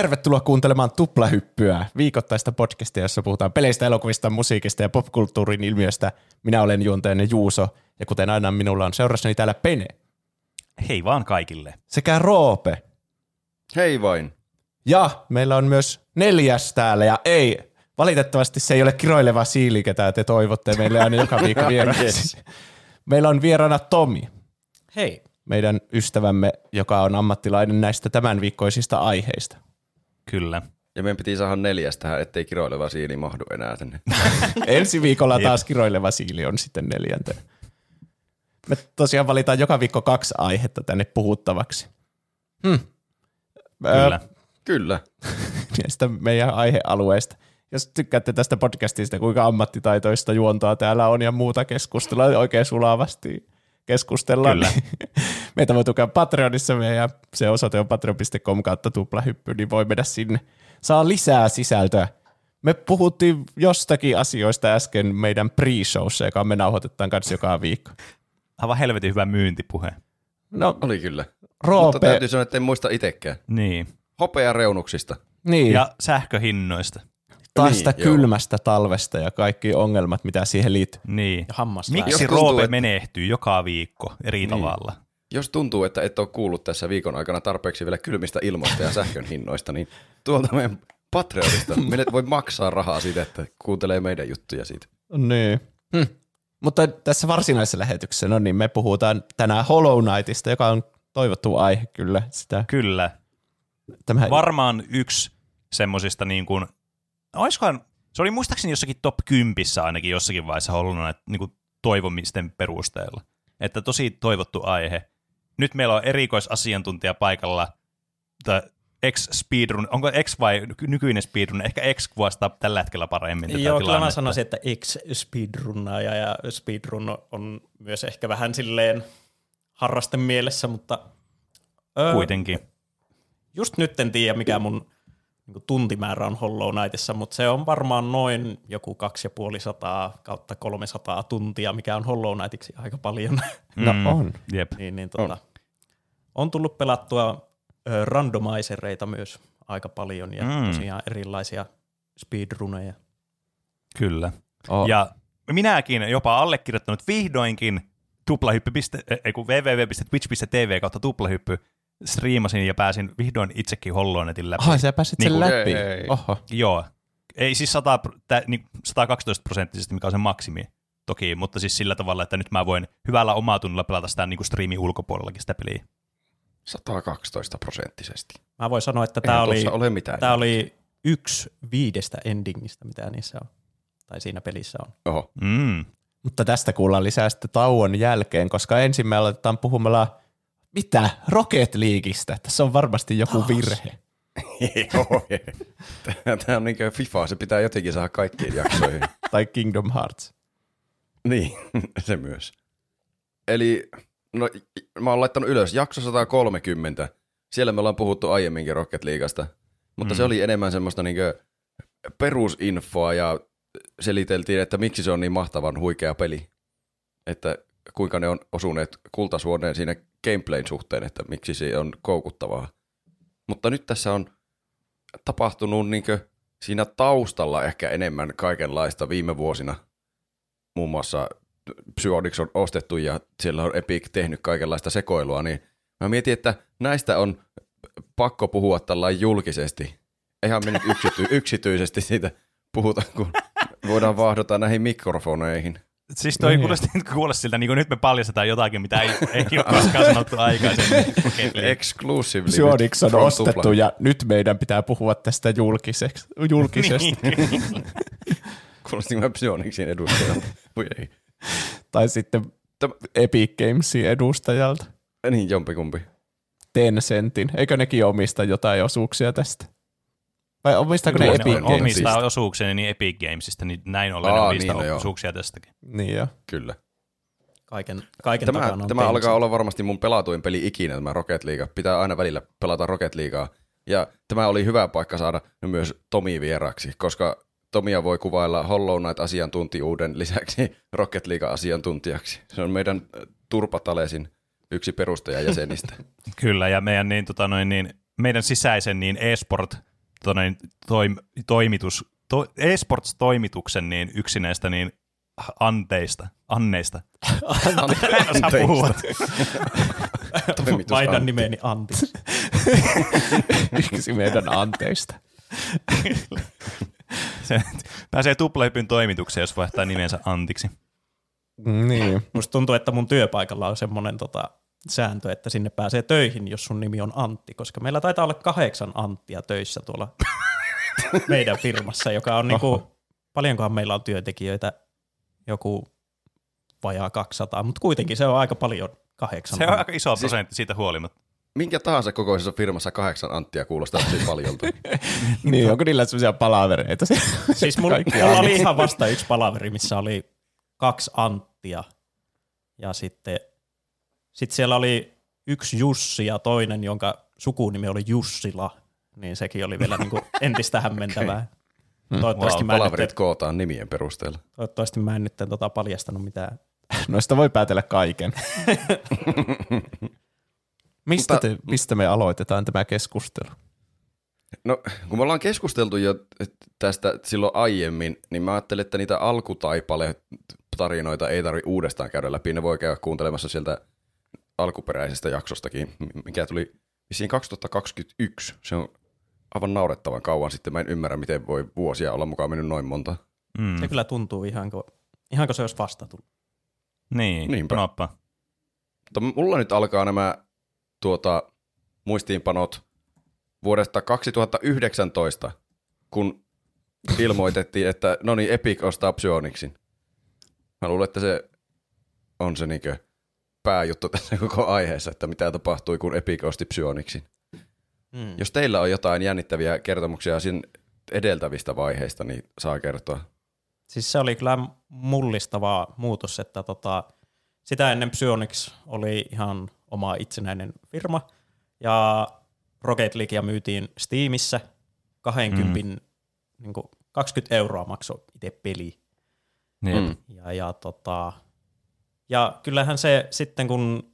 tervetuloa kuuntelemaan Tuplahyppyä, viikoittaista podcastia, jossa puhutaan peleistä, elokuvista, musiikista ja popkulttuurin ilmiöstä. Minä olen juontajanne Juuso, ja kuten aina minulla on seurassani täällä Pene. Hei vaan kaikille. Sekä Roope. Hei vain. Ja meillä on myös neljäs täällä, ja ei, valitettavasti se ei ole kiroileva siili, ketä te toivotte meille aina joka viikko vieraaksi. Meillä on vieraana Tomi. Hei. Meidän ystävämme, joka on ammattilainen näistä tämän viikkoisista aiheista. Kyllä. Ja meidän piti saada neljäs tähän, ettei kiroileva siili mahdu enää tänne. Ensi viikolla taas kiroileva siili on sitten neljäntenä. Me tosiaan valitaan joka viikko kaksi aihetta tänne puhuttavaksi. Hmm. Kyllä. Kyllä. Näistä meidän aihealueista. Jos tykkäätte tästä podcastista, kuinka ammattitaitoista juontoa täällä on ja muuta keskustelua oikein sulavasti keskustellaan. Kyllä. Niin meitä voi tukea Patreonissa meidän se osoite on patreon.com kautta tuplahyppy, niin voi mennä sinne. Saa lisää sisältöä. Me puhuttiin jostakin asioista äsken meidän pre-showssa, joka me nauhoitetaan kanssa joka viikko. Aivan helvetin hyvä myyntipuhe. No, Oli kyllä. Mutta Roope, täytyy sanoa, että en muista itsekään. Niin. Hopea reunuksista. niin, Ja sähköhinnoista. tästä niin, joo. kylmästä talvesta ja kaikki ongelmat, mitä siihen liittyy. Niin. Ja Miksi Jos tuntuu, Roope että- menehtyy joka viikko eri Niin. tavalla? Jos tuntuu, että et ole kuullut tässä viikon aikana tarpeeksi vielä kylmistä ilmoista ja sähkön hinnoista, niin tuolta meidän Patreonista. Meille voi maksaa rahaa siitä, että kuuntelee meidän juttuja siitä. Niin. Hm. Mutta tässä varsinaisessa lähetyksessä, no niin, me puhutaan tänään Hollow Knightista, joka on toivottu aihe kyllä. Sitä, Kyllä. tämä, Varmaan yksi semmosista niin kuin, oiskohan, se oli muistaakseni jossakin top 10 ainakin jossakin vaiheessa Hollow Knight niin kuin toivomisten perusteella. Että tosi toivottu aihe. Nyt meillä on erikoisasiantuntija paikalla, tai ex-speedrun, onko ex vai nykyinen speedrun, ehkä ex kuvastaa tällä hetkellä paremmin tätä Joo, kyllä mä tilannetta. sanoisin, että ex-speedrunnaaja ja speedrun on myös ehkä vähän silleen harraste mielessä, mutta ö, Kuitenkin. just nyt en tiedä, mikä mun niin tuntimäärä on Hollow Knightissa, mutta se on varmaan noin joku 250 kautta 300 tuntia, mikä on Hollow Knightiksi aika paljon. no Mm, on. Jep. niin, niin, tota, on tullut pelattua randomaisereita myös aika paljon ja Mm. tosiaan erilaisia speedruneja. Kyllä. Oh. Ja minäkin jopa allekirjoittanut vihdoinkin tuplahyppy, ei kun www.twitch.tv kautta tuplahyppy striimasin ja pääsin vihdoin itsekin Hollonetin läpi. Ai, sä pääsit sen Niin kuin- läpi. Ei. Oho. Joo. Ei siis 100, tä, niin 112 prosenttisesti, mikä on se maksimi toki, mutta siis sillä tavalla, että nyt mä voin hyvällä omatunnilla pelata sitä niin kuin striimin ulkopuolellakin sitä peliä. 112 prosenttisesti. Mä voin sanoa, että tämä oli, ole mitään. tää oli yksi viidestä endingistä, mitä niissä on. Tai siinä pelissä on. Oho. Mm. Mutta tästä kuullaan lisää sitten tauon jälkeen, koska ensin me aloitetaan puhumalla mitä? Rocket Leagueistä. Tässä on varmasti joku virhe. Joo. Tämä on niin kuin FIFA, se pitää jotenkin saada kaikkiin jaksoihin. tai Kingdom Hearts. Niin, se myös. Eli no, mä oon laittanut ylös jakso 130. Siellä me ollaan puhuttu aiemminkin Rocket Leagueasta, mutta mm. se oli enemmän semmoista niinkö perusinfoa ja seliteltiin, että miksi se on niin mahtavan huikea peli. Että kuinka ne on osuneet kultasuoneen siinä gameplayn suhteen, että miksi se on koukuttavaa. Mutta nyt tässä on tapahtunut niinkö siinä taustalla ehkä enemmän kaikenlaista viime vuosina – muun muassa Psyonix on ostettu ja siellä on Epic tehnyt kaikenlaista sekoilua, niin mä mietin, että näistä on pakko puhua tällä julkisesti. Eihän me nyt yksity- yksityisesti siitä puhuta, kun voidaan vahdota näihin mikrofoneihin. Siis toi Niin. kuulosti, kuulosti siltä, niin kuin nyt me paljastetaan jotakin, mitä ei, ei ole koskaan sanottu aikaisemmin. Exclusively. Psyonix on ostettu Tupla. ja nyt meidän pitää puhua tästä julkiseksi, julkisesti. Niin. Kuulosti mä Psyonixin edustajalta. Voi ei. Tai sitten Tämä, Epic Gamesin edustajalta. niin, jompikumpi. Tencentin. Eikö nekin omista jotain osuuksia tästä? Vai omistaako ne Tuo Epic ne Games. omistaa Gamesista? osuuksia niin Epic Gamesista, niin näin ollen Aa, ne omistaa niin, no joo. osuuksia tästäkin. Niin jo. Kyllä. Kaiken, kaiken Tämä, takana on tämä alkaa olla varmasti mun pelatuin peli ikinä, tämä Rocket League. Pitää aina välillä pelata Rocket Leaguea. Ja tämä oli hyvä paikka saada myös Tomi vieraksi, koska Tomia voi kuvailla Hollow Knight-asiantuntijuuden lisäksi Rocket League-asiantuntijaksi. Se on meidän äh, Turpatalesin yksi perustajajäsenistä. Kyllä, ja meidän, niin, tota noin, niin, meidän sisäisen niin e-sport tonne, toim, toimitus, to, eSports-toimituksen niin yksi näistä niin anteista, anneista. Vaihdan Antti. nimeni Antti. Yksi meidän anteista. Se pääsee tuplahypyn toimitukseen, jos vaihtaa nimensä Antiksi. Niin. Musta tuntuu, että mun työpaikalla on semmoinen tota, sääntö, että sinne pääsee töihin, jos sun nimi on Antti, koska meillä taitaa olla kahdeksan Anttia töissä tuolla meidän firmassa, joka on niinku, paljonkohan meillä on työntekijöitä, joku vajaa 200, mutta kuitenkin se on aika paljon kahdeksan. Se on aika iso Siis- prosentti siitä huolimatta. Minkä tahansa kokoisessa firmassa kahdeksan Anttia kuulostaa tosi paljolta. niin, onko niillä sellaisia palavereita? Siis mulla, mulla oli ihan vasta yksi palaveri, missä oli kaksi Anttia ja sitten sit siellä oli yksi Jussi ja toinen, jonka sukunimi oli Jussila, niin sekin oli vielä niinku entistä hämmentävää. Toivottavasti, Wow, mä Palaverit nyt, kootaan nimien perusteella. toivottavasti mä en nyt tota paljastanut mitään. Noista voi päätellä kaiken. Mistä, Mutta- te, mistä me aloitetaan tämä keskustelu? No, kun me ollaan keskusteltu jo tästä silloin aiemmin, niin mä ajattelin, että niitä alkutaipale-tarinoita ei tarvi uudestaan käydä läpi. Ne voi käydä kuuntelemassa sieltä alkuperäisestä jaksostakin, mikä tuli vissiin 2021. Se on aivan naurettavan kauan sitten. Mä en ymmärrä, miten voi vuosia olla mukaan mennyt noin monta. Mm. Se kyllä tuntuu ihan kuin, ihan kuin se olisi vasta tullut. Niin, Niinpä. noppa. Mutta mulla nyt alkaa nämä tuota, muistiinpanot vuodesta 2019, kun ilmoitettiin, että no niin, Epic ostaa Psyonixin. Mä luulen, että se on se niinkö pääjuttu tässä koko aiheessa, että mitä tapahtui, kun Epic osti Psyonixin. Mm. Jos teillä on jotain jännittäviä kertomuksia siinä edeltävistä vaiheista, niin saa kertoa. Siis se oli kyllä mullistava muutos, että tota, sitä ennen Psyonix oli ihan oma itsenäinen firma ja Rocket Leaguea myytiin Steamissa 20, mm. niin 20 euroa maksoi itse peli. Niin. Mm. Ja, ja, tota, ja kyllähän se sitten kun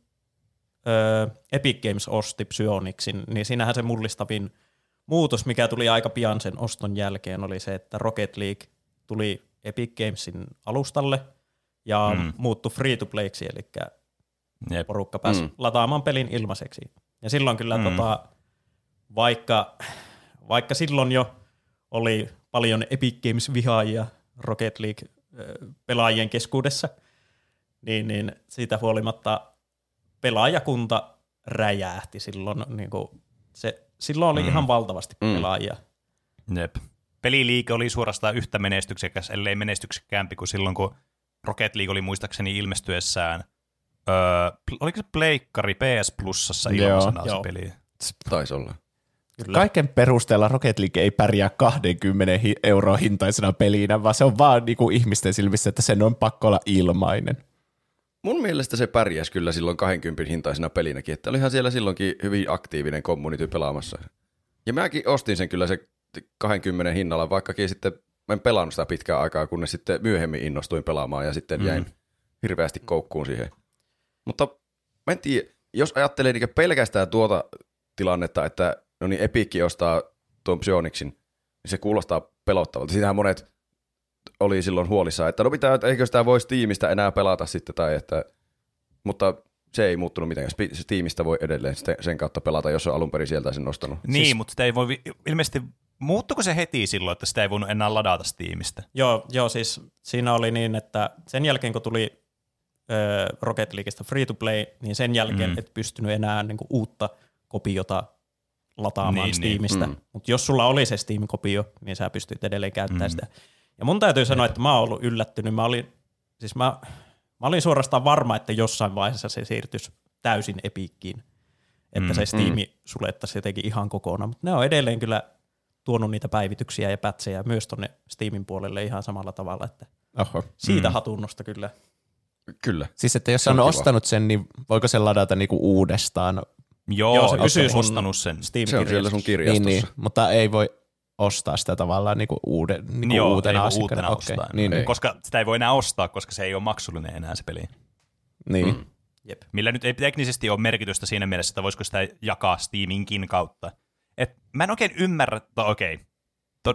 ö, Epic Games osti Psyonixin, niin siinähän se mullistavin muutos, mikä tuli aika pian sen oston jälkeen, oli se, että Rocket League tuli Epic Gamesin alustalle ja Mm. muuttui free to playksi, eli Jep. porukka pääsi Mm. lataamaan pelin ilmaiseksi. Ja silloin kyllä, Mm. tota, vaikka, vaikka silloin jo oli paljon Epic Games-vihaajia Rocket League-pelaajien keskuudessa, niin, niin siitä huolimatta pelaajakunta räjähti silloin. Niin kuin se, silloin oli Mm. mm. ihan valtavasti Mm. pelaajia. Jep. Peliliike oli suorastaan yhtä menestyksekäs, ellei menestyksekkäämpi kuin silloin, kun Rocket League oli muistaakseni ilmestyessään. Öö, oliko se Pleikkari PS Plusassa ilmaisena se peli? Taisi olla. Kyllä. Kaiken perusteella Rocket League ei pärjää 20 hi- euroa hintaisena pelinä, vaan se on vaan niinku ihmisten silmissä, että sen on pakko olla ilmainen. Mun mielestä se pärjäsi kyllä silloin 20 hintaisena pelinäkin, että olihan siellä silloinkin hyvin aktiivinen community pelaamassa. Ja mäkin ostin sen kyllä se 20 hinnalla, vaikkakin sitten mä en pelannut sitä pitkään aikaa, kunnes sitten myöhemmin innostuin pelaamaan ja sitten jäin Mm. hirveästi koukkuun siihen. Mutta mä en tiedä, jos ajattelee niin pelkästään tuota tilannetta, että no niin Epic ostaa tuon Psyonixin, niin se kuulostaa pelottavalta. Siitähän monet oli silloin huolissaan, että no pitää, että eikö sitä voisi tiimistä enää pelata sitten, tai että, mutta se ei muuttunut mitenkään. Se tiimistä voi edelleen sitten sen kautta pelata, jos on alun perin sieltä sen nostanut. Niin, siis... mutta sitä ei voi, ilmeisesti, muuttuko se heti silloin, että sitä ei voinut enää ladata Steamista? Joo, joo, siis siinä oli niin, että sen jälkeen kun tuli Rocket Leagueista free to play, niin sen jälkeen Mm. mm. et pystynyt enää niinku uutta kopiota lataamaan Niin, niin, niin. Steamista. Mm. Mm. Mutta jos sulla oli se Steam-kopio, niin sä pystyt edelleen käyttämään mm. sitä. Ja mun täytyy sanoa, että mä oon ollut yllättynyt. Mä olin, siis mä, mä olin suorastaan varma, että jossain vaiheessa se siirtyisi täysin Epikkiin. Että Mm. mm. se Steam sulettaisi jotenkin ihan kokonaan. Mutta ne on edelleen kyllä tuonut niitä päivityksiä ja pätsejä myös tonne Steamin puolelle ihan samalla tavalla, että Oho. siitä Mm. mm. hatunnosta kyllä. Kyllä. Siis että jos Se on on, kiva. ostanut sen, niin voiko sen ladata niinku uudestaan? Joo, Joo, se pysyy sun ostanut sen. steam Se on siellä sun Niin, kirjastossa. niin, mutta ei voi ostaa sitä tavallaan niinku uuden, niinku Joo, uutena asiakkaana. ostaa. Niin, Ei. niin, Koska sitä ei voi enää ostaa, koska se ei ole maksullinen enää se peli. niin. Mm. Jep. Millä nyt ei teknisesti ole merkitystä siinä mielessä, että voisiko sitä jakaa Steaminkin kautta. Et mä en oikein ymmärrä, okei,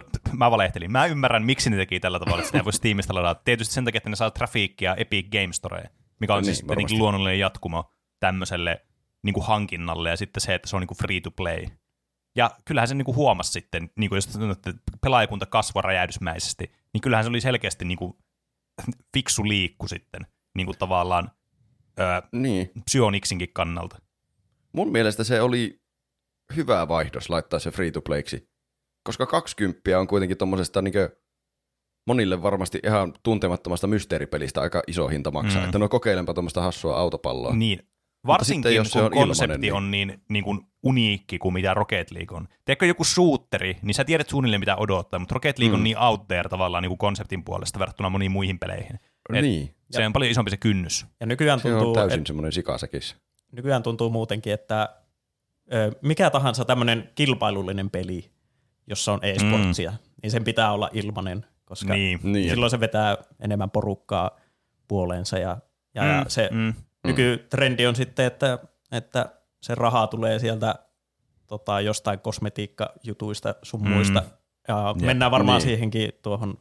to, mä valehtelin. Mä ymmärrän, miksi ne teki tällä tavalla, että sitä ei voi Steamista ladata. Tietysti sen takia, että ne saa trafiikkia Epic Game Storeen, mikä on No niin, niin, siis varmasti. luonnollinen jatkumo tämmöiselle niin kuin hankinnalle, ja sitten se, että se on niin kuin free to play. Ja kyllähän se niin kuin huomasi sitten, niin kuin jos että pelaajakunta kasvoi räjähdysmäisesti, niin kyllähän se oli selkeästi niin kuin fiksu liikku sitten, niin kuin tavallaan öö, Niin. Psyonixinkin kannalta. Mun mielestä se oli hyvä vaihdos laittaa se free to playksi, koska 20 on kuitenkin tuommoisesta niin monille varmasti ihan tuntemattomasta mysteeripelistä aika iso hinta maksaa, Mm. että no kokeilenpa tuommoista hassua autopalloa. Niin. Varsinkin, sitten, jos se kun on ilmanen, konsepti niin- on niin, niin kuin uniikki kuin mitä Rocket League on. Tiedätkö joku shooteri, niin sä tiedät suunnilleen mitä odottaa, mutta Rocket League mm. on niin out there tavallaan niin kuin konseptin puolesta verrattuna moniin muihin peleihin. Et niin. Se on paljon isompi se kynnys. Ja nykyään Se on tuntuu, täysin et, semmoinen sikasäkis. nykyään tuntuu muutenkin, että ö, mikä tahansa tämmöinen kilpailullinen peli, jossa on e-sportsia, mm. niin sen pitää olla ilmanen, koska Niin. Niin. silloin se vetää enemmän porukkaa puoleensa ja, ja, mm. ja se mm. nykytrendi on sitten, että, että se raha tulee sieltä tota, jostain kosmetiikkajutuista sun muista. Mm. Ja mennään varmaan Niin. siihenkin tuohon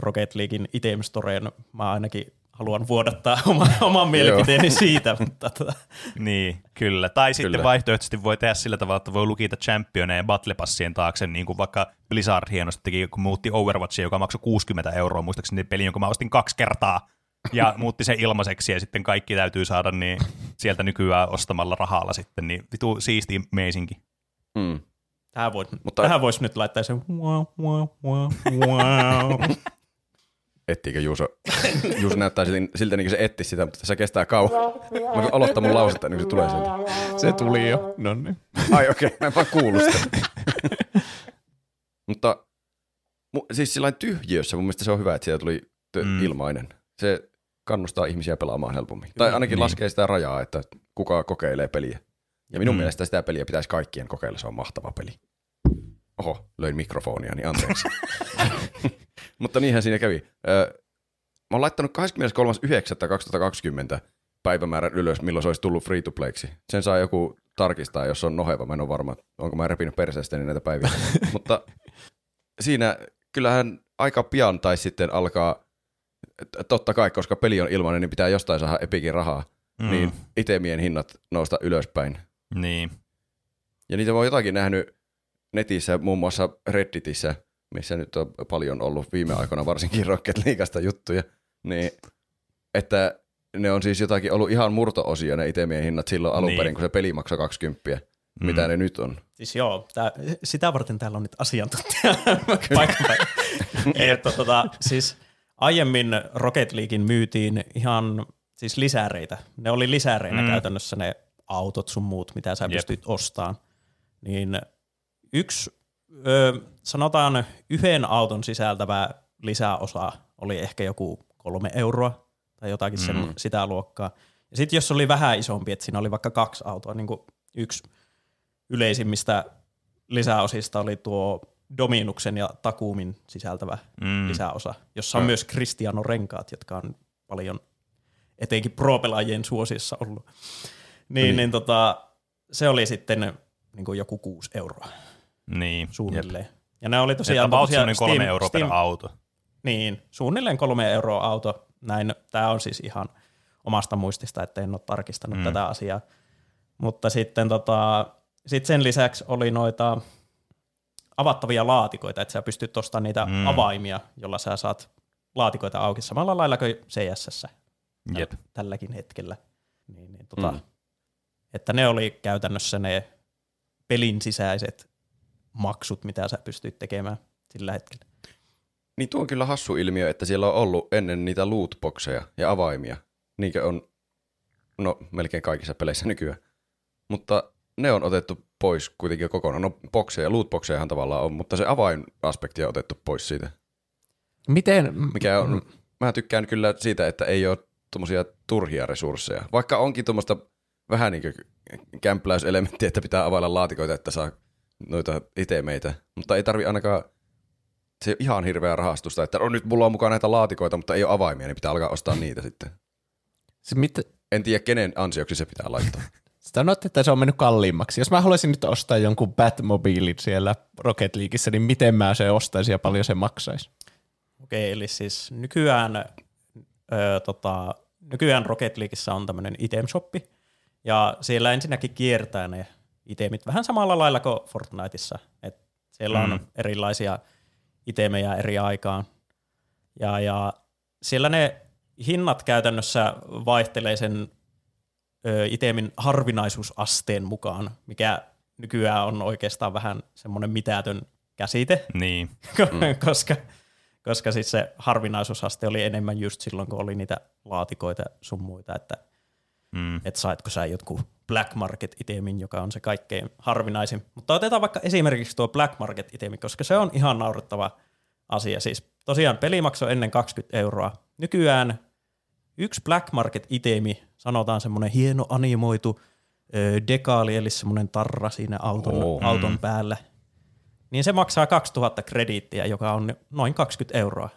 Rocket Leaguein item storeen. Mä ainakin haluan vuodattaa oma, oman mielipiteeni siitä, mutta tota, Niin, kyllä. Tai sitten Kyllä. vaihtoehtoisesti voi tehdä sillä tavalla, että voi lukita championeja Battle Passien taakse, niin kuin vaikka Blizzard hienosti teki, kun muutti Overwatchia, joka maksoi 60 euroa, muistaakseni peli, jonka mä ostin kaksi kertaa, ja muutti sen ilmaiseksi, ja sitten kaikki täytyy saada niin sieltä nykyään ostamalla rahalla sitten, niin vitu siisti meisinkin. Mm. tähän, voit, Mutta... tähän voisi nyt laittaa sen wow, wow, wow, wow. Ettiikö Juuso? Juuso näyttää siltä, siltä niin kuin se etti sitä, mutta se kestää kauan. Mä kun aloittaa mun lausetta, niin se tulee sieltä. Se tuli jo. No niin. Ai okei, okay. mä en vaan kuullut sitä. Mutta mu, siis sillä tyhjiössä mun mielestä se on hyvä, että siitä tuli tö- Mm. ilmainen. Se kannustaa ihmisiä pelaamaan helpommin. Tai ainakin Niin. laskee sitä rajaa, että kuka kokeilee peliä. Ja minun mm. mielestä sitä peliä pitäisi kaikkien kokeilla, se on mahtava peli. Oho, löin mikrofonia, niin anteeksi. Mutta niinhän siinä kävi. Mä oon laittanut 23.9.2020 päivämäärän ylös, milloin se olisi tullut free to playksi. Sen saa joku tarkistaa, jos on noheva. Mä en ole varma, onko mä repinyt perseestäni näitä päiviä. Mutta siinä kyllähän aika pian tai sitten alkaa, totta kai, koska peli on ilmainen, niin pitää jostain saada Epicin rahaa, Mm. niin itemien hinnat nousta ylöspäin. Niin. Ja niitä oon jotakin nähnyt netissä, muun muassa Redditissä, missä nyt on paljon ollut viime aikoina varsinkin Rocket Leagueasta juttuja, niin että ne on siis jotakin ollut ihan murto-osia ne itemien hinnat silloin alun Niin. perin, kun se peli maksoi 20, Mm. mitä ne nyt on. Siis joo, tää, sitä varten täällä on nyt asiantuntija paikan että tota, siis aiemmin Rocket Leaguein myytiin ihan siis lisäreitä. Ne oli lisäreinä Mm. mm. käytännössä ne autot sun muut, mitä sä Jep. pystyt ostamaan. Niin yksi, ö, sanotaan yhden auton sisältävä lisäosa oli ehkä joku kolme euroa tai jotakin mm. Mm. sitä luokkaa. Ja sitten jos oli vähän isompi, että siinä oli vaikka kaksi autoa, niin kuin yksi yleisimmistä lisäosista oli tuo Dominuksen ja Takumin sisältävä Mm. lisäosa, jossa on Mm. myös Cristiano Renkaat, jotka on paljon etenkin pro-pelaajien suosissa ollut. Niin, Niin. niin tota, se oli sitten niin kuin joku kuusi euroa Niin. suunnilleen. Ja ne oli tosiaan about tommosia semmoinen kolme Steam- euroa per Steam- auto. Niin, suunnilleen kolme euroa auto. Näin, tämä on siis ihan omasta muistista, että en ole tarkistanut Mm. tätä asiaa. Mutta sitten tota, sit sen lisäksi oli noita avattavia laatikoita, että sä pystyt ostamaan niitä Mm. avaimia, jolla sä saat laatikoita auki samalla lailla kuin CSS Jep. tälläkin hetkellä. Niin, niin, tota, Mm. mm. Että ne oli käytännössä ne pelin sisäiset maksut, mitä sä pystyt tekemään sillä hetkellä. Niin tuo on kyllä hassu ilmiö, että siellä on ollut ennen niitä lootboxeja ja avaimia, niinkö on no melkein kaikissa peleissä nykyään. Mutta ne on otettu pois kuitenkin kokonaan. No bokseja, lootboxejahan tavallaan on, mutta se avainaspekti on otettu pois siitä. Miten? Mikä on, mä tykkään kyllä siitä, että ei ole tuommoisia turhia resursseja. Vaikka onkin tuommoista vähän niin kuin kämpläyselementtiä, että pitää availla laatikoita, että saa noita itemeitä. Mutta ei tarvi ainakaan se ole ihan hirveä rahastusta, että no nyt mulla on mukaan näitä laatikoita, mutta ei ole avaimia, niin pitää alkaa ostaa niitä sitten. Se, mit, En tiedä, kenen ansioksi se pitää laittaa. Sanoitte, että se on mennyt kalliimmaksi. Jos mä haluaisin nyt ostaa jonkun Batmobiilin siellä Rocket Leagueissä, niin miten mä se ostaisin ja paljon se maksaisi? Okei, eli siis nykyään, ö, tota, nykyään Rocket Leagueissa on tämmöinen item-shoppi, ja siellä ensinnäkin kiertää ne itemit vähän samalla lailla kuin Fortniteissa. Et siellä on Mm. erilaisia itemejä eri aikaan. Ja, ja siellä ne hinnat käytännössä vaihtelee sen ö, itemin harvinaisuusasteen mukaan, mikä nykyään on oikeastaan vähän semmoinen mitätön käsite, Niin. koska, koska siis se harvinaisuusaste oli enemmän just silloin, kun oli niitä laatikoita sun muita, että Mm. että saitko sä jotkut Black Market-itemin, joka on se kaikkein harvinaisin. Mutta otetaan vaikka esimerkiksi tuo Black Market-itemi, koska se on ihan naurettava asia. Siis tosiaan peli maksoi ennen 20 euroa. Nykyään yksi Black Market-itemi, sanotaan semmoinen hieno animoitu ö, dekaali, eli semmoinen tarra siinä auton, oh. auton päällä, niin se maksaa 2000 krediittiä, joka on noin 20 euroa.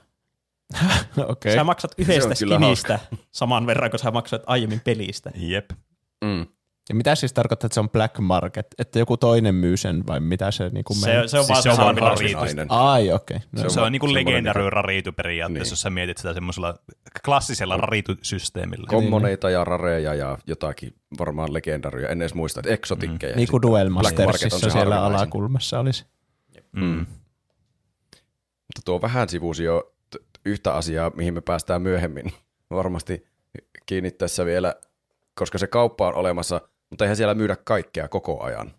Okei. Okay. Sä maksat yhdestä skinistä saman verran, kun sä maksoit aiemmin pelistä. Jep. Mm. Ja mitä siis tarkoittaa, että se on black market? Että joku toinen myy sen vai mitä se niinku Se, menee? se on Siis vaan se se harvinainen. Ai, okei. Okay. No, Se on Se on niin kuin legendary niinku- raritu periaatteessa, Niin. jos sä mietit sitä semmoisella klassisella raritu-systeemillä. Kommoneita ja rareja ja jotakin varmaan legendaria. En edes muista, että eksotikkeja. niin kuin Duel Mastersissa se siellä harvinaisin. alakulmassa olisi. Mm. Mutta tuo vähän sivusi jo yhtä asiaa, mihin me päästään myöhemmin. Varmasti kiinni tässä vielä, koska se kauppa on olemassa, mutta eihän siellä myydä kaikkea koko ajan.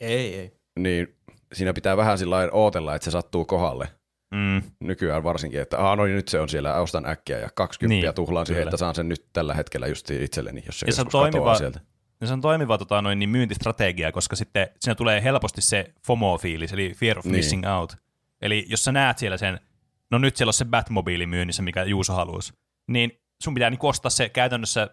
Ei, ei. Niin siinä pitää vähän sillä lailla ootella, että se sattuu kohdalle. Mm. Nykyään varsinkin, että Aa, no niin nyt se on siellä, ostan äkkiä ja 20 Niin, tuhlaan siihen, että saan sen nyt tällä hetkellä just itselleni, jos se Ja se on toimiva- sieltä. Ja se on toimiva tota, noin, niin myyntistrategia, koska sitten siinä tulee helposti se FOMO-fiilis, eli fear of Niin. missing out. Eli jos sä näet siellä sen, no nyt siellä on se Batmobile myynnissä, mikä Juuso haluaisi, niin sun pitää niin ostaa se käytännössä,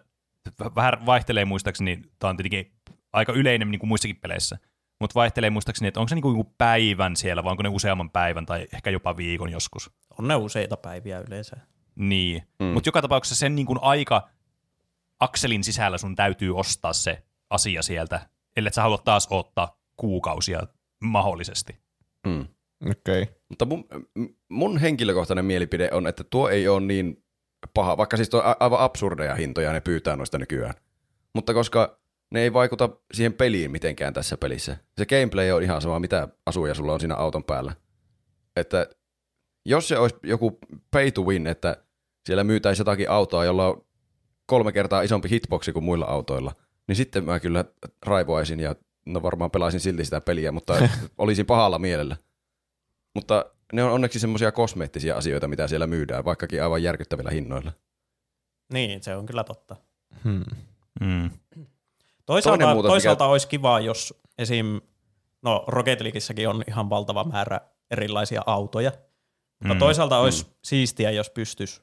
vähän vaihtelee muistaakseni, tämä on tietenkin aika yleinen niin kuin muissakin peleissä, mutta vaihtelee muistaakseni, että onko se niin kuin joku päivän siellä, vai onko ne useamman päivän tai ehkä jopa viikon joskus. On ne useita päiviä yleensä. Niin, Mm. mutta joka tapauksessa sen niin kuin aika akselin sisällä sun täytyy ostaa se asia sieltä, ellei sä haluat taas ottaa kuukausia mahdollisesti. Mm. Okei. Okay. Mutta mun, mun henkilökohtainen mielipide on, että tuo ei ole niin paha, vaikka siis on aivan absurdeja hintoja ne pyytää noista nykyään. Mutta koska ne ei vaikuta siihen peliin mitenkään tässä pelissä. Se gameplay on ihan sama, mitä asuja sulla on siinä auton päällä. Että jos se olisi joku pay to win, että siellä myytäisi jotakin autoa, jolla on kolme kertaa isompi hitboxi kuin muilla autoilla, niin sitten mä kyllä raivoaisin ja no varmaan pelaisin silti sitä peliä, mutta olisin pahalla mielellä. Mutta ne on onneksi semmoisia kosmeettisia asioita, mitä siellä myydään, vaikkakin aivan järkyttävillä hinnoilla. Niin, se on kyllä totta. Hmm. Mm. Toisaalta, muutos, toisaalta olisi kiva, jos esim. No Rocket Leagueissäkin on ihan valtava määrä erilaisia autoja, mutta Mm, toisaalta olisi siistiä, jos pystyisi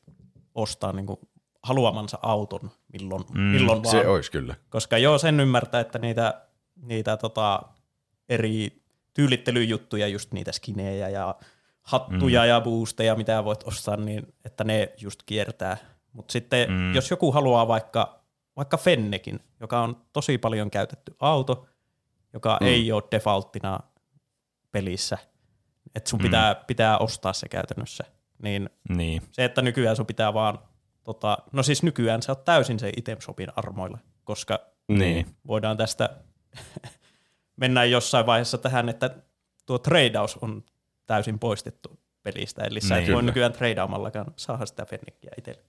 ostamaan niin haluamansa auton milloin, Mm, milloin vaan. Se olisi kyllä. Koska joo, sen ymmärtää, että niitä, niitä tota, eri tyylittelyjuttuja, just niitä skinejä ja hattuja mm. ja boosteja, mitä voit ostaa, niin että ne just kiertää. Mutta sitten Mm. jos joku haluaa vaikka, vaikka Fennekin, joka on tosi paljon käytetty auto, joka Mm. mm. ei ole defaulttina pelissä, että sun Mm. pitää, pitää ostaa se käytännössä, niin Niin. se, että nykyään sun pitää vaan, tota, no siis nykyään sä oot täysin se item shopin armoilla, koska Niin. voidaan tästä mennä jossain vaiheessa tähän, että tuo tradeaus on täysin poistettu pelistä, eli sä Niin. et voi nykyään tradeaamallakaan saada sitä fennikkiä itselle.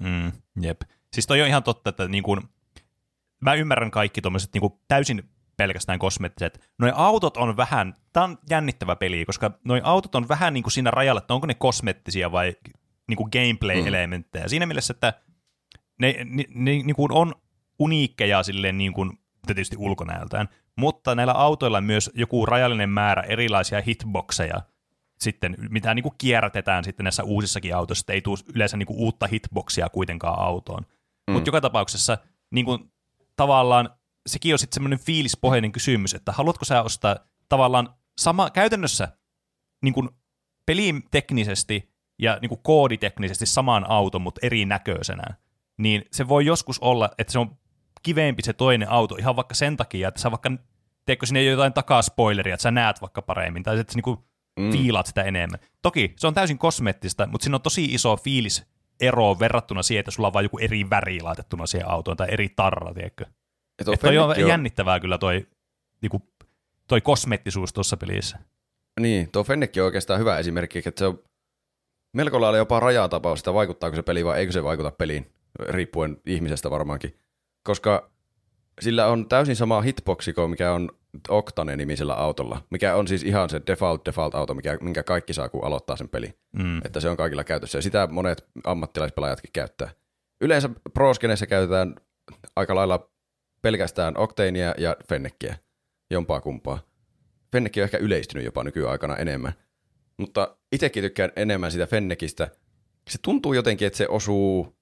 Mm, jep. Siis toi on ihan totta, että niin kun, mä ymmärrän kaikki tuommoiset niin täysin pelkästään kosmeettiset. Noi autot on vähän, tää on jännittävä peli, koska noi autot on vähän niin kuin siinä rajalla, että onko ne kosmeettisia vai niin kuin gameplay-elementtejä. Siinä mielessä, että ne, ne, ne niin kuin on uniikkeja silleen niin kuin, tietysti ulkonäöltään, mutta näillä autoilla on myös joku rajallinen määrä erilaisia hitboxeja, sitten, mitä niin kuin kierrätetään sitten näissä uusissakin autoissa, että ei tule yleensä niin kuin uutta hitboxia kuitenkaan autoon. Mm. Mutta joka tapauksessa niin kuin, tavallaan sekin on sitten semmoinen fiilispohjainen kysymys, että haluatko sä ostaa tavallaan sama, käytännössä niin kuin pelin teknisesti ja niin kuin kooditeknisesti saman auton, mutta erinäköisenä, niin se voi joskus olla, että se on kivempi se toinen auto ihan vaikka sen takia, että sä vaikka, teekö sinne jotain takaspoileria, että sä näet vaikka paremmin, tai että sä niinku mm. fiilaat sitä enemmän. Toki se on täysin kosmeettista, mutta siinä on tosi iso fiilis ero verrattuna siihen, että sulla on vain joku eri väri laitettuna siihen autoon tai eri tarra, tiedätkö? Ja tuo Että toi on on- jännittävää kyllä toi, niinku, toi kosmettisuus tuossa pelissä. Niin, tuo Fennec on oikeastaan hyvä esimerkki, että se on melko lailla jopa rajatapaus, että vaikuttaako se peli vai eikö se vaikuta peliin, riippuen ihmisestä varmaankin. Koska sillä on täysin sama hitboxi kuin mikä on Octane-nimisellä autolla, mikä on siis ihan se default default auto, mikä, minkä kaikki saa, kun aloittaa sen peli. Mm. Että se on kaikilla käytössä ja sitä monet ammattilaispelaajatkin käyttää. Yleensä proskeneissä käytetään aika lailla pelkästään Octanea ja Fenneckiä, jompaa kumpaa. Fennec on ehkä yleistynyt jopa nykyaikana enemmän. Mutta itsekin tykkään enemmän sitä Fennekistä. Se tuntuu jotenkin, että se osuu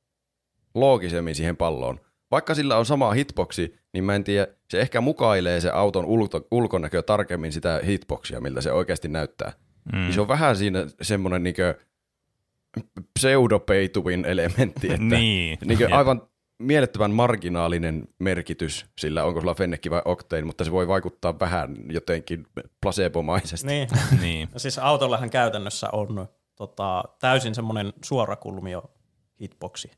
loogisemmin siihen palloon. Vaikka sillä on sama hitboxi, niin mä en tiedä, se ehkä mukailee se auton ulko, ulkonäkö tarkemmin sitä hitboxia, miltä se oikeasti näyttää. Mm. Niin se on vähän siinä semmoinen niinkö pseudopeituvin elementti, että Niin. niinkö aivan mielettömän marginaalinen merkitys sillä, onko sulla Fennekki vai Octane, mutta se voi vaikuttaa vähän jotenkin placebomaisesti. Niin. Niin. Siis autollahan käytännössä on tota, täysin semmoinen suorakulmio hitboxi.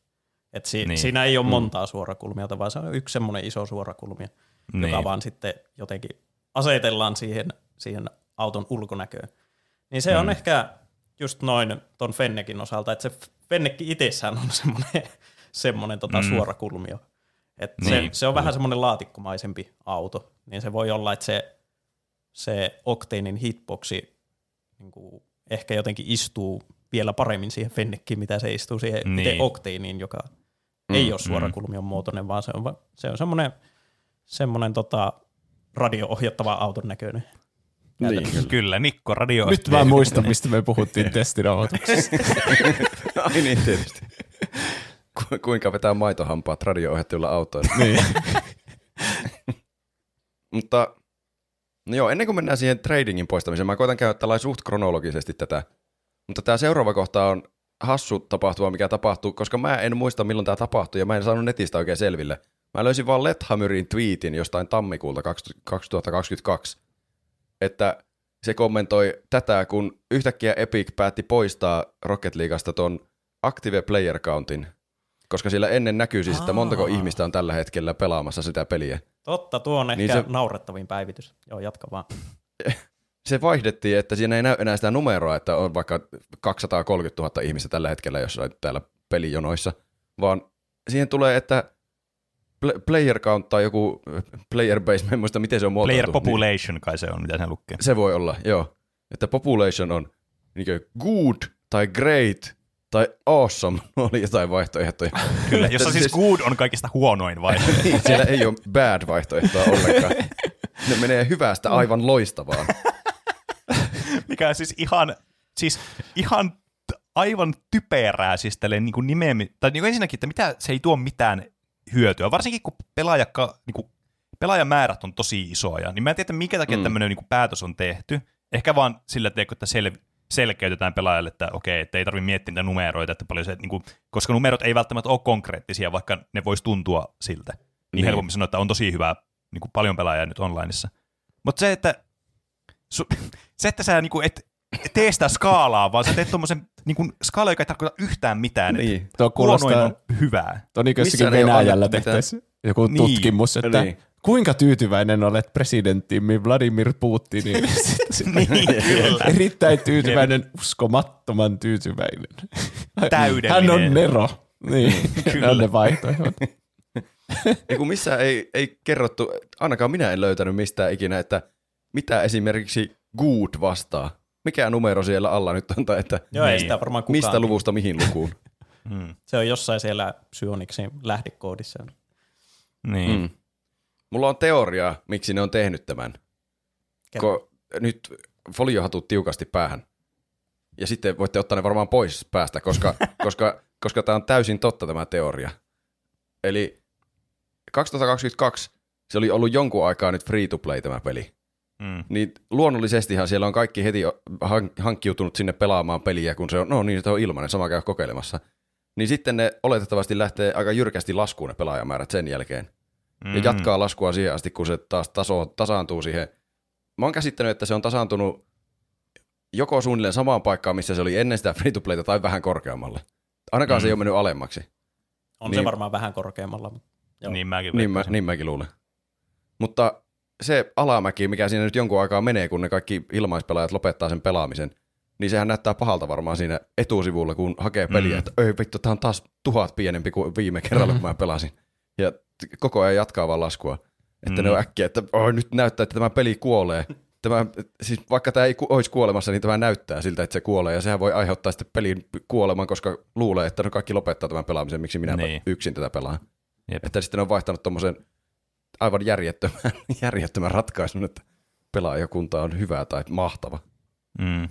Et si- Niin. Siinä ei ole montaa suorakulmiota, vaan se on yksi semmoinen iso suorakulmio, niin. Joka vaan sitten jotenkin asetellaan siihen, siihen auton ulkonäköön. Niin se mm. on ehkä just noin ton Fennekin osalta, että se Fennekki itsessään on semmoinen, semmoinen tota Mm. mm. suorakulmio. Et Niin. se, se on vähän semmoinen laatikkomaisempi auto, niin se voi olla, että se, se Octanein hitboxi niin kuin ehkä jotenkin istuu vielä paremmin siihen Fennekkiin, mitä se istuu siihen Niin. Octaneen, joka mm, ei ole suorakulmion muotoinen, vaan se on, va- se on semmoinen, semmoinen tota, radio-ohjattava auton näköinen. Niin, Kyllä, Nikko radio. Nyt mä muistan, mistä me puhuttiin testinauhoituksessa. Ai niin, tietysti. Ku- kuinka vetää maitohampaat radio-ohjattuilla autoilla. niin. Mutta no joo, ennen kuin mennään siihen tradingin poistamiseen, mä koitan käydä tällä suht kronologisesti tätä. Mutta tämä seuraava kohta on hassu tapahtuma, mikä tapahtuu, koska mä en muista milloin tämä tapahtui ja mä en saanut netistä oikein selville. Mä löysin vaan Lethammerin tweetin jostain tammikuulta 2022, että se kommentoi tätä, kun yhtäkkiä Epic päätti poistaa Rocket Leagueasta ton Active Player Countin, koska siellä ennen näkyy siis, että montako Aa. ihmistä on tällä hetkellä pelaamassa sitä peliä. Totta, tuo on Niin ehkä se... naurettavin päivitys. Joo, jatka vaan. se vaihdettiin, että siinä ei näy enää sitä numeroa, että on vaikka 230 000 ihmistä tällä hetkellä jossain täällä pelijonoissa, vaan siihen tulee, että pl- player count tai joku player base, mä en muista miten se on muotoiltu. Player population kai se on, mitä se lukee. Niin, se voi olla, joo. Että population on niin good tai great tai awesome, oli jotain vaihtoehtoja. Kyllä, jossa siis good on kaikista huonoin vai? niin, siellä ei ole bad vaihtoehtoa ollenkaan. Ne menee hyvästä aivan loistavaan. Mikä on siis ihan, siis ihan aivan typerää siis tälleen niin kuin nimeämi, tai niin kuin ensinnäkin, että mitä, se ei tuo mitään hyötyä, varsinkin kun pelaajakka, niin kuin, pelaajamäärät on tosi isoja, niin mä en tiedä, minkä takia Mm. mm. tämmöinen niin kuin päätös on tehty. Ehkä vaan sillä, tiedätkö, että sel, selkeytetään pelaajalle, että okei, että ei tarvitse miettiä niitä numeroita, että paljon se, niin kuin, koska numerot ei välttämättä ole konkreettisia, vaikka ne voisi tuntua siltä. Niin, Niin. helpommin sanoa, että on tosi hyvä niin kuin paljon pelaajia nyt onlineissa. Mutta se, että su, se, että sä niinku et tee sitä skaalaa, vaan sä teet tuommoisen niinku, skaala, joka ei tarkoita yhtään mitään. Niin. Tuo kuulostaa, on hyvää. tuo niin jossakin Venäjällä tehtäisiin joku Niin. tutkimus, että Niin. kuinka tyytyväinen olet presidenttiimme Vladimir Putiniin. niin, kyllä. Erittäin tyytyväinen, uskomattoman tyytyväinen. Täydellinen. Hän on Nero. Niin, Kyllä. ne on ne vaihtoehdot. Ja kun missään ei, ei kerrottu, ainakaan minä en löytänyt mistään ikinä, että mitä esimerkiksi good vastaa. Mikä numero siellä alla nyt on, tai että Joo, ei Niin. sitä varmaan kukaan. mistä luvusta mihin lukuun. Mm. Se on jossain siellä Psyonixin lähdekoodissa. Niin. Mm. Mulla on teoria, miksi ne on tehnyt tämän. Kerro. Ko, nyt foliohatut tiukasti päähän. Ja sitten voitte ottaa ne varmaan pois päästä, koska, koska, koska tämä on täysin totta tämä teoria. Eli 2022 se oli ollut jonkun aikaa nyt free to play tämä peli. Mm. Niin luonnollisestihan siellä on kaikki heti hank- hankkiutunut sinne pelaamaan peliä, kun se on, no niin, se on ilmainen, sama käy kokeilemassa. Niin sitten ne oletettavasti lähtee aika jyrkästi laskuun ne pelaajamäärät sen jälkeen. mm. ja jatkaa laskua siihen asti, kun se taas taso, tasaantuu siihen. Mä oon käsittänyt, että se on tasaantunut joko suunnilleen samaan paikkaan, missä se oli ennen sitä free to tai vähän korkeammalle. Ainakaan mm. se ei ole mennyt alemmaksi. On Niin. se varmaan vähän korkeammalla. Mutta Joo. Niin mäkin Niin, mä, niin mäkin luulen. Mutta se alamäki, mikä siinä nyt jonkun aikaa menee, kun ne kaikki ilmaispelaajat lopettaa sen pelaamisen, niin sehän näyttää pahalta varmaan siinä etusivulla, kun hakee peliä, Mm. että ei vittu, tää on taas tuhat pienempi kuin viime kerralla, kun mä pelasin. Ja koko ajan jatkaa vaan laskua. Että Mm. ne on äkkiä, että oh, nyt näyttää, että tämä peli kuolee. Tämä, siis vaikka tämä ei ku- olisi kuolemassa, niin tämä näyttää siltä, että se kuolee. Ja sehän voi aiheuttaa sitten pelin kuoleman, koska luulee, että ne kaikki lopettaa tämän pelaamisen, miksi minä Niin. yksin tätä pelaan. Jep. Että sitten on vaihtanut tuommoisen aivan järjettömän, järjettömän ratkaisun, että pelaajakunta on hyvä tai mahtava. Mm.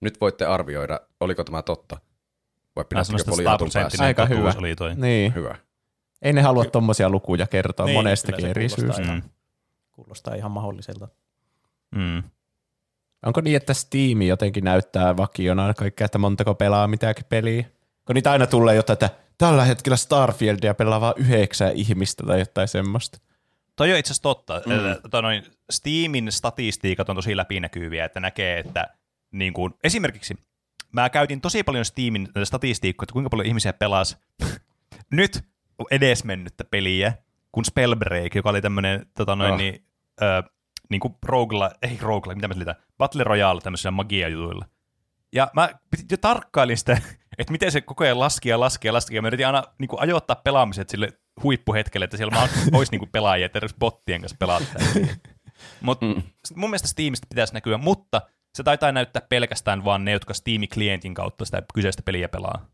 Nyt voitte arvioida, oliko tämä totta. Vai pidättekö 100 päässä? Aika hyvä. oli toi. Niin. Hyvä. Ei ne halua tommosia lukuja kertoa Niin, monestakin eri syystä. Mm. kuulostaa ihan mahdolliselta. Mm. Onko niin, että Steam jotenkin näyttää vakiona kaikkea, että montako pelaa mitäkin peliä? Kun niitä aina tulee jotain, että tällä hetkellä Starfieldia pelaa vain yhdeksän ihmistä tai jotain semmoista. Toi on itse asiassa totta. Mm. Että, noin, Steamin statistiikat on tosi läpinäkyviä, että näkee, että niin kuin, esimerkiksi mä käytin tosi paljon Steamin statistiikkoja, että kuinka paljon ihmisiä pelas nyt edesmennyttä peliä, kun Spellbreak, joka oli tämmöinen tota noin, Ah. niin, ö, niin kuin roguela, ei roguela, mitä mä selitän, Battle Royale tämmöisillä magia-jutuilla. Ja mä piti- jo tarkkailin sitä, että miten se koko ajan laski ja laski ja laski, ja mä yritin aina niin kuin ajoittaa pelaamiset sille huippuhetkelle, että siellä mä olisi niin kuin pelaajia, että bottien kanssa pelata. Mutta Mm. mun mielestä Steamista pitäisi näkyä, mutta se taitaa näyttää pelkästään vaan ne, jotka Steam-klientin kautta sitä kyseistä peliä pelaa.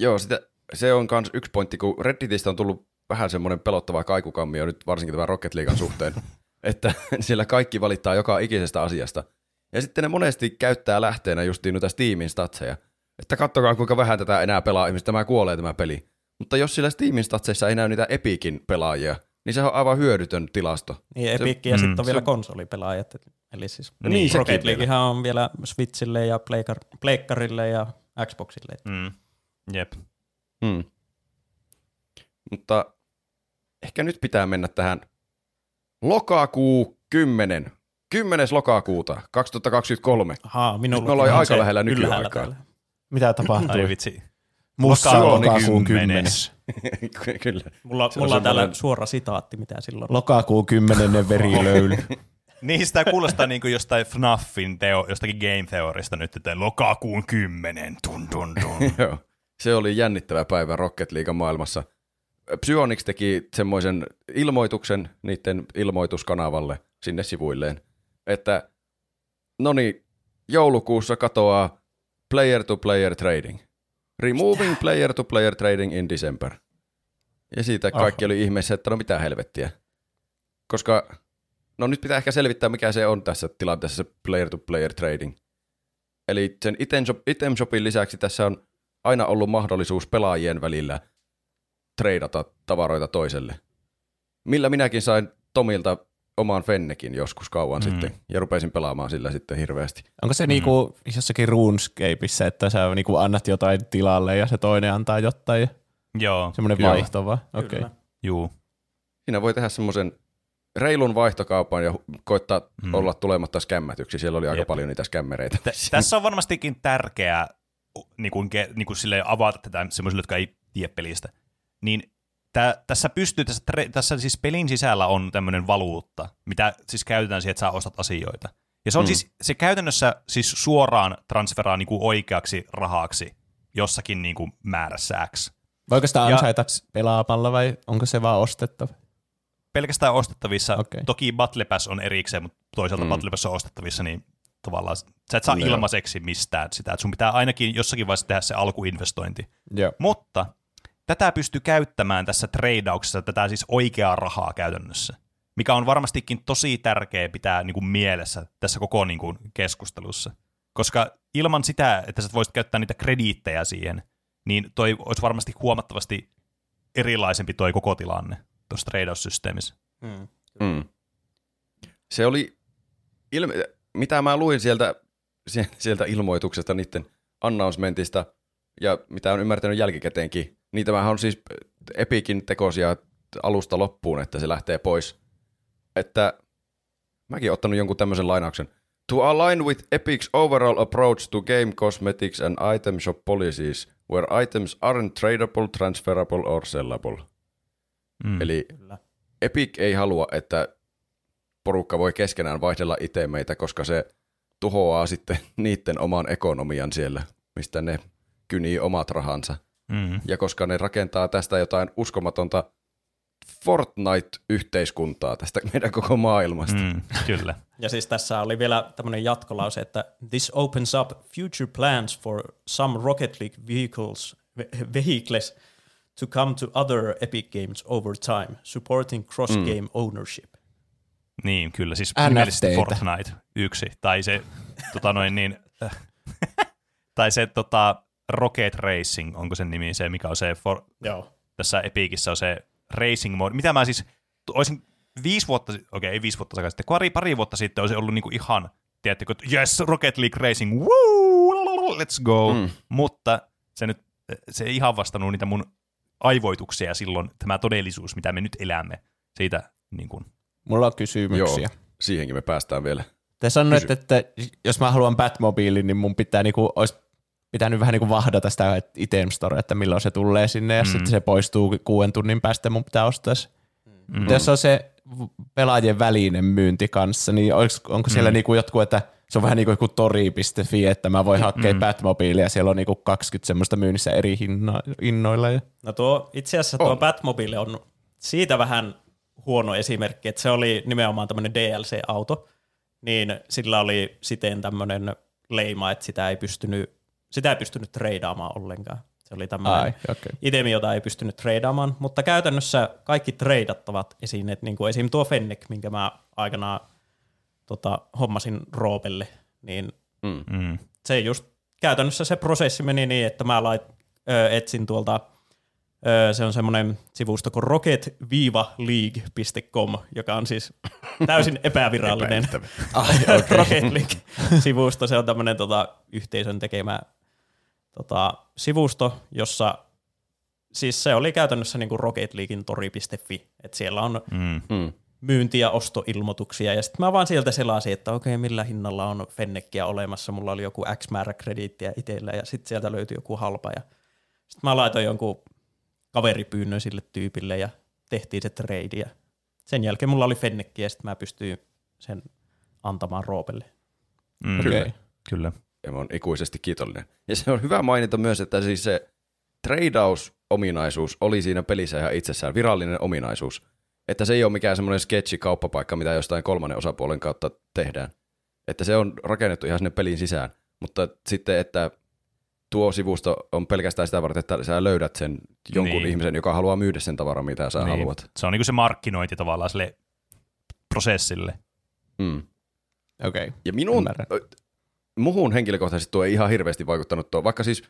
Joo, sitä, se on myös yksi pointti, kun Redditistä on tullut vähän semmoinen pelottava kaikukammio nyt varsinkin tämän Rocket Leaguean suhteen, että siellä kaikki valittaa joka ikisestä asiasta. Ja sitten ne monesti käyttää lähteenä justiin noita Steamin statseja. Että kattokaa kuinka vähän tätä enää pelaa ihmistä, tämä kuolee tämä peli. Mutta jos sillä Steamin statseissa ei näy niitä Epikin pelaajia, niin se on aivan hyödytön tilasto. Niin Epic ja mm, sitten on vielä on- konsolipelaajat. Eli siis Niin, Rocket. Leaguehan on vielä Switchille ja Pleikar- Pleikkarille ja Xboxille. Mm. Jep. Hmm. Mutta ehkä nyt pitää mennä tähän lokakuu 10. 10. lokakuuta 2023. Ahaa, minulla Nyt me ollaan aika lähellä nykyaikaa. Mitä tapahtuu? Ai vitsi. Musta Lokakuun lokakuun kymmenes. kymmenes. Kyllä. Mulla, Se mulla on täällä semmoinen- suora sitaatti, mitä silloin. Lokakuun kymmenennen verilöyly. Niin, sitä kuulostaa niin kuin jostain FNAFin teo, jostakin Game Theorista nyt, että lokakuun kymmenen, tun tun tun. Joo. Se oli jännittävä päivä Rocket League maailmassa. Psyonix teki semmoisen ilmoituksen niiden ilmoituskanavalle sinne sivuilleen, että no niin, joulukuussa katoaa player-to-player trading. Removing player-to-player trading in December. Ja siitä kaikki oli ihmeessä, että no mitä helvettiä. Koska, no nyt pitää ehkä selvittää, mikä se on tässä tilanteessa se player-to-player trading. Eli sen item, shop, item shopin lisäksi tässä on aina ollut mahdollisuus pelaajien välillä treidata tavaroita toiselle. Millä minäkin sain Tomilta oman Fennekin joskus kauan Mm. mm. sitten, ja rupesin pelaamaan sillä sitten hirveästi. Onko se niinku jossakin RuneScapeissa, että sä niinku annat jotain tilalle ja se toinen antaa jotain Joo, semmoinen Joo. vaihto vaan? Okei. Kyllä. juu. Siinä voi tehdä semmoisen reilun vaihtokaupan ja koittaa Mm. mm. olla tulematta skämmätyksi. Siellä oli aika Jep. paljon niitä skämmereitä. Tä- tässä on varmastikin tärkeää niin kuin, niin kuin avata tätä semmoisille, jotka ei tiedä pelistä. Niin tä, tässä pystyy, tässä, tässä siis pelin sisällä on tämmöinen valuutta, mitä siis käytetään siihen, että sä ostat asioita. Ja se on Mm. siis, se käytännössä siis suoraan transferaa niin kuin oikeaksi rahaksi jossakin niin kuin määrässä X. Voiko sitä Ja- ansaita pelaamalla vai onko se vaan ostettava? Pelkästään ostettavissa. Okei. Toki Battle Pass on erikseen, mutta toisaalta mm. Battle Pass on ostettavissa, niin tavallaan sä et saa Joo. ilmaiseksi mistään sitä. Että sun pitää ainakin jossakin vaiheessa tehdä se alkuinvestointi. Joo. Mutta tätä pystyy käyttämään tässä treidauksessa, tätä siis oikeaa rahaa käytännössä, mikä on varmastikin tosi tärkeä pitää niin kuin mielessä tässä koko niin kuin keskustelussa. Koska ilman sitä, että sä voisit käyttää niitä krediittejä siihen, niin toi olisi varmasti huomattavasti erilaisempi toi koko tilanne tuossa treidaussysteemissä. Mm. Mm. Se oli, ilme- mitä mä luin sieltä, sie- sieltä ilmoituksesta niiden announcementista, ja mitä on ymmärtänyt jälkikäteenkin, niin tämähän on siis Epicin tekosia alusta loppuun, että se lähtee pois. Että mäkin oon ottanut jonkun tämmöisen lainauksen. To align with Epic's overall approach to game cosmetics and item shop policies, where items aren't tradable, transferable or sellable. Mm. Eli Kyllä. Epic ei halua, että porukka voi keskenään vaihdella itemeitä, koska se tuhoaa sitten niiden oman ekonomian siellä, mistä ne kynii omat rahansa. Mm. Ja koska ne rakentaa tästä jotain uskomatonta Fortnite-yhteiskuntaa tästä meidän koko maailmasta. Mm. Kyllä. Ja siis tässä oli vielä tämmöinen jatkolause, että this opens up future plans for some Rocket League vehicles, ve- vehicles to come to other Epic Games over time, supporting cross-game mm. ownership. Niin, kyllä. Siis nimellisesti Fortnite yksi. Tai se, tota noin niin, tai se tota, Rocket Racing, onko sen nimi se, mikä on se, for, Joo. tässä Epicissä on se racing mode. Mitä mä siis, olisin viisi vuotta, okei, ei viisi vuotta sitten, pari, pari vuotta sitten olisi ollut niinku ihan, tiedättekö, että yes, Rocket League Racing, woo, let's go. Mm. Mm. Mutta se nyt, se ei ihan vastannut niitä mun aivoituksia silloin, tämä todellisuus, mitä me nyt elämme. Siitä niin kuin, Mulla on kysymyksiä. Joo, siihenkin me päästään vielä. Te sanoitte, että jos mä haluan Batmobiilin, niin mun pitää niinku, olisi pitänyt vähän niinku vahdata sitä item store, että milloin se tulee sinne ja mm. sitten se poistuu kuuden tunnin päästä mun pitää ostaa se. Mm. Mutta jos on se pelaajien välinen myynti kanssa, niin olis, onko siellä mm. niinku jotkut, että se on vähän niin kuin joku tori.fi, että mä voin hakea mm. Batmobiilia ja siellä on niinku 20 semmoista myynnissä eri hinno, hinnoilla. Ja... No tuo, itse asiassa tuo On. Batmobile on siitä vähän huono esimerkki, että se oli nimenomaan tämmöinen DLC-auto, niin sillä oli siten tämmöinen leima, että sitä ei pystynyt, sitä ei pystynyt treidaamaan ollenkaan. Se oli tämmöinen okei. itemi, jota ei pystynyt treidaamaan, mutta käytännössä kaikki treidattavat esineet, niin kuin esim. tuo Fennec, minkä mä aikanaan tota, hommasin Roopelle, niin Mm. mm, se just käytännössä se prosessi meni niin, että mä lait, ö, etsin tuolta, ö, se on semmoinen sivusto kuin rocket-league.com, joka on siis täysin epävirallinen Ai, Rocket League-sivusto. Se on tämmöinen tota, yhteisön tekemä tota, sivusto, jossa siis se oli käytännössä niin kuin Rocket Leaguein tori.fi, että siellä on mm, Mm. myynti- ja ostoilmoituksia, ja sitten mä vaan sieltä selasin, että okei, millä hinnalla on Fenneckiä olemassa, mulla oli joku X määrä krediittiä itsellä, ja sitten sieltä löytyi joku halpa, ja sitten mä laitoin jonkun kaveripyynnön sille tyypille, ja tehtiin se trade, ja sen jälkeen mulla oli Fennecki, ja sitten mä pystyin sen antamaan Roopelle. mm, Okei. kyllä. kyllä. Ja mä oon ikuisesti kiitollinen. Ja se on hyvä mainita myös, että siis se tradeaus-ominaisuus oli siinä pelissä ihan itsessään virallinen ominaisuus. Että se ei ole mikään semmoinen sketchi-kauppapaikka, mitä jostain kolmannen osapuolen kautta tehdään. Että se on rakennettu ihan sinne pelin sisään. Mutta sitten, että tuo sivusto on pelkästään sitä varten, että sä löydät sen jonkun Niin. niin. ihmisen, joka haluaa myydä sen tavaran, mitä sä niin. haluat. Se on niinku se markkinointi tavallaan sille prosessille. Mm. Okei. Ja minun, Ymmärrän. Muhun henkilökohtaisesti tuo ei ihan hirveästi vaikuttanut tuo, vaikka siis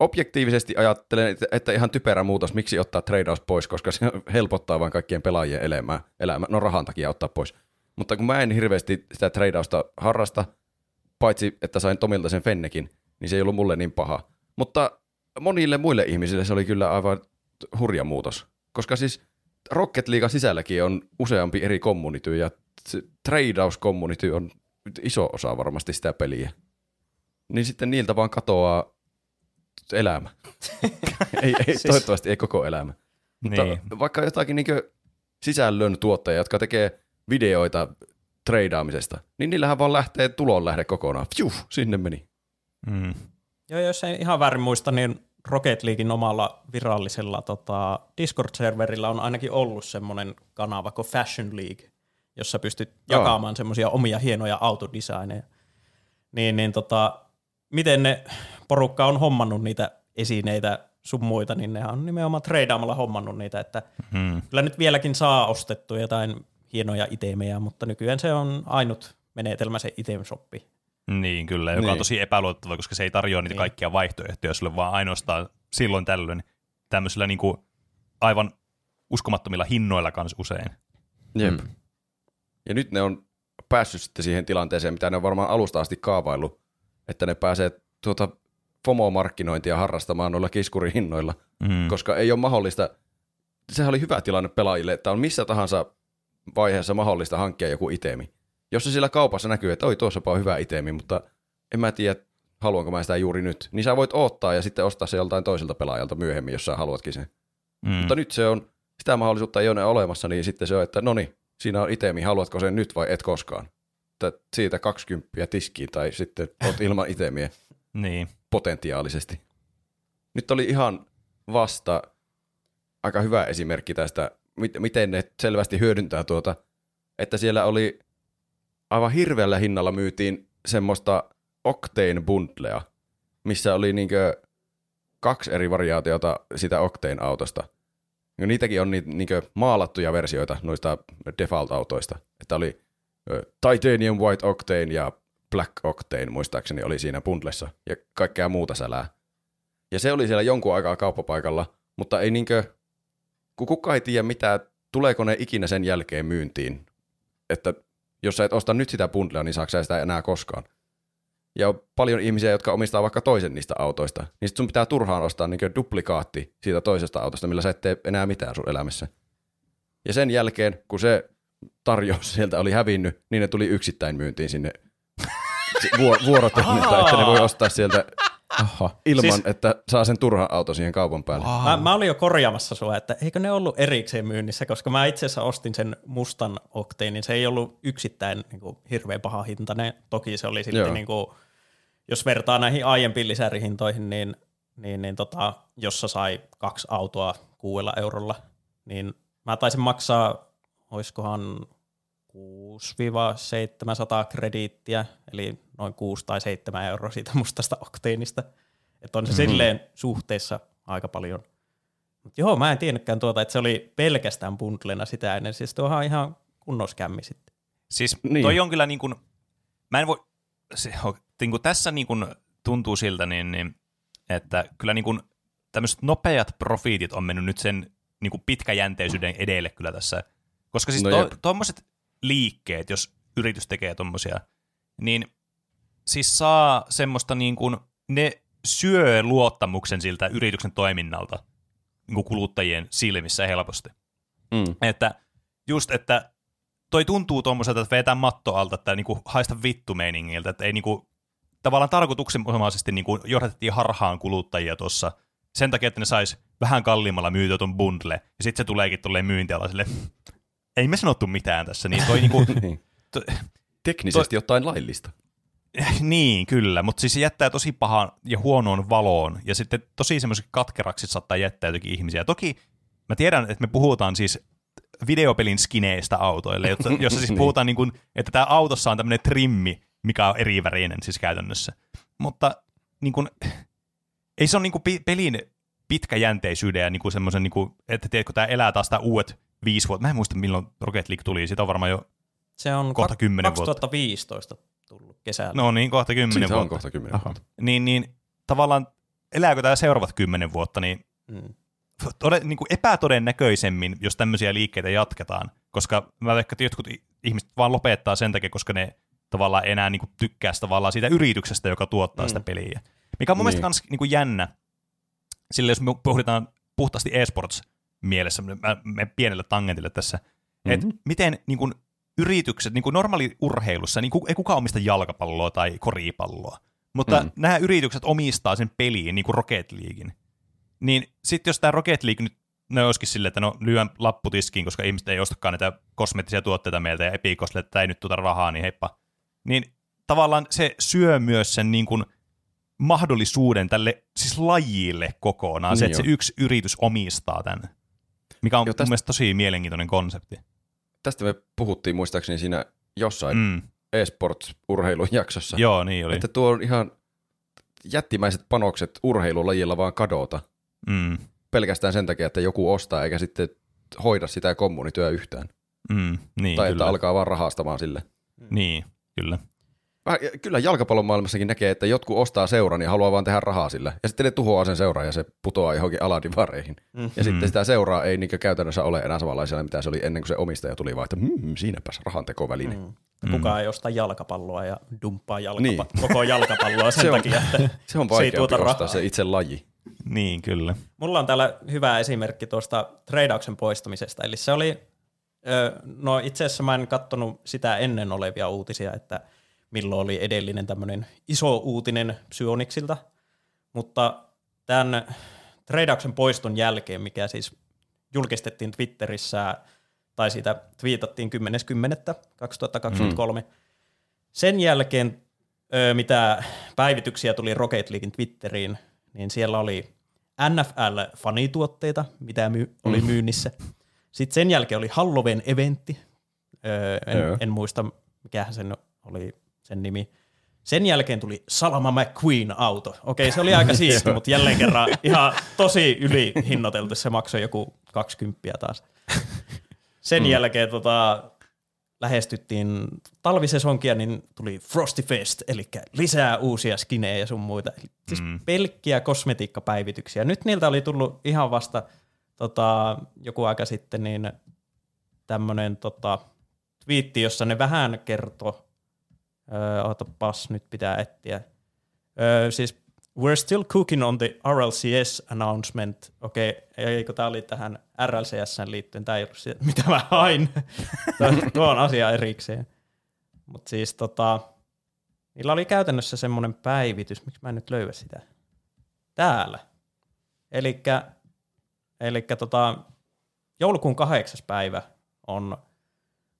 objektiivisesti ajattelen, että- ihan typerä muutos, miksi ottaa tradeaus pois, koska se helpottaa vain kaikkien pelaajien elämää, elämää, no rahan takia ottaa pois. Mutta kun mä en hirveästi sitä tradeausta harrasta, paitsi että sain Tomilta sen Fennekin, niin se ei ollut mulle niin paha. Mutta monille muille ihmisille se oli kyllä aivan hurja muutos, koska siis Rocket League sisälläkin on useampi eri community ja se tradeaus community on iso osa varmasti sitä peliä. Niin sitten niiltä vaan katoaa elämä. ei, ei, Siis- toivottavasti ei koko elämä. Mutta Niin. vaikka jotakin niin sisällön tuottajia, jotka tekee videoita treidaamisesta, niin niillähän vaan lähtee tulonlähde kokonaan. Fiu, sinne meni. Mm. Joo, jos ei ihan väärin muista, niin Rocket Leaguein omalla virallisella tota, Discord-serverillä on ainakin ollut semmoinen kanava kuin Fashion League, jossa pystyt Joo. jakamaan semmoisia omia hienoja autodesigneja. Niin, niin tota, miten ne porukka on hommannut niitä esineitä sun muita, niin ne on nimenomaan treidaamalla hommannut niitä, että Mm. kyllä nyt vieläkin saa ostettua jotain hienoja itemejä, mutta nykyään se on ainut menetelmä se item shoppi. Niin, kyllä, joka on Niin. tosi epäluotettava, koska se ei tarjoa niitä Niin. kaikkia vaihtoehtoja sulle, vaan ainoastaan silloin tällöin tämmöisillä niin kuin aivan uskomattomilla hinnoilla kanssa usein. Jep. Mm. Ja nyt ne on päässyt sitten siihen tilanteeseen, mitä ne on varmaan alusta asti kaavaillut, että ne pääsee tuota FOMO-markkinointia harrastamaan noilla kiskurihinnoilla, Mm. koska ei ole mahdollista sehän oli hyvä tilanne pelaajille, että on missä tahansa vaiheessa mahdollista hankkia joku itemi. Jos se siellä kaupassa näkyy, että oi tuossapa on hyvä itemi, mutta en mä tiedä, haluanko mä sitä juuri nyt, niin sä voit odottaa ja sitten ostaa se joltain toiselta pelaajalta myöhemmin, jos sä haluatkin sen. Mm. Mutta nyt se on, sitä mahdollisuutta ei ole olemassa, niin sitten se on, että no niin, siinä on itemi, haluatko sen nyt vai et koskaan? Että siitä 20 tiskiin tai sitten oot ilman itemiä Niin. potentiaalisesti. Nyt oli ihan vasta aika hyvä esimerkki tästä, mit- miten ne selvästi hyödyntää tuota, että siellä oli aivan hirveällä hinnalla myytiin semmoista Octane bundlea, missä oli niinkö kaksi eri variaatiota sitä Octane-autosta. Ja niitäkin on niitä niinkö maalattuja versioita noista default-autoista. Että oli ö, Titanium White Octane ja Black Octane muistaakseni oli siinä bundlessa ja kaikkea muuta sälää. Ja se oli siellä jonkun aikaa kauppapaikalla, mutta ei niinkö, kun kukaan ei tiedä mitä, tuleeko ne ikinä sen jälkeen myyntiin. Että jos sä et osta nyt sitä bundlea, niin saako sitä enää koskaan. Ja on paljon ihmisiä, jotka omistaa vaikka toisen niistä autoista, niin sit sun pitää turhaan ostaa niin duplikaatti siitä toisesta autosta, millä sä et tee enää mitään sun elämässä. Ja sen jälkeen, kun se tarjous sieltä oli hävinnyt, niin ne tuli yksittäin myyntiin sinne vuor- vuorotellilta, että ne voi ostaa sieltä Aha. ilman, Siis- että saa sen turhan auto siihen kaupan päälle. Mä, mä olin jo korjaamassa sua, että eikö ne ollut erikseen myynnissä, koska mä itse asiassa ostin sen mustan okteenin. Se ei ollut yksittäin niin kuin, hirveän paha hintainen. Toki se oli sitten, niin kuin, jos vertaa näihin aiempiin lisärihintoihin, niin, niin, niin tota, jossa sai kaksi autoa kuudella eurolla, niin mä taisin maksaa, oiskohan 6-700 krediittiä, eli noin 6 tai 7 euroa siitä mustasta okteenista. Että on se mm-hmm. silleen suhteessa aika paljon. Mutta joo, mä en tiennytkään tuota, että se oli pelkästään bundlena sitä ennen. Siis tuohan on ihan kunnoskämmi sitten. Siis Niin. toi on kyllä niin kuin, mä en voi, se, niin kuin tässä niin kuin tuntuu siltä, niin, niin, että kyllä niin kuin tämmöiset nopeat profiitit on mennyt nyt sen niin kuin pitkäjänteisyyden edelle kyllä tässä. Koska siis No to, tuommoiset liikkeet, jos yritys tekee tuommoisia, niin siis saa semmoista niin kuin, ne syö luottamuksen siltä yrityksen toiminnalta niin kuin kuluttajien silmissä helposti. Mm. Että just, että toi tuntuu tuommoiselta, että vetää matto alta, että niinku haista vittu meiningiltä, että ei niinku, tavallaan tarkoituksenomaisesti niinku johdatettiin harhaan kuluttajia tuossa sen takia, että ne sais vähän kalliimmalla myytyä ton bundle, ja sitten se tuleekin tolleen myyntialaisille, ei me sanottu mitään tässä, niin toi niinku, Niin. to, Teknisesti jotain laillista. niin, kyllä, mutta siis se jättää tosi pahaan ja huonoon valoon, ja sitten tosi semmoiseksi katkeraksi saattaa jättää jotenkin ihmisiä. Toki mä tiedän, että me puhutaan siis videopelin skineistä autoille, jossa, jossa siis Niin. puhutaan, niin kuin, että tämä autossa on tämmöinen trimmi, mikä on erivärinen siis käytännössä. Mutta niin kuin, ei se ole niin kuin pelin pitkäjänteisyyden ja niin kuin semmoisen, niin kuin, että tiedätkö, tämä elää taas tämä uudet viisi vuotta. Mä en muista, milloin Rocket League tuli. Siitä on varmaan jo, Se on Kohta kak- 10 vuotta. 2015 tullut kesällä. no niin, kohta kymmenen Siitä on vuotta. kohta kymmenen Aha. vuotta. Niin, niin tavallaan elääkö tämä seuraavat kymmenen vuotta, niin Mm. tode, niin kuin epätodennäköisemmin, jos tämmöisiä liikkeitä jatketaan, koska mä veikkaan, että jotkut ihmiset vaan lopettaa sen takia, koska ne tavallaan enää niin kuin tykkää tavallaan siitä yrityksestä, joka tuottaa mm. sitä peliä. Mikä on mun Niin. mielestä kans niin jännä, sillä jos me puhutaan puhtaasti esports mielessä, mä, me pienelle tangentille tässä, mm-hmm. että miten niin kuin, yritykset, niin kuin normaali urheilussa, niin ei kukaan omista jalkapalloa tai koripalloa, mutta Mm. nämä yritykset omistaa sen peliin, niin kuin Rocket Leaguein. Niin sitten jos tämä Rocket League nyt, ne olisikin silleen, että no lyön lapputiskiin, koska ihmiset ei ostakaan näitä kosmeettisia tuotteita meiltä ja Epicosille, että ei nyt tuota rahaa, niin heippa. Niin tavallaan se syö myös sen niin kuin mahdollisuuden tälle siis lajille kokonaan, niin se, että se jo. yksi yritys omistaa tämän. Mikä on Joo, tästä- mun mielestä tosi mielenkiintoinen konsepti. Tästä me puhuttiin muistaakseni siinä jossain Mm. esports-urheilun jaksossa. Joo, niin oli. Että tuo on ihan jättimäiset panokset urheilulajilla vaan kadota. Mm. Pelkästään sen takia, että joku ostaa eikä sitten hoida sitä kommunityö yhtään. Mm. Niin, tai kyllä. että alkaa vaan rahastamaan sille. Niin, kyllä. Kyllä jalkapallon maailmassakin näkee, että jotkut ostaa seuran ja haluaa vaan tehdä rahaa sillä. Ja sitten ne tuhoaa sen seuran ja se putoaa johonkin aladivareihin. Mm. Ja sitten sitä seuraa ei niinkö käytännössä ole enää samanlaisia, mitä se oli ennen kuin se omistaja tuli vaan, että mm, siinäpäs rahantekoväline. Mm. Mm. Kukaan ei osta jalkapalloa ja dumppaa jalkapa- Niin. koko jalkapalloa sen Se on- takia, että Se on Se ei tuota ostaa rahaa. se itse laji. Niin, kyllä. Mulla on täällä hyvä esimerkki tuosta treidauksen poistamisesta. Eli se oli, no itse asiassa mä en katsonut sitä ennen olevia uutisia, että milloin oli edellinen tämmöinen iso uutinen Psyoniksilta, mutta tämän treidauksen poiston jälkeen, mikä siis julkistettiin Twitterissä, tai siitä twiitattiin 10.10.2023, mm. sen jälkeen, mitä päivityksiä tuli Rocket Leaguein Twitteriin, niin siellä oli NFL-fanituotteita, mitä my- oli myynnissä. Sitten sen jälkeen oli Halloween-eventti. Öö, en, en muista, mikähän sen oli sen nimi. Sen jälkeen tuli Salama McQueen-auto. Okei, se oli aika siisti, mutta jälleen kerran ihan tosi ylihinnoiteltu. Se maksoi joku 20 taas. Sen mm. jälkeen tota, lähestyttiin talvisesonkia, niin tuli Frosty Fest, eli lisää uusia skinejä ja sun muita. Eli Siis Mm. pelkkiä kosmetiikkapäivityksiä. Nyt niiltä oli tullut ihan vasta tota, joku aika sitten niin tämmöinen tota, twiitti, jossa ne vähän kertoi, öö, otapas nyt pitää etsiä. Öö, siis We're still cooking on the RLCS announcement. Okei, okay, eikö tämä oli tähän RLCS liittyen, tämä ei ollut se, mitä mä hain. Tuo- on asia erikseen. Mutta siis tota, niillä oli käytännössä semmoinen päivitys, miksi mä en nyt löyä sitä. Täällä. Elikkä tota, joulukuun kahdeksas päivä on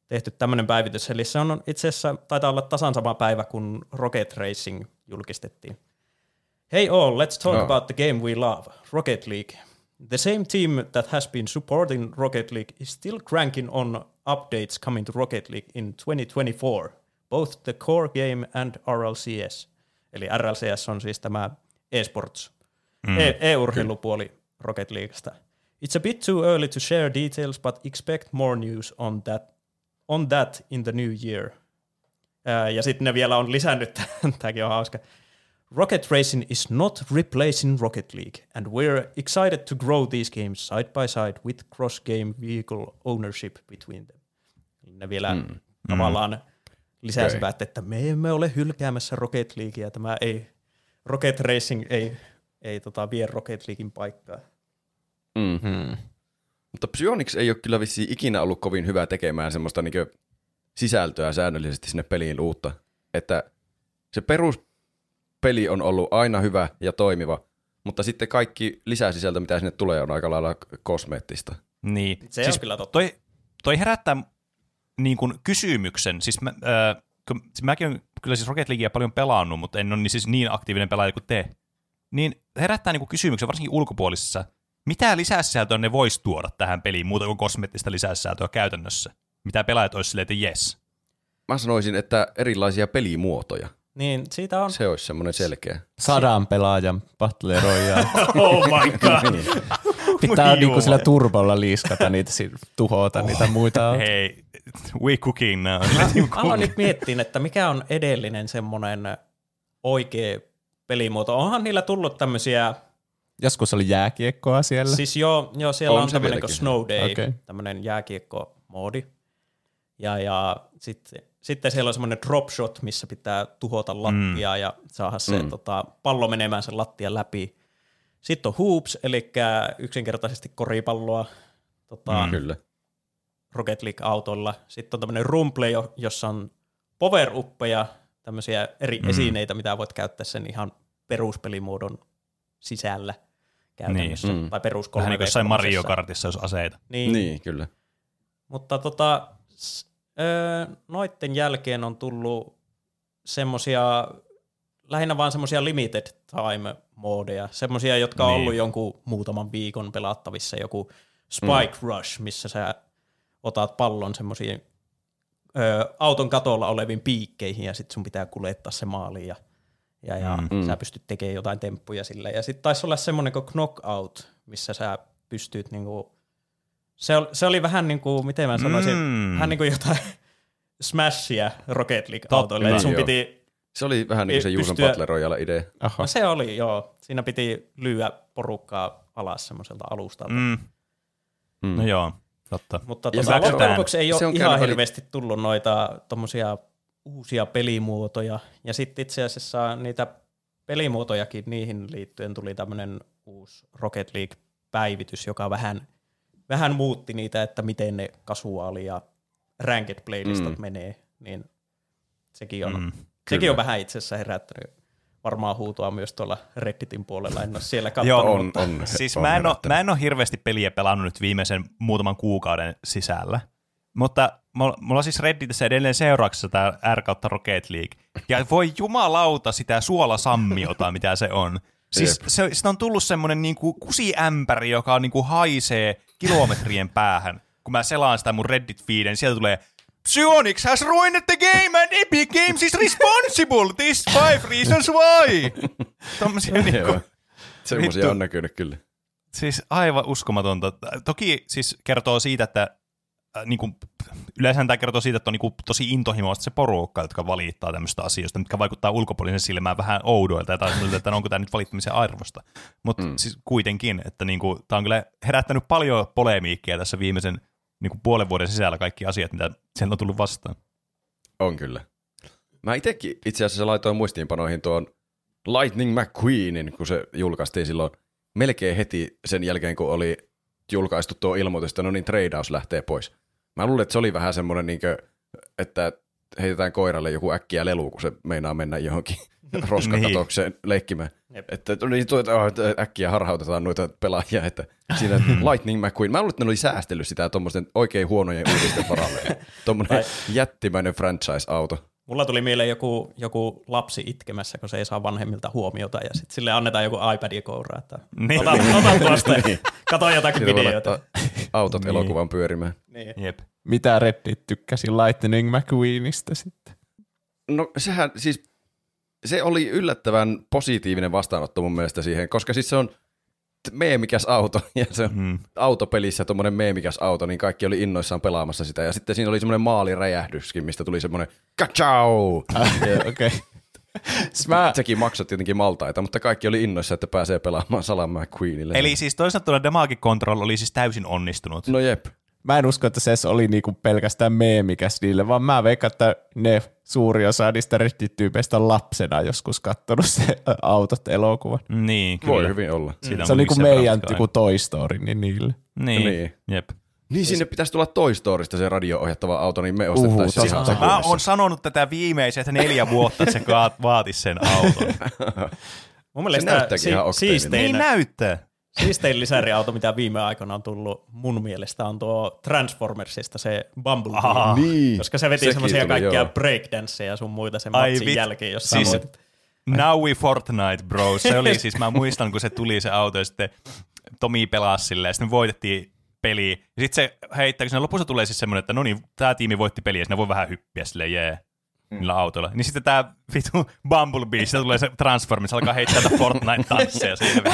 tehty tämmöinen päivitys, eli se on itse asiassa, taitaa olla tasan sama päivä, kun Rocket Racing julkistettiin. Hey all, let's talk No. about the game we love, Rocket League. The same team that has been supporting Rocket League is still cranking on updates coming to Rocket League in 2024, both the core game and RLCS. Eli RLCS on siis tämä esports, mm. e- e-urheilupuoli Rocket Leaguesta. It's a bit too early to share details, but expect more news on that, on that in the new year. Ää, ja sitten ne vielä on lisännyt, tämäkin on hauska. Rocket Racing is not replacing Rocket League, and we're excited to grow these games side by side with cross-game vehicle ownership between them. Ne vielä mm. tavallaan lisäsivät, että me emme ole hylkäämässä Rocket Leaguea, tämä ei, Rocket Racing ei, ei tota, vie Rocket Leaguein paikkaa. Mm. Mutta Psyonix ei ole kyllä vissiin ikinä ollut kovin hyvä tekemään semmoista niin sisältöä säännöllisesti sinne peliin uutta. Että se peruspeli on ollut aina hyvä ja toimiva, mutta sitten kaikki lisäsisältö, mitä sinne tulee, on aika lailla kosmeettista. Niin. Se on kyllä totta. Toi, toi herättää niin kuin kysymyksen. Siis mä, äh, kun, siis mäkin olen kyllä siis Rocket Leaguea paljon pelannut, mutta en ole niin, siis niin aktiivinen pelaaja kuin te. Niin herättää niin kuin kysymyksen, varsinkin ulkopuolisissa, mitä lisäsisältöä ne vois tuoda tähän peliin, muuta kuin kosmeettista lisäsisältöä käytännössä? Mitä pelaajat olisi silleen, että jes. Mä sanoisin, että erilaisia pelimuotoja. Niin, siitä on... Se olisi semmoinen selkeä. Sadan pelaajan Battle Royale. Oh my god. Niin. Pitää niinku sillä turbolla liiskata niitä, tuhota niitä muita. Hei, we cooking now. Mä aloin nyt miettiä, että mikä on edellinen semmoinen oikea pelimuoto. Onhan niillä tullut tämmöisiä, Joskus oli jääkiekkoa siellä. siis joo, joo siellä On on, tämmöinen kuin vieläkin. Snow Day, Okei. tämmöinen jääkiekko-moodi. Ja, ja sitten, sitten siellä on semmoinen drop shot, missä pitää tuhota lattiaa mm. ja saada se Mm. tota, pallo menemään sen lattian läpi. Sitten on hoops, eli yksinkertaisesti koripalloa tota, Mm. Kyllä. Rocket League-autolla. Sitten on tämmöinen rumble, jo- jossa on power uppeja, tämmöisiä eri mm. esineitä, mitä voit käyttää sen ihan peruspelimuodon sisällä käytännössä. Niin. Niin. Mm. Tai perus Vähän niin kuin jossain Mario 3D-koneessa. Kartissa, jos aseita. Niin. Niin. kyllä. Mutta tota, öö, noitten jälkeen on tullut semmosia, lähinnä vaan semmosia limited time moodeja, semmosia, jotka on Niin. ollut jonkun muutaman viikon pelattavissa, joku Spike mm. Rush, missä sä otat pallon semmoisiin auton katolla oleviin piikkeihin ja sitten sun pitää kuljettaa se maaliin ja, ja, ja Mm. sä pystyt tekemään jotain temppuja sillä. Ja sitten taisi olla semmoinen kuin Knockout, missä sä pystyt niinku, se, ol, se oli vähän niin kuin, miten mä sanoisin, Mm. vähän niin kuin jotain Smashia Rocket League-autoille. Sun joo. piti, Se oli vähän niin kuin se Juuson Battle Royale idea. Aha. no se oli joo, siinä piti lyödä porukkaa alas semmoiselta alustalta. Mm. Mm. No joo, totta. Mutta hyväksytään. loppujen lopuksi ei ole ihan hirveästi tullut noita tommosia uusia pelimuotoja. Ja sitten itse asiassa niitä pelimuotojakin niihin liittyen tuli tämmöinen uusi Rocket League-päivitys, joka vähän, vähän muutti niitä, että miten ne kasuaali- ja ranked playlistat mm. menee, niin sekin on, mm, sekin on vähän itse asiassa herättänyt varmaan huutoa myös tuolla Redditin puolella, en ole siellä katsonut. Joo, on, on, Siis on mä, en ole, mä en ole hirveästi peliä pelannut nyt viimeisen muutaman kuukauden sisällä. Mutta mulla, on siis Redditissä edelleen seurauksessa tämä R kautta Rocket League. Ja voi jumalauta sitä suolasammiota, mitä se on. Siis Jep. se, sitä on tullut semmoinen niinku kusiämpäri, joka niinku haisee kilometrien päähän. Kun mä selaan sitä mun Reddit-feeden, niin sieltä tulee Psyonix has ruined the game and Epic Games is responsible. This five reasons why. Tommosia niinku. Semmoisia on näkynyt kyllä. Siis aivan uskomatonta. Toki siis kertoo siitä, että äh, niin kuin, yleensä tämä kertoo siitä, että on niin kuin, tosi intohimoista se porukka, jotka valittaa tämmöistä asioista, mitkä vaikuttaa ulkopuolisen silmään vähän oudoilta ja semmoiselta, että no, onko tämä nyt valittamisen arvosta. Mutta mm. siis kuitenkin, että niin kuin, tämä on kyllä herättänyt paljon polemiikkia tässä viimeisen niin kuin puolen vuoden sisällä kaikki asiat, mitä sen on tullut vastaan. On kyllä. Mä itekin itse asiassa laitoin muistiinpanoihin tuon Lightning McQueenin, kun se julkaistiin silloin melkein heti sen jälkeen, kun oli julkaistu tuo ilmoitus, että no niin, tradeaus lähtee pois. Mä luulen, että se oli vähän semmoinen, niin kuin, että heitetään koiralle joku äkkiä lelu, kun se meinaa mennä johonkin roskakatokseen leikkimään. Jep. Että niin, tuota, äkkiä harhautetaan noita pelaajia, että siinä Lightning McQueen. Mä luulen, että ne oli säästellyt sitä tuommoisten oikein huonojen uutisten varalle. Tuommoinen jättimäinen franchise-auto. Mulla tuli mieleen joku, joku lapsi itkemässä, kun se ei saa vanhemmilta huomiota, ja sitten sille annetaan joku iPad kouraa, että Niin. ota, ota tuosta ja kato jotakin voi videoita. autot Niin. elokuvan pyörimään. Niin. Jep. Mitä Reddit tykkäsi Lightning McQueenista sitten? No sehän siis, se oli yllättävän positiivinen vastaanotto mun mielestä siihen, koska siis se on meemikäs auto, ja se on Mm. autopelissä tuommoinen meemikäs auto, niin kaikki oli innoissaan pelaamassa sitä, ja sitten siinä oli semmoinen maaliräjähdyskin, mistä tuli semmoinen kachau! Okei. Okay. Mä, Sekin maksoi tietenkin maltaita, mutta kaikki oli innoissa, että pääsee pelaamaan Salam McQueenille. Eli siis toisaalta tuo Damage Control oli siis täysin onnistunut. No jep. Mä en usko, että se oli niinku pelkästään meemikäs niille, vaan mä veikkaan, että ne suuri osa niistä Reddit-tyypeistä on lapsena joskus kattonut se autot elokuvan. Niin, kyllä. Voi hyvin olla. Siitä Se on niinku meidän kai. niinku Toy Story niin niille. Niin, Niin. jep. Niin sinne pitäisi tulla Toy Storysta se radio-ohjattava auto, niin me ostettaisiin Uhu, se ihan. Mä oon sanonut tätä viimeiset neljä vuotta, että se kaat- vaatisi sen auton. Mun mielestä näyttääkin ihan okteinen. siistein, niin näyttää. Siistein lisäriauto, mitä viime aikoina on tullut mun mielestä, on tuo Transformersista se Bumblebee. Aha. Niin. Koska se veti semmoisia kaikkia joo. breakdanceja ja sun muita sen Ai matsin vit- jälkeen, jos siis- Now we Fortnite, bro. Se oli siis, mä muistan, kun se tuli se auto ja sitten Tomi pelasi silleen, ja sitten me voitettiin peli. Ja sitten se heittää, kun lopussa tulee siis semmoinen, että no niin, tämä tiimi voitti peliä, ja siinä voi vähän hyppiä silleen, jee, niillä autoilla. Niin sitten tämä vitu Bumblebee, siitä tulee se Transformers, se alkaa heittää tätä Fortnite-tansseja siinä.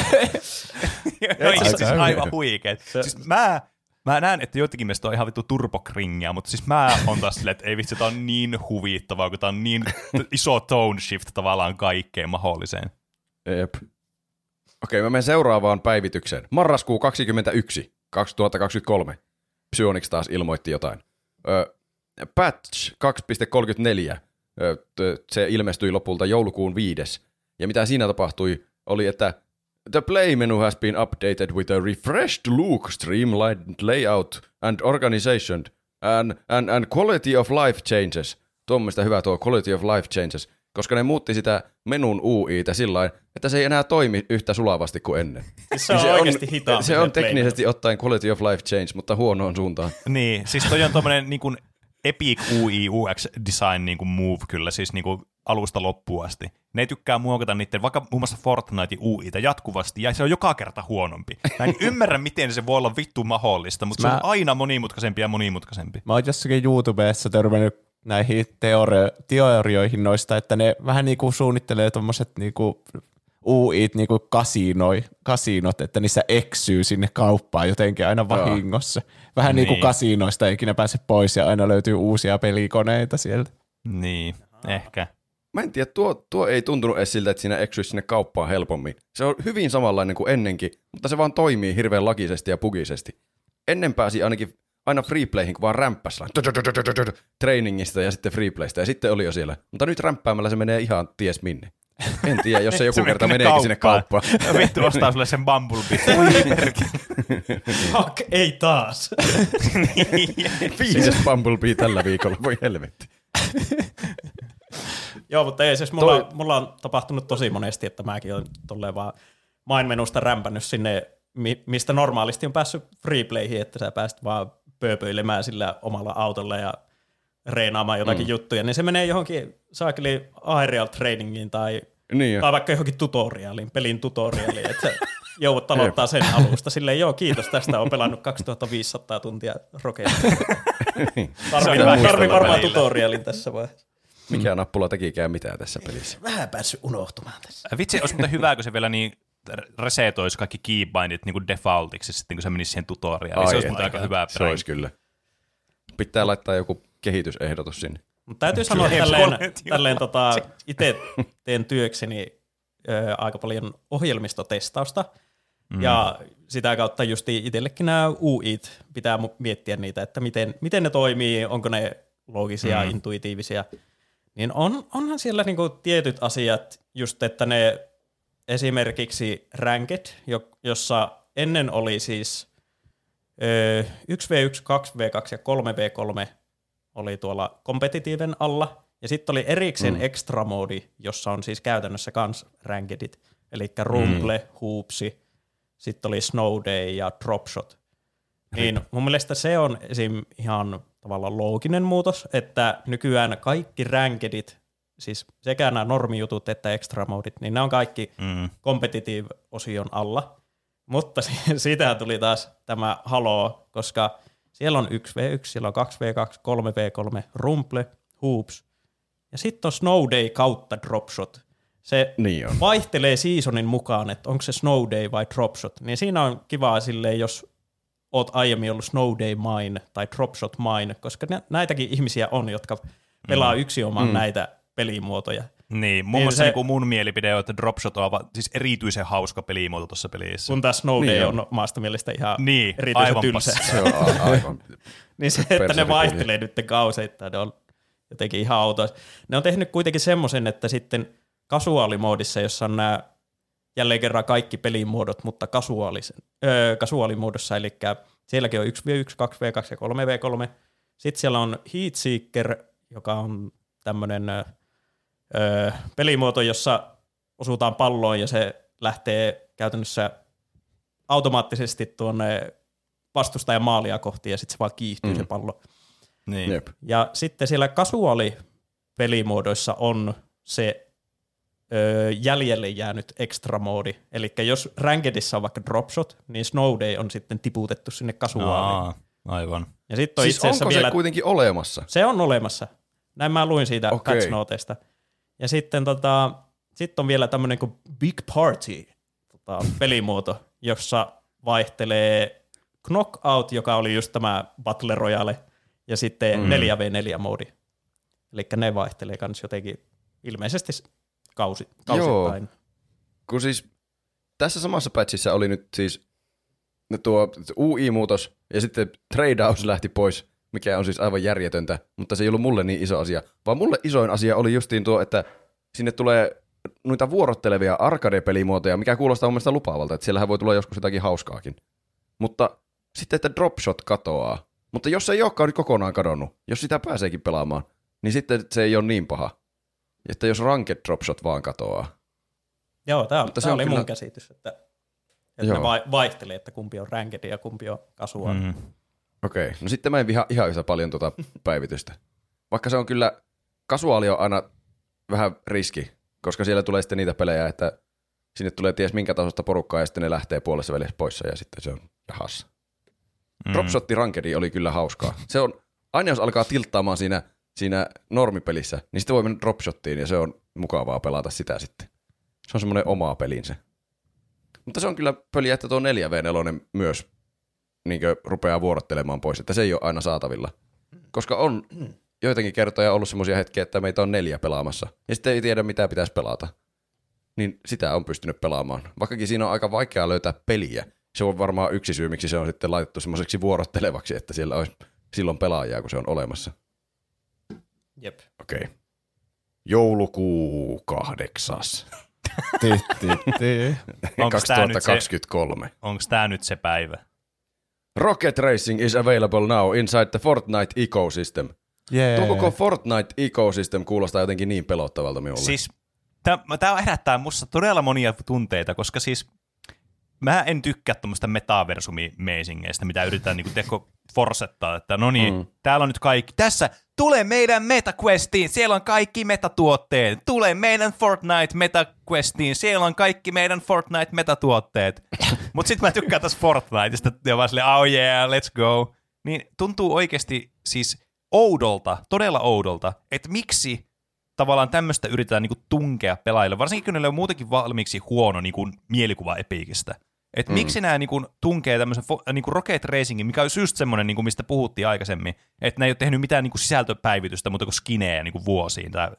no, siis hyvä. aivan huikeet. Siis mä, mä näen, että joitakin mielestä on ihan vittu turbokringia, mutta siis mä on taas silleen, että ei vitsi, tää on niin huvittavaa, kun tää on niin iso tone shift tavallaan kaikkeen mahdolliseen. Jep. Okei, mä menen seuraavaan päivitykseen. Marraskuu 21, 2023. Psyonix taas ilmoitti jotain. Ö, patch 2.34. Ö, t- se ilmestyi lopulta joulukuun 5. Ja mitä siinä tapahtui, oli, että The play menu has been updated with a refreshed look, streamlined layout and organization and, and, and quality of life changes. Tuommoista hyvä tuo quality of life changes, koska ne muutti sitä menun UItä sillä että se ei enää toimi yhtä sulavasti kuin ennen. Se on Niin oikeasti hitaampi Se on se teknisesti ottaen quality of life change, mutta huonoon suuntaan. Niin, siis toi on tommonen niin kuin epic UI UX design niin kuin move kyllä, siis niin kuin alusta loppuun asti. Ne tykkää muokata niiden, vaikka muun muassa Fortnite UIta jatkuvasti, ja se on joka kerta huonompi. Mä en ymmärrä, miten se voi olla vittu mahdollista, mutta se Mä- on aina monimutkaisempi ja monimutkaisempi. Mä oon jossakin YouTubessa törmännyt näihin teorio- teorioihin noista, että ne vähän niinku suunnittelee tommoset niinku UIt niinku kasinoi, kasinot, että niissä eksyy sinne kauppaan jotenkin aina vahingossa. Vähän niin kuin Niin. kasinoista ei ikinä pääse pois ja aina löytyy uusia pelikoneita sieltä. Niin, ehkä. Mä en tiedä, tuo, tuo ei tuntunut edes siltä, että siinä eksyisi sinne kauppaan helpommin. Se on hyvin samanlainen kuin ennenkin, mutta se vaan toimii hirveän lakisesti ja bugisesti. Ennen pääsi ainakin aina freeplayhin, kun vaan rämppäs trainingista ja sitten freeplaystä, ja sitten oli jo siellä. Mutta nyt rämppäämällä se menee ihan ties minne. En tiedä, jos se joku Se kerta menee meneekin sinne kauppaan. Ja vittu ostaa sulle sen Bumblebee. Fuck, ei taas. Viides Bumblebee tällä viikolla, voi helvetti. Joo, mutta ei siis mulla, Toi... mulla on tapahtunut tosi monesti, että mäkin olen tolleen vaan mainmenusta rämpännyt sinne, mi- mistä normaalisti on päässyt freeplayhin, että sä pääst vaan pööpöilemään sillä omalla autolla ja reenaamaan jotakin mm. juttuja, niin se menee johonkin saakeli aerial trainingiin tai, Niin tai vaikka johonkin tutoriaaliin, pelin tutoriaaliin, että joudut aloittaa sen alusta. Silleen, joo, kiitos tästä, on pelannut 2500 tuntia. Tarvii, on tarvii muistella varmaan välillä. tutorialin tässä vaiheessa. Mikä nappula tekikään mitään tässä pelissä. Vähän päässyt unohtumaan tässä. Vitsi, olisi muuten hyvä, kun se vielä niin resetoisi kaikki keybindit niin kuin defaultiksi sitten, kun se menisi siihen tutoriaaliin. Se olisi muuten aika hyvä Se olisi kyllä. Pitää laittaa joku kehitysehdotus sinne. Mutta täytyy sanoa, että tälleen, tälleen tota, itse teen työkseni ö, aika paljon ohjelmistotestausta. Mm. Ja sitä kautta just itsellekin nämä UIt pitää miettiä niitä, että miten, miten ne toimii, onko ne loogisia, mm. intuitiivisia. Niin on, onhan siellä niinku tietyt asiat, just että ne esimerkiksi ranked, jo, jossa ennen oli siis ö, 1v1, 2v2 ja 3v3 oli tuolla kompetitiiven alla. Ja sitten oli erikseen mm. extra moodi, jossa on siis käytännössä kans rankedit. Eli rumble, mm. hoopsi, sitten oli snow day ja dropshot. Niin mun mielestä se on esim. ihan tavallaan looginen muutos, että nykyään kaikki rankedit, siis sekä nämä normijutut että extra modit, niin ne on kaikki Mm. competitive-osion alla. Mutta si- siitä tuli taas tämä Halo, koska siellä on 1v1, siellä on 2v2, 3v3, Rumble, Hoops, ja sitten on Snow Day kautta Dropshot. Se Niin on. vaihtelee seasonin mukaan, että onko se Snow Day vai Dropshot. Niin siinä on kivaa silleen, jos oot aiemmin ollut Snow Day mine tai Dropshot mine, koska nä- näitäkin ihmisiä on, jotka pelaa yksi omaan mm. näitä pelimuotoja. Niin, muun Niin muassa se- se... niin mun mielipide on, että Dropshot on va- siis erityisen hauska pelimuoto tuossa pelissä. Kun tämä Snow Niin Day on. on omasta mielestä ihan Niin, erityisen aivan tylsä. Se on aivan. Niin se, että ne vaihtelee nyt kauseittain, ne on jotenkin ihan autoa. Ne on tehnyt kuitenkin semmoisen, että sitten kasuaalimoodissa, jossa on nämä jälleen kerran kaikki pelimuodot, mutta kasuaalisen, öö, kasuaalimuodossa, eli sielläkin on 1v1, 2v2 ja 3v3. Sitten siellä on Heatseeker, joka on tämmöinen öö, pelimuoto, jossa osutaan palloon ja se lähtee käytännössä automaattisesti tuonne vastustajan maalia kohti ja sitten se vaan kiihtyy mm. se pallo. Niin. Jep. Ja sitten siellä kasuaali-pelimuodoissa on se ö, jäljelle jäänyt extra moodi. Eli jos Rankedissa on vaikka dropshot, niin Snow Day on sitten tiputettu sinne kasuaaliin. Aa, aivan. Ja sitten on Siis itse onko vielä... se kuitenkin olemassa? Se on olemassa. Näin mä luin siitä okay. patch Ja sitten tota, sit on vielä tämmöinen kuin Big Party tota, pelimuoto, jossa vaihtelee Knockout, joka oli just tämä Battle Royale, ja sitten mm. 4v4-moodi. Eli ne vaihtelee kans jotenkin ilmeisesti kausi, kausittain. Kun siis tässä samassa patchissa oli nyt siis tuo UI-muutos ja sitten tradeaus lähti pois, mikä on siis aivan järjetöntä, mutta se ei ollut mulle niin iso asia. Vaan mulle isoin asia oli justiin tuo, että sinne tulee noita vuorottelevia arcade-pelimuotoja, mikä kuulostaa mun mielestä lupaavalta, että siellähän voi tulla joskus jotakin hauskaakin. Mutta sitten, että dropshot katoaa. Mutta jos se ei olekaan nyt kokonaan kadonnut, jos sitä pääseekin pelaamaan, niin sitten se ei ole niin paha. Että jos ranked dropshot vaan katoaa. Joo, tämä, Mutta se tämä on oli kyllä- mun käsitys, että, että Joo. ne vai, vaihtelee, että kumpi on ranked ja kumpi on kasuaali. Mm. Mm. Okei, no sitten mä en viha ihan yhtä paljon tuota päivitystä. Vaikka se on kyllä, kasuaali on aina vähän riski, koska siellä tulee sitten niitä pelejä, että sinne tulee ties minkä tasosta porukkaa ja sitten ne lähtee puolessa välissä poissa ja sitten se on jahas. Mm. Dropshotti Rankedi oli kyllä hauskaa. Se on, aina jos alkaa tilttaamaan siinä, siinä normipelissä, niin sitten voi mennä dropshottiin ja se on mukavaa pelata sitä sitten. Se on semmoinen oma pelinsä. Mutta se on kyllä pöliä, että tuo 4v4 myös niin rupeaa vuorottelemaan pois, että se ei ole aina saatavilla. Koska on joitakin kertoja ollut semmoisia hetkiä, että meitä on neljä pelaamassa, ja sitten ei tiedä, mitä pitäisi pelata. Niin sitä on pystynyt pelaamaan. Vaikkakin siinä on aika vaikea löytää peliä. Se on varmaan yksi syy, miksi se on sitten laitettu semmoiseksi vuorottelevaksi, että siellä olisi silloin pelaajaa, kun se on olemassa. Jep. Okei. Joulukuu kahdeksas. Se- 2023. Onko tämä nyt se päivä? Rocket Racing is available now inside the Fortnite ecosystem. Yeah. Tuo koko Fortnite ecosystem kuulostaa jotenkin niin pelottavalta minulle. Siis tämä herättää musta todella monia tunteita, koska siis mä en tykkää tuommoista metaversumi-meisingeistä, mitä yritetään niinku teko forsettaa, että no niin, mm. Täällä on nyt kaikki. Tässä, tule meidän MetaQuestiin, siellä on kaikki metatuotteet. Tule meidän Fortnite MetaQuestiin, siellä on kaikki meidän Fortnite metatuotteet. Mutta sitten mä tykkään tässä Fortniteista, ja vaan silleen, oh yeah, let's go. Niin tuntuu oikeasti siis oudolta, todella oudolta, että miksi tavallaan tämmöistä yritetään niinku tunkea pelaajille, varsinkin kun niillä on muutenkin valmiiksi huono niinku mielikuva Epicistä. Et mm. miksi nämä niinku tunkee tämmöisen fo- niinku Rocket Racingin, mikä on just semmoinen, niinku, mistä puhuttiin aikaisemmin, että ne ei ole tehnyt mitään niinku sisältöpäivitystä muuta kuin skinejä niinku vuosiin tai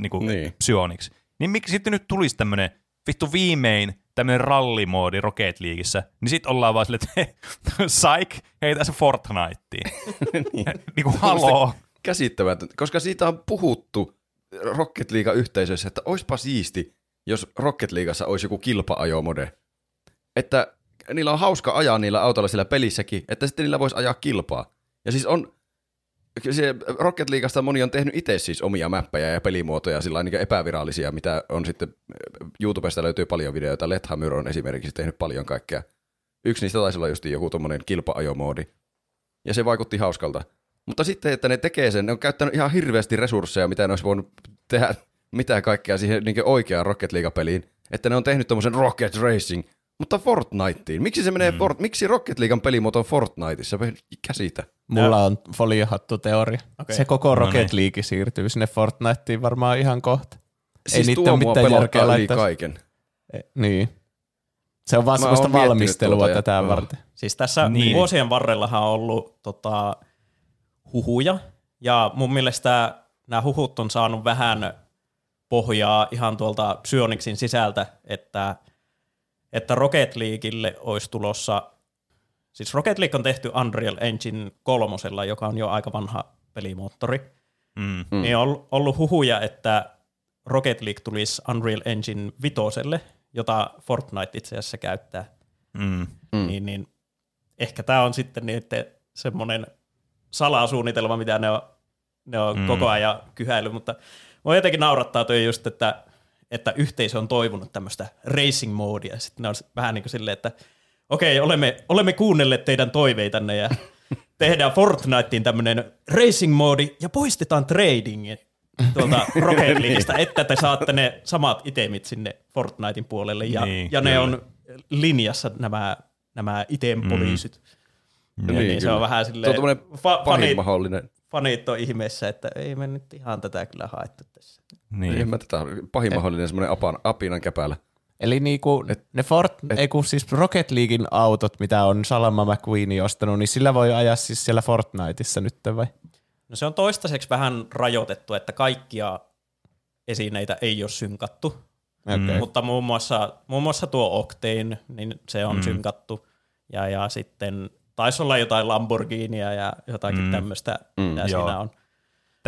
niinku Niin. Psyonix. Niin miksi sitten nyt tulisi tämmöinen vittu viimein tämmöinen rallimoodi Rocket Leagueissä, niin sit ollaan vaan silleen, että psych, hei tässä Fortniteen. niin. niinku haloo. Käsittämätöntä, koska siitä on puhuttu Rocket League-yhteisössä, että oispa siisti, jos Rocket Leagueassa olisi joku kilpa-ajomode. Että niillä on hauska ajaa niillä autoilla siellä pelissäkin, että sitten niillä voisi ajaa kilpaa. Ja siis on, se Rocket Leagueasta moni on tehnyt itse siis omia mäppejä ja pelimuotoja sillä niin epävirallisia, mitä on sitten, YouTubesta löytyy paljon videoita, Lethamyr on esimerkiksi tehnyt paljon kaikkea. Yksi niistä taisi olla just joku tommonen kilpa-ajomoodi. Ja se vaikutti hauskalta. Mutta sitten, että ne tekee sen, ne on käyttänyt ihan hirveästi resursseja, mitä ne olisi voinut tehdä, mitä kaikkea siihen niin oikeaan Rocket League-peliin. Että ne on tehnyt tommosen Rocket Racing, mutta Fortniteen. Miksi se menee, mm. Fort, miksi Rocket Leaguean pelimuoto on Fortniteissa? Käsitä. Mulla on foliohattu teoria. Okei. Se koko No Rocket niin. League siirtyy sinne Fortniteen varmaan ihan kohta. Siis niitten tuo ole mua mitään pelottaa järkeä yli laittaa- kaiken. E, niin. Se on vaan Mä semmoista oon miettinyt valmistelua tuota ja- tätä joo. varten. Siis tässä Niin. niin. vuosien varrellahan on ollut tota, huhuja, ja mun mielestä nämä huhut on saanut vähän pohjaa ihan tuolta Psyonixin sisältä, että, että Rocket Leagueille olisi tulossa, siis Rocket League on tehty Unreal Engine kolmosella, joka on jo aika vanha pelimoottori, Mm. mm. niin on ollut huhuja, että Rocket League tulisi Unreal Engine vitoselle, jota Fortnite itse asiassa käyttää Mm. Mm. niin, niin ehkä tämä on sitten niiden semmoinen salasuunnitelma, mitä ne on, ne on Mm. koko ajan kyhäily, mutta mua jotenkin naurattaa toi just, että, että yhteisö on toivonut tämmöistä racing-moodia, sitten ne on vähän niin kuin silleen, että okei, olemme, olemme kuunnelleet teidän toiveitanne ja tehdään Fortniteen tämmöinen racing-moodi ja poistetaan trading tuolta Rocket Leagueista, että te saatte ne samat itemit sinne Fortnitein puolelle ja, Niin, ja ne kyllä. on linjassa nämä, nämä item-poliisit. Mm. Niin, Niin, niin se on vähän Se on silleen, fa- pahin fanit, mahdollinen. fanit on ihmeessä, että ei me nyt ihan tätä kyllä haettu tässä. Niin. Niin. Mä tätä, pahin mahdollinen semmoinen apan, apinan käpälä. Eli niinku ne Fort, et, ei kun siis Rocket Leaguein autot, mitä on Salama McQueen ostanut, niin sillä voi ajaa siis siellä Fortniteissa nyt vai? No se on toistaiseksi vähän rajoitettu, että kaikkia esineitä ei ole synkattu, Okay. Mm. mutta muun muassa, muun muassa tuo Octane, niin se on Mm. mm. synkattu. Ja, ja sitten taisi olla jotain Lamborghinia ja jotakin Mm. mm. tämmöistä, Mm. mitä Joo. siinä on.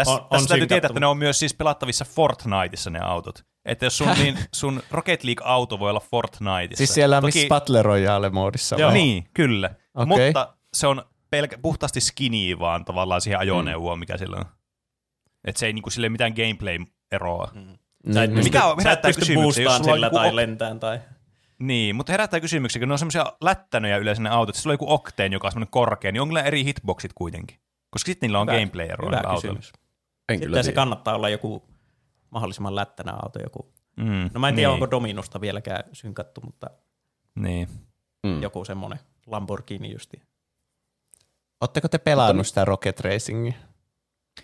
Tässä, On- on, on tässä täytyy tietää, että ne on myös siis pelattavissa Fortniteissa ne autot. Että jos sun, niin, sun Rocket League-auto voi olla Fortniteissa. Siis siellä on Toki, Battle Royale-moodissa Joo. vai? Niin, kyllä. Okei. Mutta se on pelkä, puhtaasti skinny vaan tavallaan siihen ajoneuvoon, mikä sillä on. Että se ei niinku sille mitään gameplay-eroa. Mm. Sä et Niin, pysty, Mikä on- sä et herättää pysty boostaan on sillä joku tai ok- lentään tai... Niin, mutta herättää kysymyksiä, kun ne on semmoisia lättänöjä yleensä ne autot. Sulla on joku Octane, joka on semmoinen korkea, niin onko niillä eri hitboxit kuitenkin? Koska sitten niillä on gameplay-eroa autoilla. kysymys. En kyllä Sitten se tiedä. kannattaa olla joku mahdollisimman lättänä auto. Joku. Mm, No mä en tiedä, niin, onko Dominusta vieläkään synkattu, mutta Niin. Mm. joku semmoinen Lamborghini justi. Ootteko te pelannut sitä Rocket Racingia?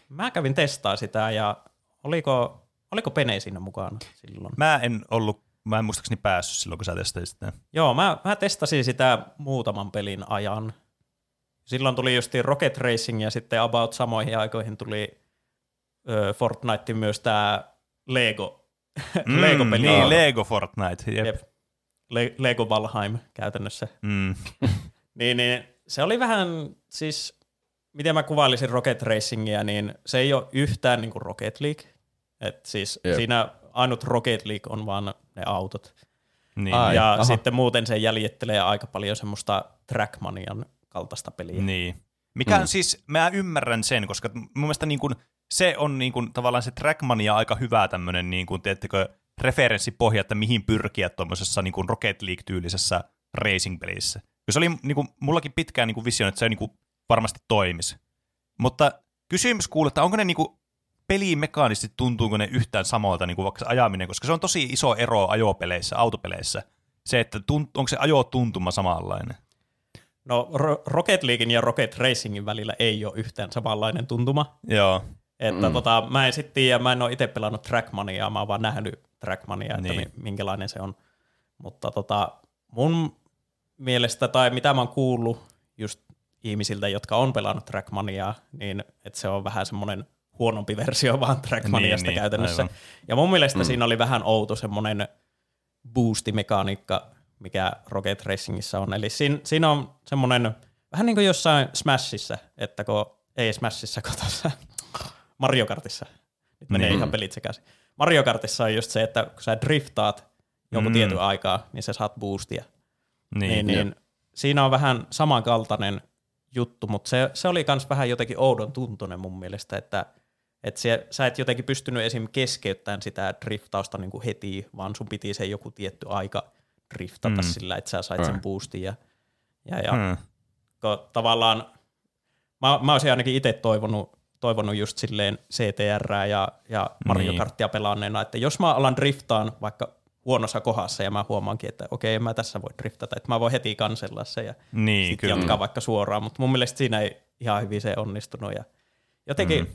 Mä kävin testaa sitä ja oliko, oliko Pene siinä mukana silloin? Mä en ollut, mä en muistaakseni päässyt silloin, kun sä testasit sitä. Joo, mä, mä testasin sitä muutaman pelin ajan. Silloin tuli just Rocket Racing ja sitten about samoihin aikoihin tuli Fortnite myös tämä Lego, Lego-peli. Niin, Lego Fortnite. Jep. Jep. Le- Lego Valheim käytännössä. Mm. Niin, niin se oli vähän siis, miten mä kuvailisin Rocket Racingia, niin se ei ole yhtään niin kuin Rocket League. Et siis Jep. siinä ainut Rocket League on vaan ne autot. Niin, Ai. ja aha. sitten muuten se jäljittelee aika paljon semmoista Trackmanian kaltaista peliä. Niin. Mikä Mm. on siis, mä ymmärrän sen, koska mun mielestä niin kuin, se on niin kuin, tavallaan se Trackmania aika hyvä tämmöinen, niin kuin, teettekö, referenssipohja, että mihin pyrkiä tuommoisessa niin kuin Rocket League-tyylisessä racing-pelissä. Se oli niin kuin, mullakin pitkään niin kuin visio, että se niin kuin, varmasti toimisi. Mutta kysymys kuuluu, että onko ne niin kuin, pelimekaanisesti tuntuuko ne yhtään samalta niin kuin vaikka se ajaminen, koska se on tosi iso ero ajopeleissä, autopeleissä. Se, että tunt, onko se ajotuntuma samanlainen. No Ro- Rocket Leaguein ja Rocket Racingin välillä ei ole yhtään samanlainen tuntuma. Joo. Että Mm. tota, mä en sitten tiedä, mä en ole itse pelannut Trackmaniaa, mä oon vaan nähnyt Trackmaniaa, että Niin. mi- minkälainen se on. Mutta tota, mun mielestä, tai mitä mä oon kuullut just ihmisiltä, jotka on pelannut Trackmaniaa, niin että se on vähän semmoinen huonompi versio vaan Trackmaniasta Niin, niin, käytännössä. aivan. Ja mun mielestä mm. siinä oli vähän outo semmoinen boostimekaniikka, mikä Rocket Racingissä on. Eli siinä, siinä on semmoinen, vähän niin kuin jossain Smashissa, että kun, ei Smashissa, kun tuossa Mario Kartissa. Nyt menee Niin. ihan pelit sekaisin. Mario Kartissa on just se, että kun sä driftaat jonkun Mm. mm. tietyn aikaa, niin sä saat boostia. Niin, Niin, niin, siinä on vähän samankaltainen juttu, mutta se, se oli myös vähän jotenkin oudon tuntunen mun mielestä, että että se, sä et jotenkin pystynyt esim. keskeyttämään sitä driftausta niin kuin heti, vaan sun piti se joku tietty aika driftata Mm. mm. sillä, että sä sait sen Mm. boostin. Ja, ja, ja Hmm. kun tavallaan, mä, mä olisin ainakin itse toivonut, toivonut just silleen CTR ja, ja Mario Niin. Karttia pelanneena, että jos mä alan driftaan vaikka huonossa kohdassa ja mä huomaankin, että okei, mä tässä voi driftata, että mä voin heti kansella se ja Niin, sitten jatkaa vaikka suoraan, mutta mun mielestä siinä ei ihan hyvin se onnistunut. Ja jotenkin, mm.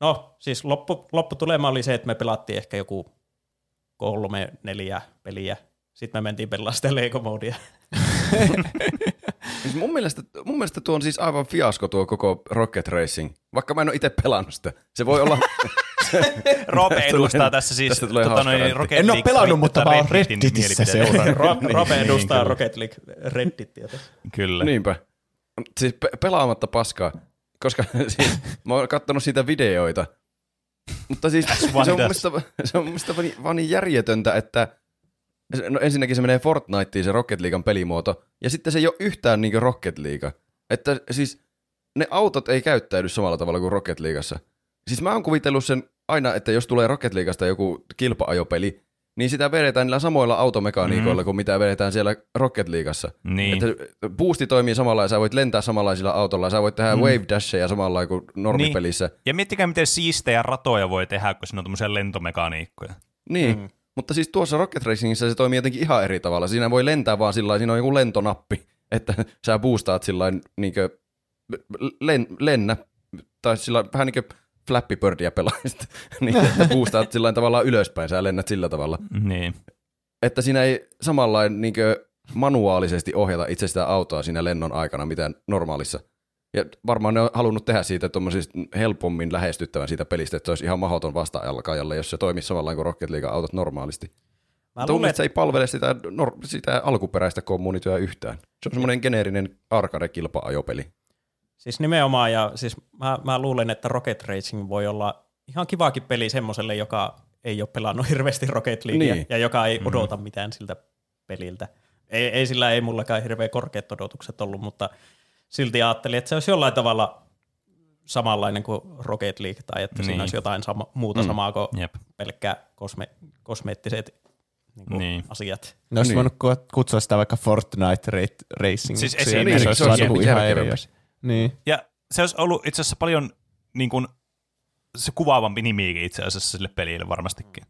no siis loppu, lopputulema oli se, että me pelattiin ehkä joku kolme, neljä peliä. Sitten me mentiin pelaamaan sitä Lego-moodia. Siis mun, mielestä, mun mielestä tuo on siis aivan fiasko tuo koko Rocket Racing, vaikka mä en ole itse pelannut sitä. Se voi olla... Rope edustaa tässä siis tästä tulee tota, noin. Rocket En ole pelannut, mutta mä oon Redditissä seurannut. Ro- Robe Niin, edustaa kyllä. Rocket League Redditia tässä. Kyllä. Niinpä. Siis pe- pelaamatta paskaa, koska siis, mä oon kattonut siitä videoita. Mutta siis se on mielestä, se on mun mielestä vaan, niin, vaan niin järjetöntä, että no ensinnäkin se menee Fortniteen se Rocket Leaguean pelimuoto, ja sitten se ei ole yhtään niin Rocket League. Että siis ne autot ei käyttäydy samalla tavalla kuin Rocket Leagueassa. Siis mä oon kuvitellut sen aina, että jos tulee Rocket Leagueasta joku kilpa-ajopeli, niin sitä vedetään niillä samoilla automekaniikoilla mm. kuin mitä vedetään siellä Rocket Leagueassa. Niin. Että boosti toimii samalla ja sä voit lentää samanlaisilla autolla, sä voit tehdä mm. wave dasheja samalla kuin normipelissä. Niin, Ja miettikää, miten siistejä ratoja voi tehdä, kun siinä on tämmöisiä lentomekaniikkoja. niin. Mm. Mutta siis tuossa Rocket Racingissä se toimii jotenkin ihan eri tavalla. Siinä voi lentää vaan sillä siinä on joku lentonappi, että sä boostaat sillä niinkö len, lennä, tai sillä vähän niin kuin Flappy Birdia pelaajista, niin että boostaat sillä tavallaan ylöspäin, sä lennät sillä tavalla. Niin. Että siinä ei samanlainen niin manuaalisesti ohjata itse sitä autoa siinä lennon aikana, mitä normaalissa. Ja varmaan ne on halunnut tehdä siitä helpommin lähestyttävän siitä pelistä, että se olisi ihan mahdoton vasta-alkajalle, jos se toimisi samalla kuin Rocket League autot normaalisti. Mä luulen, mielestä se ei palvele sitä, nor- sitä alkuperäistä kommunityä yhtään. Se on semmoinen geneerinen arcade-kilpa-ajopeli. Siis nimenomaan, ja siis mä, mä luulen, että Rocket Racing voi olla ihan kivaakin peli semmoiselle, joka ei ole pelannut hirveästi Rocket Leaguea, Niin. ja joka ei odota mitään siltä peliltä. Ei, ei sillä ei mullakaan hirveän korkeat odotukset ollut, mutta silti ajattelin, että se olisi jollain tavalla samanlainen kuin Rocket League, tai että niin. Niin. siinä olisi jotain sama, muuta Mm. samaa kuin Jep. pelkkä kosme, kosmeettiset niin kuin Niin. asiat. Ne olisi Niin. voinut ku- kutsua sitä vaikka Fortnite Ra- Racing. Siis esimerkiksi se olisi se olisi joku jep, ihan eri. Niin. Ja se olisi ollut itse asiassa paljon niin kuin, se kuvaavampi nimikin itse asiassa sille pelille varmastikin.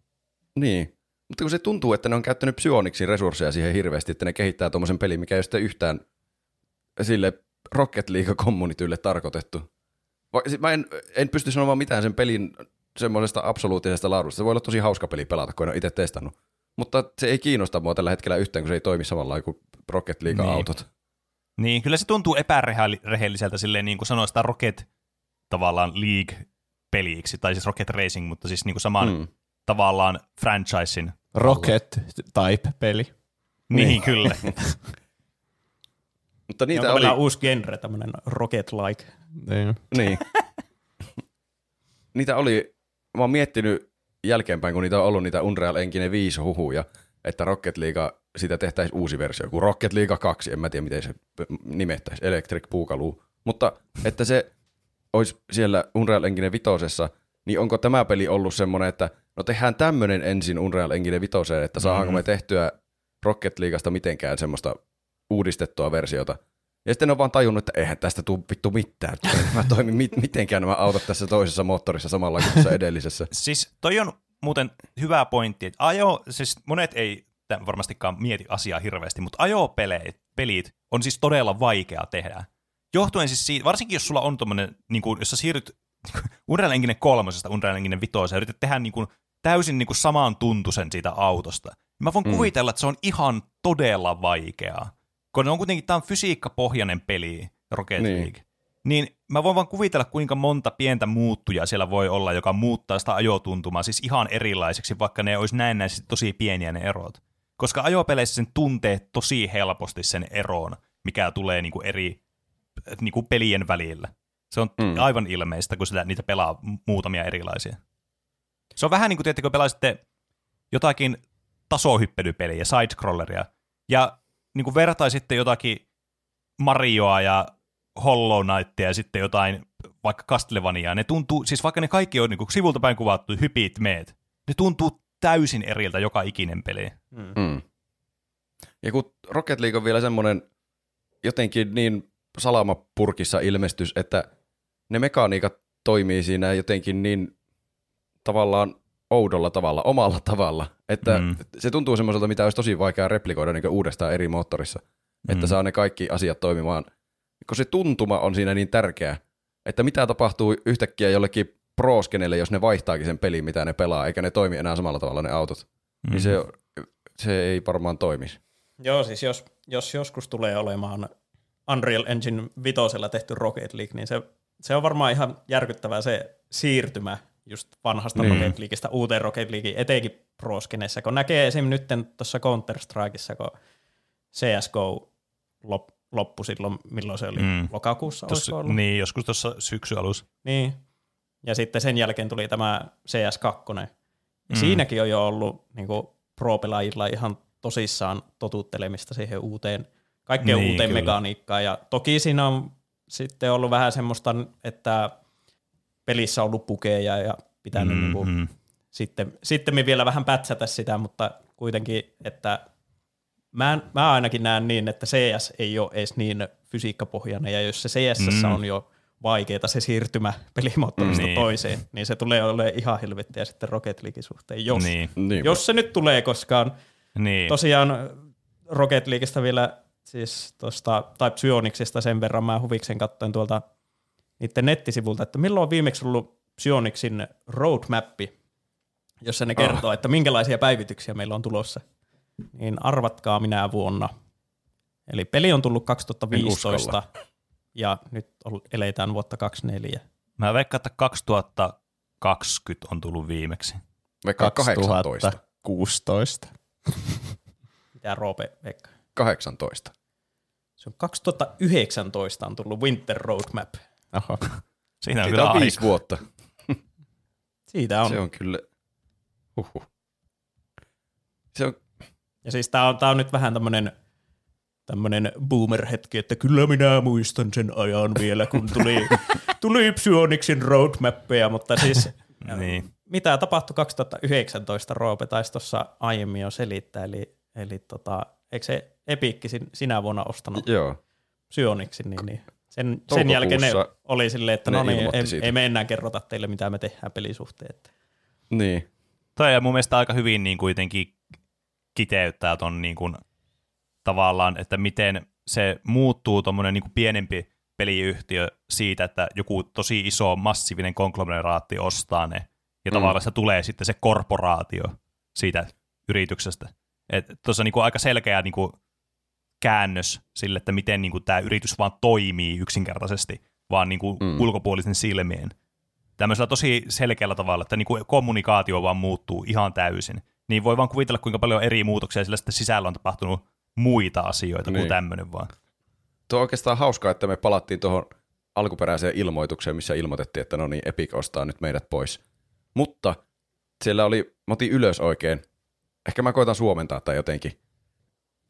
Niin. Mutta kun se tuntuu, että ne on käyttänyt Psyoniksin resursseja siihen hirveästi, että ne kehittää tuommoisen pelin, mikä ei ole sitten yhtään sille Rocket League-communitylle tarkoitettu. Siis Mä en, en pysty sanomaan mitään sen pelin semmoisesta absoluuttisesta laadusta. Se voi olla tosi hauska peli pelata, kun en ole itse testannut. Mutta se ei kiinnosta mua tällä hetkellä yhtään, kun se ei toimi samalla kuin Rocket League-autot. Niin, kyllä se tuntuu epärehelliseltä silleen niin kuin sanoa sitä Rocket tavallaan League-peliksi, tai siis Rocket Racing, mutta siis niin kuin saman mm. Tavallaan franchisein. Rocket Type-peli. Niin, niin kyllä. Mutta Niitä Onko oli... uusi genre, tämmöinen Rocket-like. Niin. Niin. Niitä oli, mä oon miettinyt jälkeenpäin, kun niitä on ollut niitä Unreal Engine 5 huhuja, että Rocket League, sitä tehtäisiin uusi versio, kuin Rocket League 2, en mä tiedä miten se nimettäisi, Electric Boogaloo. Mutta että se olisi siellä Unreal Engine 5, niin onko tämä peli ollut semmoinen, että no tehdään tämmöinen ensin Unreal Engine 5, että saadaanko me tehtyä Rocket Leagueasta mitenkään semmoista uudistettua versiota. Ja sitten on vaan tajunnut, että eihän tästä tule vittu mitään. Mä toimin mit- mitenkään nämä autot tässä toisessa moottorissa samalla kuin tässä edellisessä. Siis toi on muuten hyvä pointti, että ajo, siis monet ei varmastikaan mieti asiaa hirveästi, mutta ajopelit pelit on siis todella vaikea tehdä. Johtuen siis siitä, varsinkin jos sulla on tommonen, niin kuin, jos sä siirryt Unreal Engine 3 Unreal Engine 5 ja yrität tehdä niin kuin, täysin niin kuin saman tuntuisen siitä autosta. Mä voin mm. kuvitella, että se on ihan todella vaikeaa. Kun on kuitenkin, tämä on fysiikkapohjainen peli, Rocket Niin. League. Niin mä voin vaan kuvitella, kuinka monta pientä muuttujaa siellä voi olla, joka muuttaa sitä ajotuntumaa siis ihan erilaiseksi, vaikka ne olisi näennäisesti tosi pieniä ne erot. Koska ajopeleissä sen tuntee tosi helposti sen eroon, mikä tulee niinku eri niinku pelien välillä. Se on Mm. aivan ilmeistä, kun sitä, niitä pelaa muutamia erilaisia. Se on vähän niin kuin, tiedättekö, pelaisitte jotakin tasohyppelypeliä, side-scrolleria, ja niin kuin vertaisitte jotakin Marioa ja Hollow Knightia ja sitten jotain vaikka Castlevaniaa, ne tuntuu, siis vaikka ne kaikki on niin kuin sivulta päin kuvattu, hypit, meet, ne tuntuu täysin eriltä joka ikinen peli. Mm. Ja kun Rocket League on vielä semmoinen jotenkin niin salamapurkissa ilmestys, että ne mekaniikat toimii siinä jotenkin niin tavallaan oudolla tavalla, omalla tavalla, että mm. Mm. se tuntuu semmoiselta, mitä olisi tosi vaikea replikoida niin uudestaan eri moottorissa, mm. että Mm. saa ne kaikki asiat toimimaan. Kun se tuntuma on siinä niin tärkeä, että mitä tapahtuu yhtäkkiä jollekin proskenelle, jos ne vaihtaakin sen pelin, mitä ne pelaa, eikä ne toimi enää samalla tavalla ne autot, mm. niin se, se ei varmaan toimisi. Joo, siis jos, jos joskus tulee olemaan Unreal Engine 5 tehty Rocket League, niin se, se on varmaan ihan järkyttävää se siirtymä just vanhasta Niin. Rocket Leagueista uuteen Rocket Leagueen, etenkin proskenessa, kun näkee esim. nyt tuossa Counter-Strikeissa, kun CSGO lop, loppu silloin, milloin se oli, Mm. lokakuussa olisiko ollut? niin, joskus tuossa syksy alussa. Niin. Ja sitten sen jälkeen tuli tämä CS2. Ja Mm. Siinäkin on jo ollut niin pro-pelaajilla ihan tosissaan totuttelemista siihen uuteen, kaikkeen niin, uuteen kyllä. mekaniikkaan. Ja toki siinä on sitten ollut vähän semmoista, että pelissä on ollut pukeja ja pitänyt mm, niin kuin, mm. sitten, sitten vielä vähän pätsätä sitä, mutta kuitenkin, että mä, mä ainakin näen niin, että CS ei ole edes niin fysiikkapohjainen, ja jos se CS Mm. on jo vaikeeta se siirtymä pelimoottorista. Niin. toiseen, niin se tulee olemaan ihan helvettiä sitten Rocket Leaguein suhteen, jos, Niin, jos se nyt tulee koskaan. niin. Tosiaan Rocket Leagueista vielä, siis tuosta, tai Psyonixista sen verran mä huviksen katsoin tuolta niiden nettisivulta, että milloin on viimeksi ollut Psyonixin roadmappi, jossa ne kertoo, että minkälaisia päivityksiä meillä on tulossa. Niin arvatkaa minä vuonna. Eli peli on tullut 2015 ja nyt eletään vuotta 24. Mä veikkaan, että 2020 on tullut viimeksi. Vaikka 18. 2016. Mitä Roope Veikka? 18. Se on 2019 on tullut Winter Roadmap. Oho. Siinä on Siitä kyllä on aika. viisi vuotta. Siitä on. Se on kyllä... Huhhuh. Se on... Ja siis tää on, tää on nyt vähän tämmönen, tämmönen boomer-hetki, että kyllä minä muistan sen ajan vielä, kun tuli, tuli Psyonixin roadmappeja, mutta siis Niin. mitä tapahtui 2019, Roope taisi tuossa aiemmin jo selittää, eli, eli tota, eikö se Epikki sin- sinä vuonna ostanut Joo. Psyonixin, niin, niin sen, sen jälkeen ne oli silleen, että ne no niin, ei, siitä. ei me enää kerrota teille, mitä me tehdään pelisuhteen. Että. Niin. Toi mun mielestä aika hyvin niin kuitenkin kiteyttää ton niin kuin, tavallaan, että miten se muuttuu tuommoinen niin kuin pienempi peliyhtiö siitä, että joku tosi iso massiivinen konglomeraatti ostaa ne, ja Mm. tavallaan se tulee sitten se korporaatio siitä yrityksestä. Tuossa niin kuin aika selkeä niin kuin käännös sille, että miten niin kuin tämä yritys vaan toimii yksinkertaisesti, vaan niin kuin Mm. ulkopuolisen silmien. Tämmöisellä tosi selkeällä tavalla, että niin kuin kommunikaatio vaan muuttuu ihan täysin. Niin voi vaan kuvitella, kuinka paljon eri muutoksia sillä sitten sisällä on tapahtunut muita asioita. Niin. kuin tämmöinen vaan. Tuo on oikeastaan hauskaa, että me palattiin tuohon alkuperäiseen ilmoitukseen, missä ilmoitettiin, että no niin, Epic ostaa nyt meidät pois. Mutta siellä oli, mä otin ylös oikein. Ehkä mä koitan suomentaa tai jotenkin.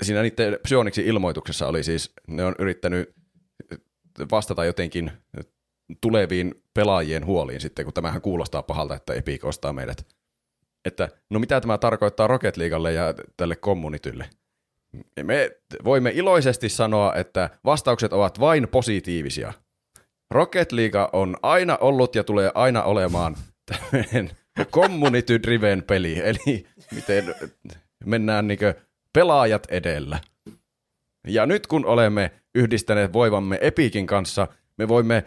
Siinä niiden Psyonixin ilmoituksessa oli siis, ne on yrittänyt vastata jotenkin tuleviin pelaajien huoliin sitten, kun tämähän kuulostaa pahalta, että Epic ostaa meidät. Että no mitä tämä tarkoittaa Rocket Leaguelle ja tälle kommunitylle? Me voimme iloisesti sanoa, että vastaukset ovat vain positiivisia. Rocket League on aina ollut ja tulee aina olemaan tämmöinen community-driven peli, eli miten mennään niin pelaajat edellä. Ja nyt kun olemme yhdistäneet voivamme Epikin kanssa, me voimme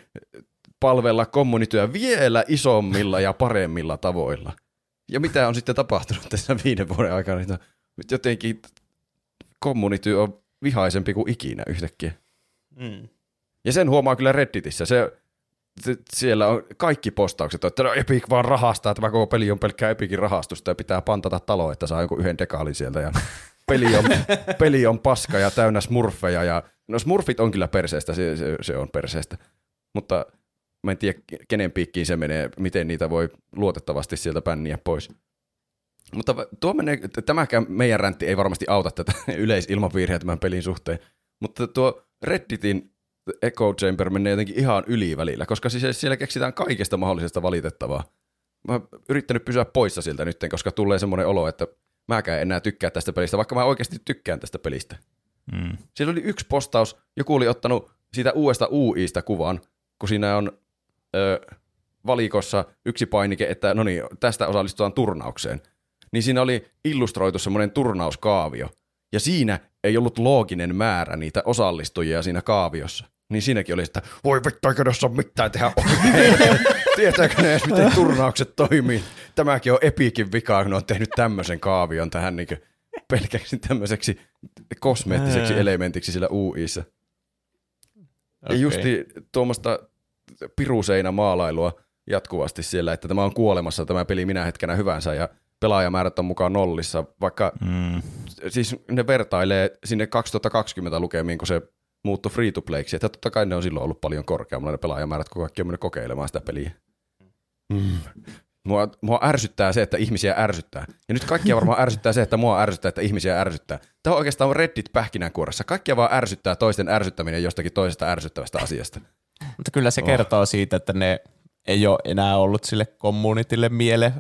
palvella kommunityä vielä isommilla ja paremmilla tavoilla. Ja mitä on sitten tapahtunut tässä viiden vuoden aikana? Nyt jotenkin kommunity on vihaisempi kuin ikinä yhtäkkiä. Mm. Ja sen huomaa kyllä Redditissä. Se, se, siellä on kaikki postaukset, että no Epic vaan rahastaa, tämä koko peli on pelkkää Epicin rahastusta ja pitää pantata talo, että saa jonkun yhden dekaalin sieltä. Ja peli, on, peli on paska ja täynnä smurfeja. Ja, no smurfit on kyllä perseestä, se, se, se on perseestä. Mutta mä en tiedä, kenen piikkiin se menee, miten niitä voi luotettavasti sieltä pänniä pois. Mutta tuo menee, tämäkään meidän räntti ei varmasti auta tätä yleisilmapiiriä tämän pelin suhteen, mutta tuo Redditin Echo Chamber menee jotenkin ihan yli välillä, koska siis siellä keksitään kaikesta mahdollisesta valitettavaa. Mä oon yrittänyt pysyä poissa siltä nyt, koska tulee semmoinen olo, että mäkään en enää tykkää tästä pelistä, vaikka mä oikeasti tykkään tästä pelistä. Mm. Siellä oli yksi postaus, joku oli ottanut siitä uudesta UIsta kuvan, kun siinä on ö, valikossa yksi painike, että no niin, tästä osallistutaan turnaukseen. Niin siinä oli illustroitu semmoinen turnauskaavio. Ja siinä ei ollut looginen määrä niitä osallistujia siinä kaaviossa. Niin siinäkin oli, että voi vittu, eikö tässä ole mitään tehdä oikein. Tietääkö ne edes, miten turnaukset toimii? Tämäkin on Epikin vika, kun on tehnyt tämmöisen kaavion tähän niin pelkäksi tämmöiseksi kosmeettiseksi Ää. elementiksi sillä UIssa. Ja Okei. justi tuommoista piruseinä maalailua jatkuvasti siellä, että tämä on kuolemassa tämä peli minä hetkenä hyvänsä ja pelaajamäärät on mukaan nollissa, vaikka Mm. siis ne vertailee sinne 2020 lukemiin, kun se muuttui free to playksi, että totta kai ne on silloin ollut paljon korkeammalla ne pelaajamäärät, kun kaikki on mennyt kokeilemaan sitä peliä. Mm. Mua, mua ärsyttää se, että ihmisiä ärsyttää. Ja nyt kaikkia varmaan ärsyttää se, että mua ärsyttää, että ihmisiä ärsyttää. Tämä on oikeastaan Reddit pähkinänkuoressa. Kaikkia vaan ärsyttää toisten ärsyttäminen jostakin toisesta ärsyttävästä asiasta. Mutta kyllä se Oh. kertoo siitä, että ne ei ole enää ollut sille communitylle miele,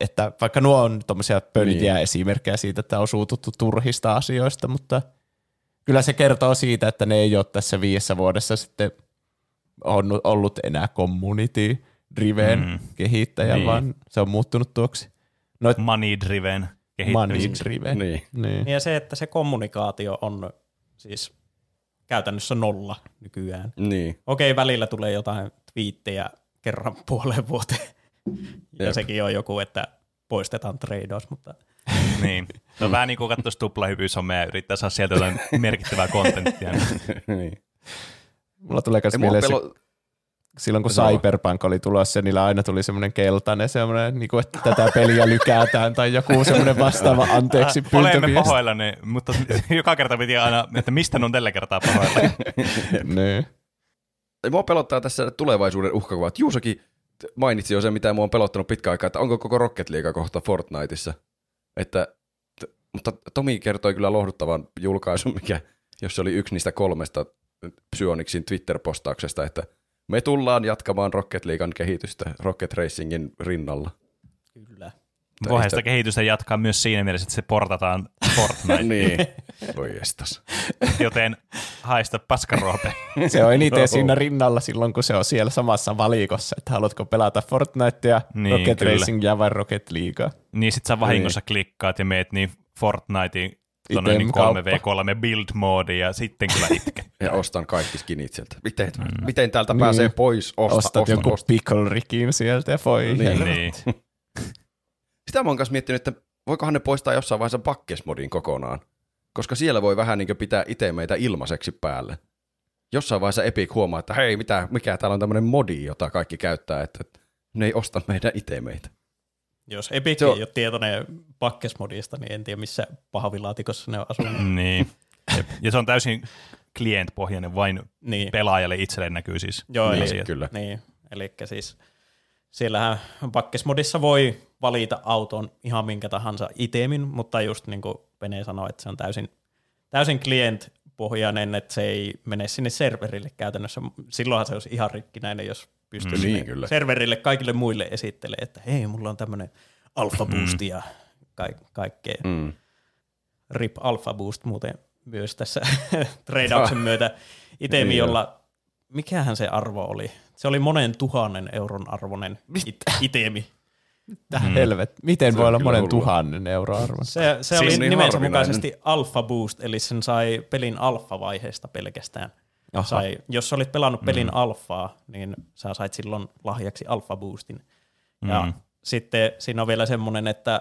että vaikka nuo on tuommoisia pöljiä niin. esimerkkejä siitä, että on suututtu turhista asioista, mutta kyllä se kertoo siitä, että ne ei ole tässä viidessä vuodessa sitten on ollut enää community driven Mm. kehittäjä, Niin. niin. vaan se on muuttunut tuoksi noit Money driven money driven. Niin. Niin. Ja se, että se kommunikaatio on siis käytännössä nolla nykyään. Niin. Okei, välillä tulee jotain twiittejä kerran puoleen vuoteen. Ja Jep. sekin on joku, että poistetaan tradeaus, mutta Niin. On vähän niin kuin katsoisi tuplahypyshommeja ja yrittää saada sieltä jotain merkittävää kontenttia. niin. Mulla tulee myös mieleen pelo... silloin kun Sano. Cyberpunk oli tulossa, niillä aina tuli semmoinen keltainen, semmoinen, niin kuin, että tätä peliä lykätään, tai joku semmoinen vastaava anteeksi Ah, Olemme pahoillani, mutta joka kerta piti aina, että mistä ne on tällä kertaa pahoillani. Niin. Mua pelottaa tässä tulevaisuuden uhkakuvat. Juusokin mainitsi jo sen, mitä mua on pelottanut pitkä aikaa, että onko koko Rocket League kohta Fortniteissa. Että, t- mutta Tomi kertoi kyllä lohduttavan julkaisun, mikä, jos se oli yksi niistä kolmesta Psyonixin Twitter-postauksesta, että me tullaan jatkamaan Rocket Leaguean kehitystä Rocket Racingin rinnalla. kyllä. Voihan sitä kehitystä jatkaa myös siinä mielessä, että se portataan Fortnite, niin. Voi estas. joten haista paskaruope. Se on eniten siinä rinnalla silloin, kun se on siellä samassa valikossa, että haluatko pelata Fortnitea, Niin, niin, Rocket kyllä. Racingia vai Rocket Leaguea. Niin sit sä vahingossa klikkaat ja meet niin Fortnitein niin kauppa. 3v3 build moodi ja sitten kyllä itke. Ja ostan kaikki skinit sieltä. Miten, mm. miten täältä pääsee Niin. pois? Osta, Ostat ostan, jonkun ostan. pickle sieltä ja voi. Niin. niin. Sitä mä oon kanssa miettinyt, että voikohan ne poistaa jossain vaiheessa pakkesmodin kokonaan. Koska siellä voi vähän niin pitää itse meitä ilmaiseksi päälle. Jossain vaiheessa Epic huomaa, että hei, mitä, mikä täällä on tämmöinen modi, jota kaikki käyttää, että ne ei osta meidän itemeitä. Jos Epic Se on- ei ole tietoinen pakkesmodista, niin en tiedä missä pahvilaatikossa ne on asunut. niin. Ja se on täysin client-pohjainen, vain niin. pelaajalle itselleen näkyy siis Joo, eli. Kyllä. Niin, eli siis siellähän pakkesmodissa voi valita autoon ihan minkä tahansa itemin, mutta just niin kuin Pene sanoi, että se on täysin, täysin client-pohjainen, että se ei mene sinne serverille käytännössä. Silloinhan se olisi ihan rikkinäinen, jos pystyisi Mm, mm, niin, kyllä. serverille kaikille muille esittelee, että hei, mulla on tämmöinen Alpha Boost ja ka- kaikkea. Mm. RIP Alpha Boost muuten myös tässä treidauksen myötä itemi, Niin jolla, mikähän se arvo oli? Se oli monen tuhannen euron arvoinen it- itemi. Tähän mm. helvet. Miten Se voi olla monen hullua. tuhannen euroa arvo? Se, se Siis oli niin nimensä mukaisesti Alpha Boost, eli sen sai pelin alfa-vaiheesta pelkästään. Aha. Sai, jos olit pelannut pelin mm. alfaa, niin sä sait silloin lahjaksi Alpha Boostin. Ja Mm. sitten siinä on vielä semmoinen, että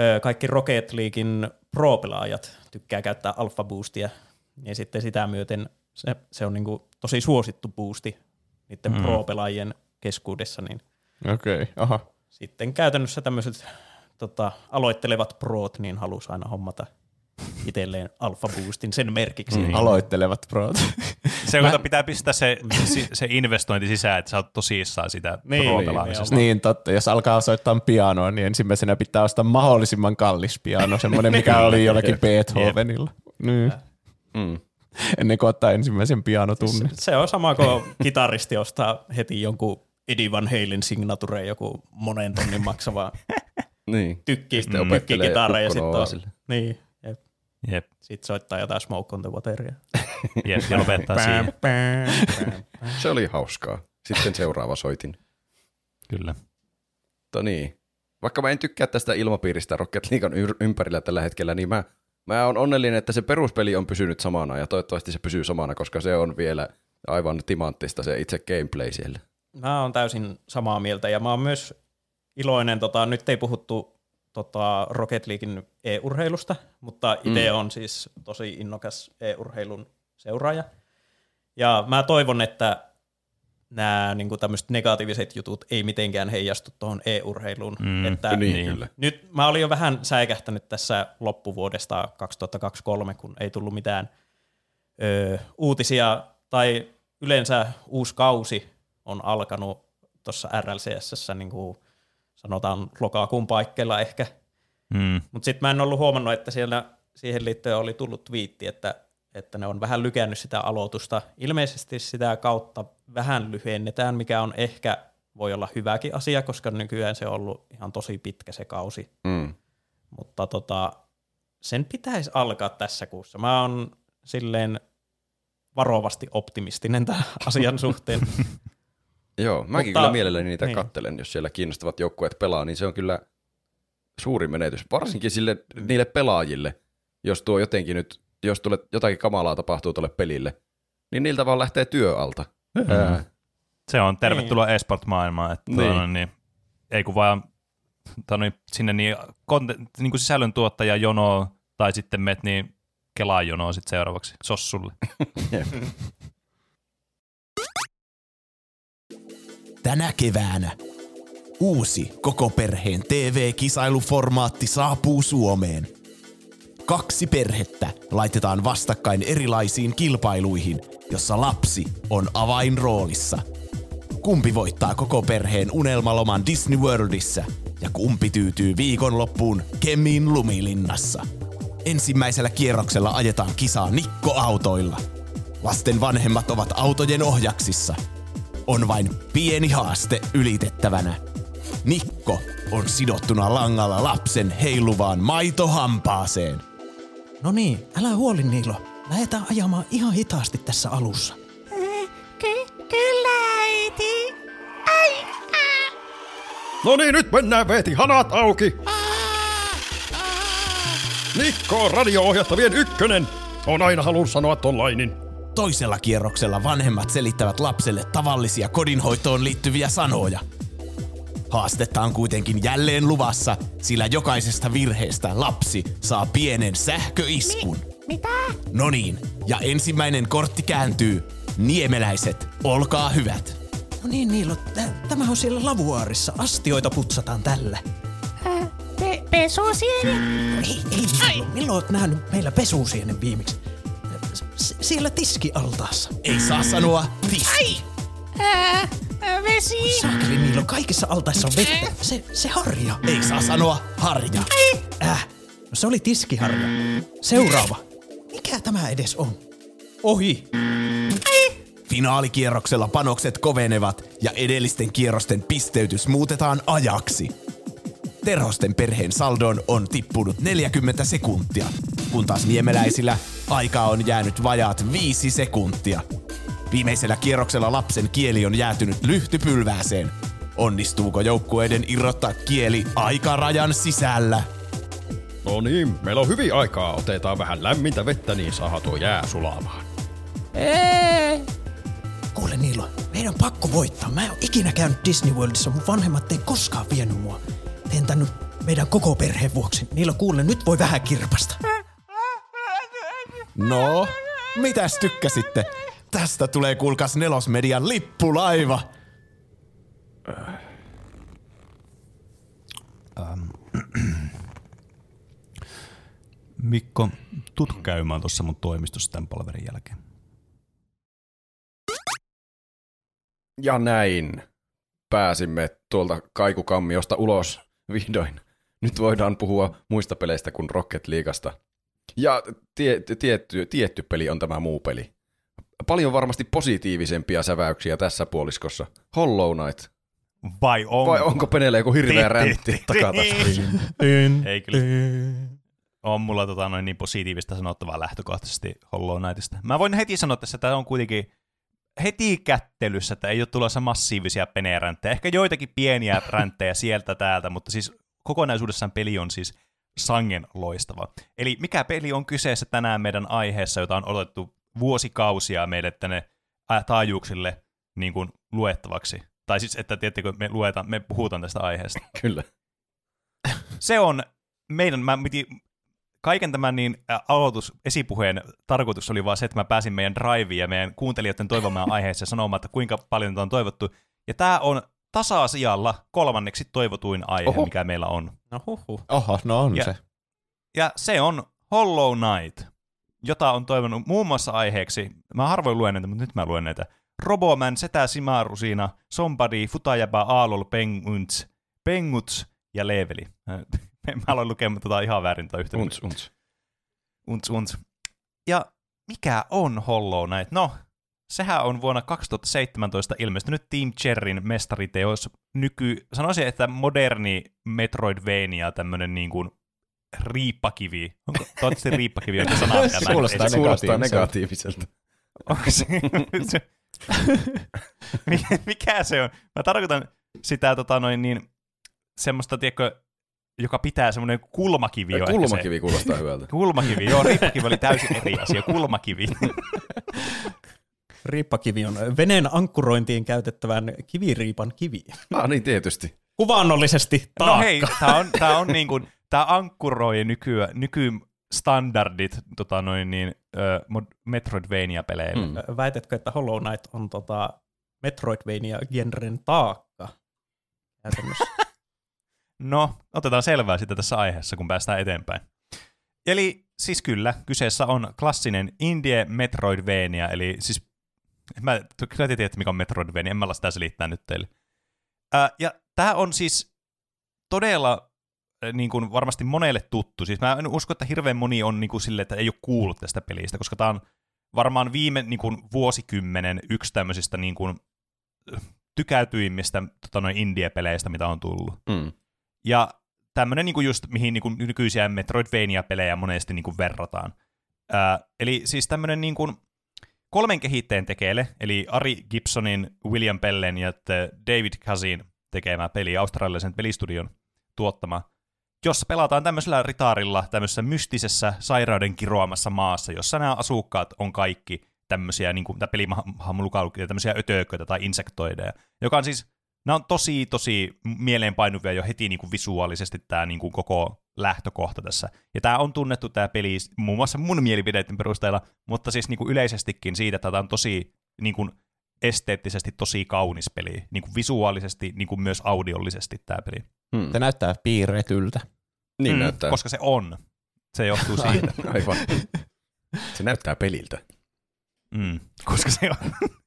ö, kaikki Rocket Leaguein pro-pelaajat tykkää käyttää Alpha Boostia, niin sitten sitä myöten se, se on niinku tosi suosittu boosti niiden mm. pro-pelaajien keskuudessa, niin Okei, okay. aha. Sitten käytännössä tämmöiset tota, aloittelevat proot niin halusi aina hommata itselleen Alpha Boostin sen merkiksi. Mm. Niin. Aloittelevat prot. Se, kun pitää pistää se, se, investointi sisään, että sä oot tosissaan sitä Niin, pro-pelaamisesta. niin, totta. Jos alkaa soittaa pianoa, niin ensimmäisenä pitää ostaa mahdollisimman kallis piano, semmoinen, mikä oli jollakin Beethovenilla. Niin. Mm. Ennen kuin ottaa ensimmäisen pianotunnin. Se, se on sama kuin kitaristi ostaa heti jonkun Eddie Van Halen signature, joku monen tonnin maksava Niin. tykki, Sitten opettelee tykkikitara ja sitten sille. niin, jep. Jep, Sit soittaa jotain Smoke on the Wateria. jep, ja lopettaa siihen. Se oli hauskaa. Sitten seuraava soitin. Kyllä. Mutta niin. Vaikka mä en tykkää tästä ilmapiiristä Rocket Leaguean ympärillä tällä hetkellä, niin mä, mä oon onnellinen, että se peruspeli on pysynyt samana ja toivottavasti se pysyy samana, koska se on vielä aivan timanttista se itse gameplay siellä. Mä oon täysin samaa mieltä ja mä oon myös iloinen, tota, nyt ei puhuttu tota, Rocket Leaguein e-urheilusta, mutta itse mm. on siis tosi innokas e-urheilun seuraaja. Ja mä toivon, että nämä niin tämmöiset negatiiviset jutut ei mitenkään heijastu tuohon e-urheiluun. Mm, että niin, niin. kyllä. nyt mä olin jo vähän säikähtänyt tässä loppuvuodesta 2023, kun ei tullut mitään ö, uutisia, tai yleensä uusi kausi on alkanut tuossa RLCS, niin kuin sanotaan lokakuun paikkeilla ehkä. Mm. Mutta sitten mä en ollut huomannut, että siellä siihen liittyen oli tullut twiitti, että, että ne on vähän lykännyt sitä aloitusta. Ilmeisesti sitä kautta vähän lyhennetään, mikä on ehkä voi olla hyväkin asia, koska nykyään se on ollut ihan tosi pitkä se kausi. Mm. Mutta tota, sen pitäisi alkaa tässä kuussa. Mä oon silleen varovasti optimistinen tämän asian suhteen. Joo, mäkin Mutta- kyllä mielelläni niitä niin. kattelen, jos siellä kiinnostavat joukkueet pelaa, niin se on kyllä suuri menetys. Varsinkin sille, niille pelaajille, jos tuo jotenkin nyt, jos tulee, jotakin kamalaa tapahtuu tuolle pelille, niin niiltä vaan lähtee työ alta. Ää, Se on tervetuloa niin. esport-maailmaan, että Niin. niin. niin, ei kun vaan tai niin, sinne niin, konte, niin kuin sisällön tuottaja jono tai sitten met niin kelaa jonoa sitten seuraavaksi sossulle. Tänä keväänä uusi koko perheen TV-kisailuformaatti saapuu Suomeen. Kaksi perhettä laitetaan vastakkain erilaisiin kilpailuihin, jossa lapsi on avainroolissa. Kumpi voittaa koko perheen unelmaloman Disney Worldissa ja kumpi tyytyy viikonloppuun Kemin lumilinnassa. Ensimmäisellä kierroksella ajetaan kisaa Nikko-autoilla. Lasten vanhemmat ovat autojen ohjaksissa – on vain pieni haaste ylitettävänä. Nikko on sidottuna langalla lapsen heiluvaan maitohampaaseen. No niin, älä huoli Niilo. Lähdetään ajamaan ihan hitaasti tässä alussa. Ky- kyllä, äiti. Ai, ää. No niin, nyt mennään Veeti, hanat auki! Nikko on radio-ohjattavien ykkönen! On aina halunnut sanoa tollainin. Toisella kierroksella vanhemmat selittävät lapselle tavallisia kodinhoitoon liittyviä sanoja. Haastetta on kuitenkin jälleen luvassa, sillä jokaisesta virheestä lapsi saa pienen sähköiskun. Mitä? No niin, ja ensimmäinen kortti kääntyy. Niemeläiset, olkaa hyvät. No niin Niilo, tä- tämä on siellä lavuaarissa. Astioita putsataan tällä. Ää, Pe- pesusieni? Ei, ei Niilo, milloin oot nähnyt meillä pesusienen viimeksi? Siellä tiskialtaassa. Ei saa sanoa tis. Ää, ää, vesi. Saakeli, niillä on kaikissa altaissa on vettä. Se, se harja. Ei saa sanoa harja. Äh, no se oli tiskiharja. Seuraava. Mikä tämä edes on? Ohi. Finaalikierroksella panokset kovenevat ja edellisten kierrosten pisteytys muutetaan ajaksi. Terhosten perheen saldoon on tippunut 40 sekuntia, kun taas niemeläisillä aikaa on jäänyt vajaat 5 sekuntia. Viimeisellä kierroksella lapsen kieli on jäätynyt lyhtypylvääseen. Onnistuuko joukkueiden irrottaa kieli aikarajan sisällä? No niin, meillä on hyvin aikaa. Otetaan vähän lämmintä vettä, niin saa tuo jää sulamaan. Kuule Niilo, meidän on pakko voittaa. Mä en ole ikinä käynyt Disney Worldissa, mun vanhemmat ei koskaan vienyt mua. Teen tän nyt meidän koko perheen vuoksi. Niilo, kuule, nyt voi vähän kirpasta. No, mitäs tykkäsitte? Tästä tulee kuulkas nelosmedian lippulaiva. Mikko, tut käymään tuossa mun toimistossa tämän palverin jälkeen. Ja näin pääsimme tuolta kaikukammiosta ulos vihdoin. Nyt voidaan puhua muista peleistä kuin Rocket Leagueasta. Ja tie, tietty, tietty peli on tämä muu peli. Paljon varmasti positiivisempia säväyksiä tässä puoliskossa. Hollow Knight. Vai on? Vai onko Penelle joku hirveä räntti takataskussa? Ei kyllä. On mulla tota, noin niin positiivista sanottavaa lähtökohtaisesti Hollow Knightista. Mä voin heti sanoa tässä, että tämä on kuitenkin heti kättelyssä, että ei ole tulossa massiivisia peneränttejä. Ehkä joitakin pieniä ränttejä sieltä täältä, mutta siis kokonaisuudessaan peli on siis sangen loistava. Eli mikä peli on kyseessä tänään meidän aiheessa, jota on odotettu vuosikausia meille tänne taajuuksille niin kuin luettavaksi. Tai siis, että tiedättekö, me, luetaan, me puhutaan tästä aiheesta. Kyllä. Se on meidän, mä piti, kaiken tämän niin aloitus, esipuheen tarkoitus oli vaan se, että mä pääsin meidän driveen ja meidän kuuntelijoiden toivomaan aiheeseen sanomaan, että kuinka paljon tätä on toivottu. Ja tämä on tasa-sijalla kolmanneksi toivotuin aihe, Oho. Mikä meillä on. No huhhuh. Oho, no on Ja- se. Ja se on Hollow Knight, jota on toivonut muun muassa aiheeksi, mä harvoin luen näitä, mutta nyt mä luen näitä. Roboman, Setä Simarusina, Somebody, Futajaba, Aalol, Penguns, Penguts ja Leveli. Mä aloin lukemaan tota ihan väärin tota yhtä. Unts, unts. Unts, unts. Ja mikä on Hollow Knight? No, sehän on vuonna 2017 ilmestynyt Team Cherryn mestariteos. Nyky, sanoisin, että moderni Metroidvania, tämmönen niin kuin riippakivi. Onko, toivottavasti riippakivi on sana, Kuulostaa kuulostaa negatiiviselta. negatiiviselta. Onko se, se mikä, mikä se on? Mä tarkoitan sitä tota noin niin, semmoista, tiedätkö, joka pitää semmoinen kulmakivi. on ehkä se. Kulmakivi kuulostaa hyvältä. Kulmakivi, joo, riippakivi oli täysin eri asia. Kulmakivi. Riippakivi on veneen ankkurointiin käytettävän kiviriipan kivi. Ah niin, tietysti. Kuvaannollisesti taakka. No hei, tää on, tää on niin kuin, tää ankkuroi nykyä, nykystandardit tota noin niin, mod- Metroidvania-peleille. Mm. Mm. Väitätkö, että Hollow Knight on tota Metroidvania-genren taakka? Käytännössä. No, otetaan selvää sitten tässä aiheessa, kun päästään eteenpäin. Eli siis kyllä, kyseessä on klassinen Indie Metroidvania, eli siis, mä, kyllä te tiedätte, mikä on Metroidvania, en mä sitä selittää nyt teille. Ää, ja tämä on siis todella niin kuin varmasti monelle tuttu. Siis mä en usko, että hirveän moni on niin kuin sille, että ei ole kuullut tästä pelistä, koska tämä on varmaan viime niin kuin vuosikymmenen yksi tämmöisistä niin kuin, tykätyimmistä tota, noin indie-peleistä, mitä on tullut. Mm. Ja tämmöinen niinku just, mihin niinku nykyisiä Metroidvania-pelejä monesti niinku verrataan. Ää, eli siis tämmöinen niinku kolmen kehittäjän tekeele, eli Ari Gibsonin, William Pellen ja David Kazin tekemä peli, australialaisen pelistudion tuottama, jossa pelataan tämmöisellä ritaarilla, tämmöisessä mystisessä sairauden kiroamassa maassa, jossa nämä asukkaat on kaikki tämmöisiä, niin kuin tämä peli mukaan lukee, tämmöisiä ötököitä tai insektoideja, joka on siis nämä on tosi, tosi mieleenpainuvia jo heti niin kuin visuaalisesti tämä niin kuin koko lähtökohta tässä. Ja tämä on tunnettu tämä peli muun muassa mun mielipideiden perusteella, mutta siis niin kuin yleisestikin siitä, että tämä on tosi niin kuin esteettisesti tosi kaunis peli, niin kuin visuaalisesti, niin kuin myös audiollisesti tämä peli. Hmm. Se näyttää piirretyltä. Niin näyttää. Koska se on. Se johtuu siitä. Aivan. Se näyttää peliltä. Mm, koska se on.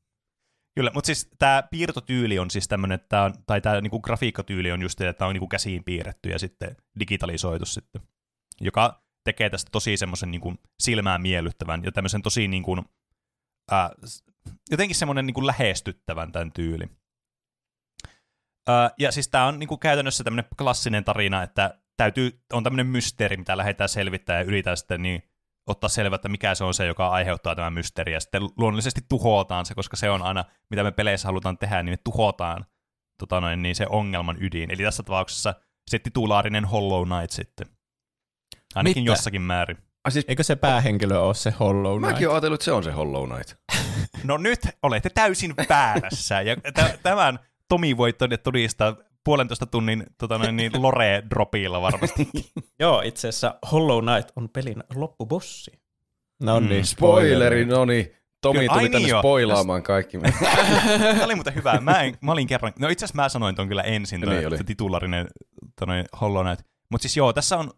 Kyllä, mutta siis tämä piirtotyyli on siis tämmöinen, että tää on, tai tämä niinku grafiikkatyyli on just, että tämä on niinku käsiin piirretty ja sitten digitalisoitu sitten, joka tekee tästä tosi semmoisen niinku silmään miellyttävän ja tämmöisen tosi niinku, ää, jotenkin semmoinen niinku lähestyttävän tämän tyyli. Ää, ja siis tämä on niinku käytännössä tämmöinen klassinen tarina, että täytyy, on tämmöinen mysteeri, mitä lähdetään selvittämään ja yritetään sitten niin ottaa selvä, että mikä se on se, joka aiheuttaa tämän mysteeri, ja sitten luonnollisesti tuhotaan se, koska se on aina, mitä me peleissä halutaan tehdä, niin me tuhotaan tota noin, niin se ongelman ydin. Eli tässä tapauksessa se titulaarinen Hollow Knight sitten. Ainakin Mitä? jossakin määrin. Ah, siis, Eikö se päähenkilö ole se Hollow Knight? mäkin ajatellut, että se on se Hollow Knight. No nyt olette täysin väärässä, ja t- tämän Tomi voi tod- todistaa puolentoista tunnin tota noin, niin lore-dropilla varmasti. Joo, itse asiassa Hollow Knight on pelin loppubossi. No niin, Mm. Spoileri, no niin. Tomi Kyllä, tuli tänne niin joo. spoilaamaan kaikki. Tämä oli muuten hyvä. Mä, en, mä olin kerran, no itse asiassa mä sanoin ton kyllä ensin, Niin toi, oli. se titularinen toi Hollow Knight. Mutta siis joo, tässä on,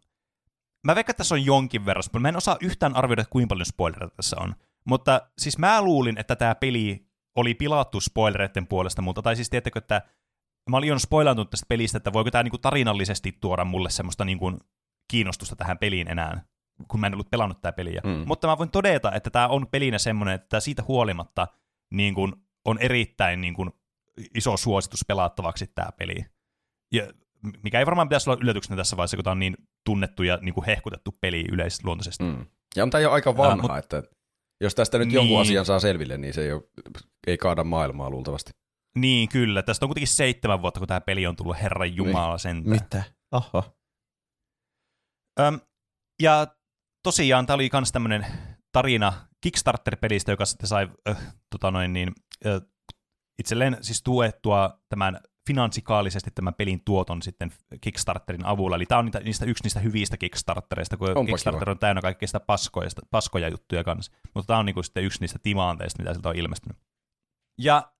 mä veikkaan, että tässä on jonkin verran, spoil- mä en osaa yhtään arvioida, että kuinka paljon spoilereita tässä on. Mutta siis mä luulin, että tämä peli oli pilattu spoilereiden puolesta, mutta tai siis tiedättekö, että mä olin jo spoilantunut tästä pelistä, että voiko tämä niinku tarinallisesti tuoda mulle semmoista niinku kiinnostusta tähän peliin enää, kun mä en ollut pelannut tätä peliä. Mm. Mutta mä voin todeta, että tämä on pelinä semmoinen, että siitä huolimatta niin kuin, on erittäin niin kuin, iso suositus pelattavaksi tämä peli. Ja mikä ei varmaan pitäisi olla yllätyksenä tässä vaiheessa, kun tämä on niin tunnettu ja niin kuin hehkutettu peli yleisluontoisesti. Mm. Ja on tämä jo aika vanha, mut- että jos tästä nyt Niin. jonkun asian saa selville, niin se ei, ole, ei kaada maailmaa luultavasti. Niin, kyllä. Tästä on kuitenkin seitsemän vuotta, kun tämä peli on tullut Herran Jumala Niin. sentään. Mitä? Oho. Öm, ja tosiaan tämä oli myös tämmöinen tarina Kickstarter-pelistä, joka sitten sai äh, tota noin niin, äh, itselleen siis tuettua tämän finanssikaalisesti tämän pelin tuoton sitten Kickstarterin avulla. Eli tämä on niitä, niistä, yksi niistä hyvistä Kickstartereista, kun Onpa Kickstarter kiva. on täynnä kaikkea sitä paskoja, paskoja juttuja kanssa. Mutta tämä on niinku sitten yksi niistä timanteista, mitä sieltä on ilmestynyt. Ja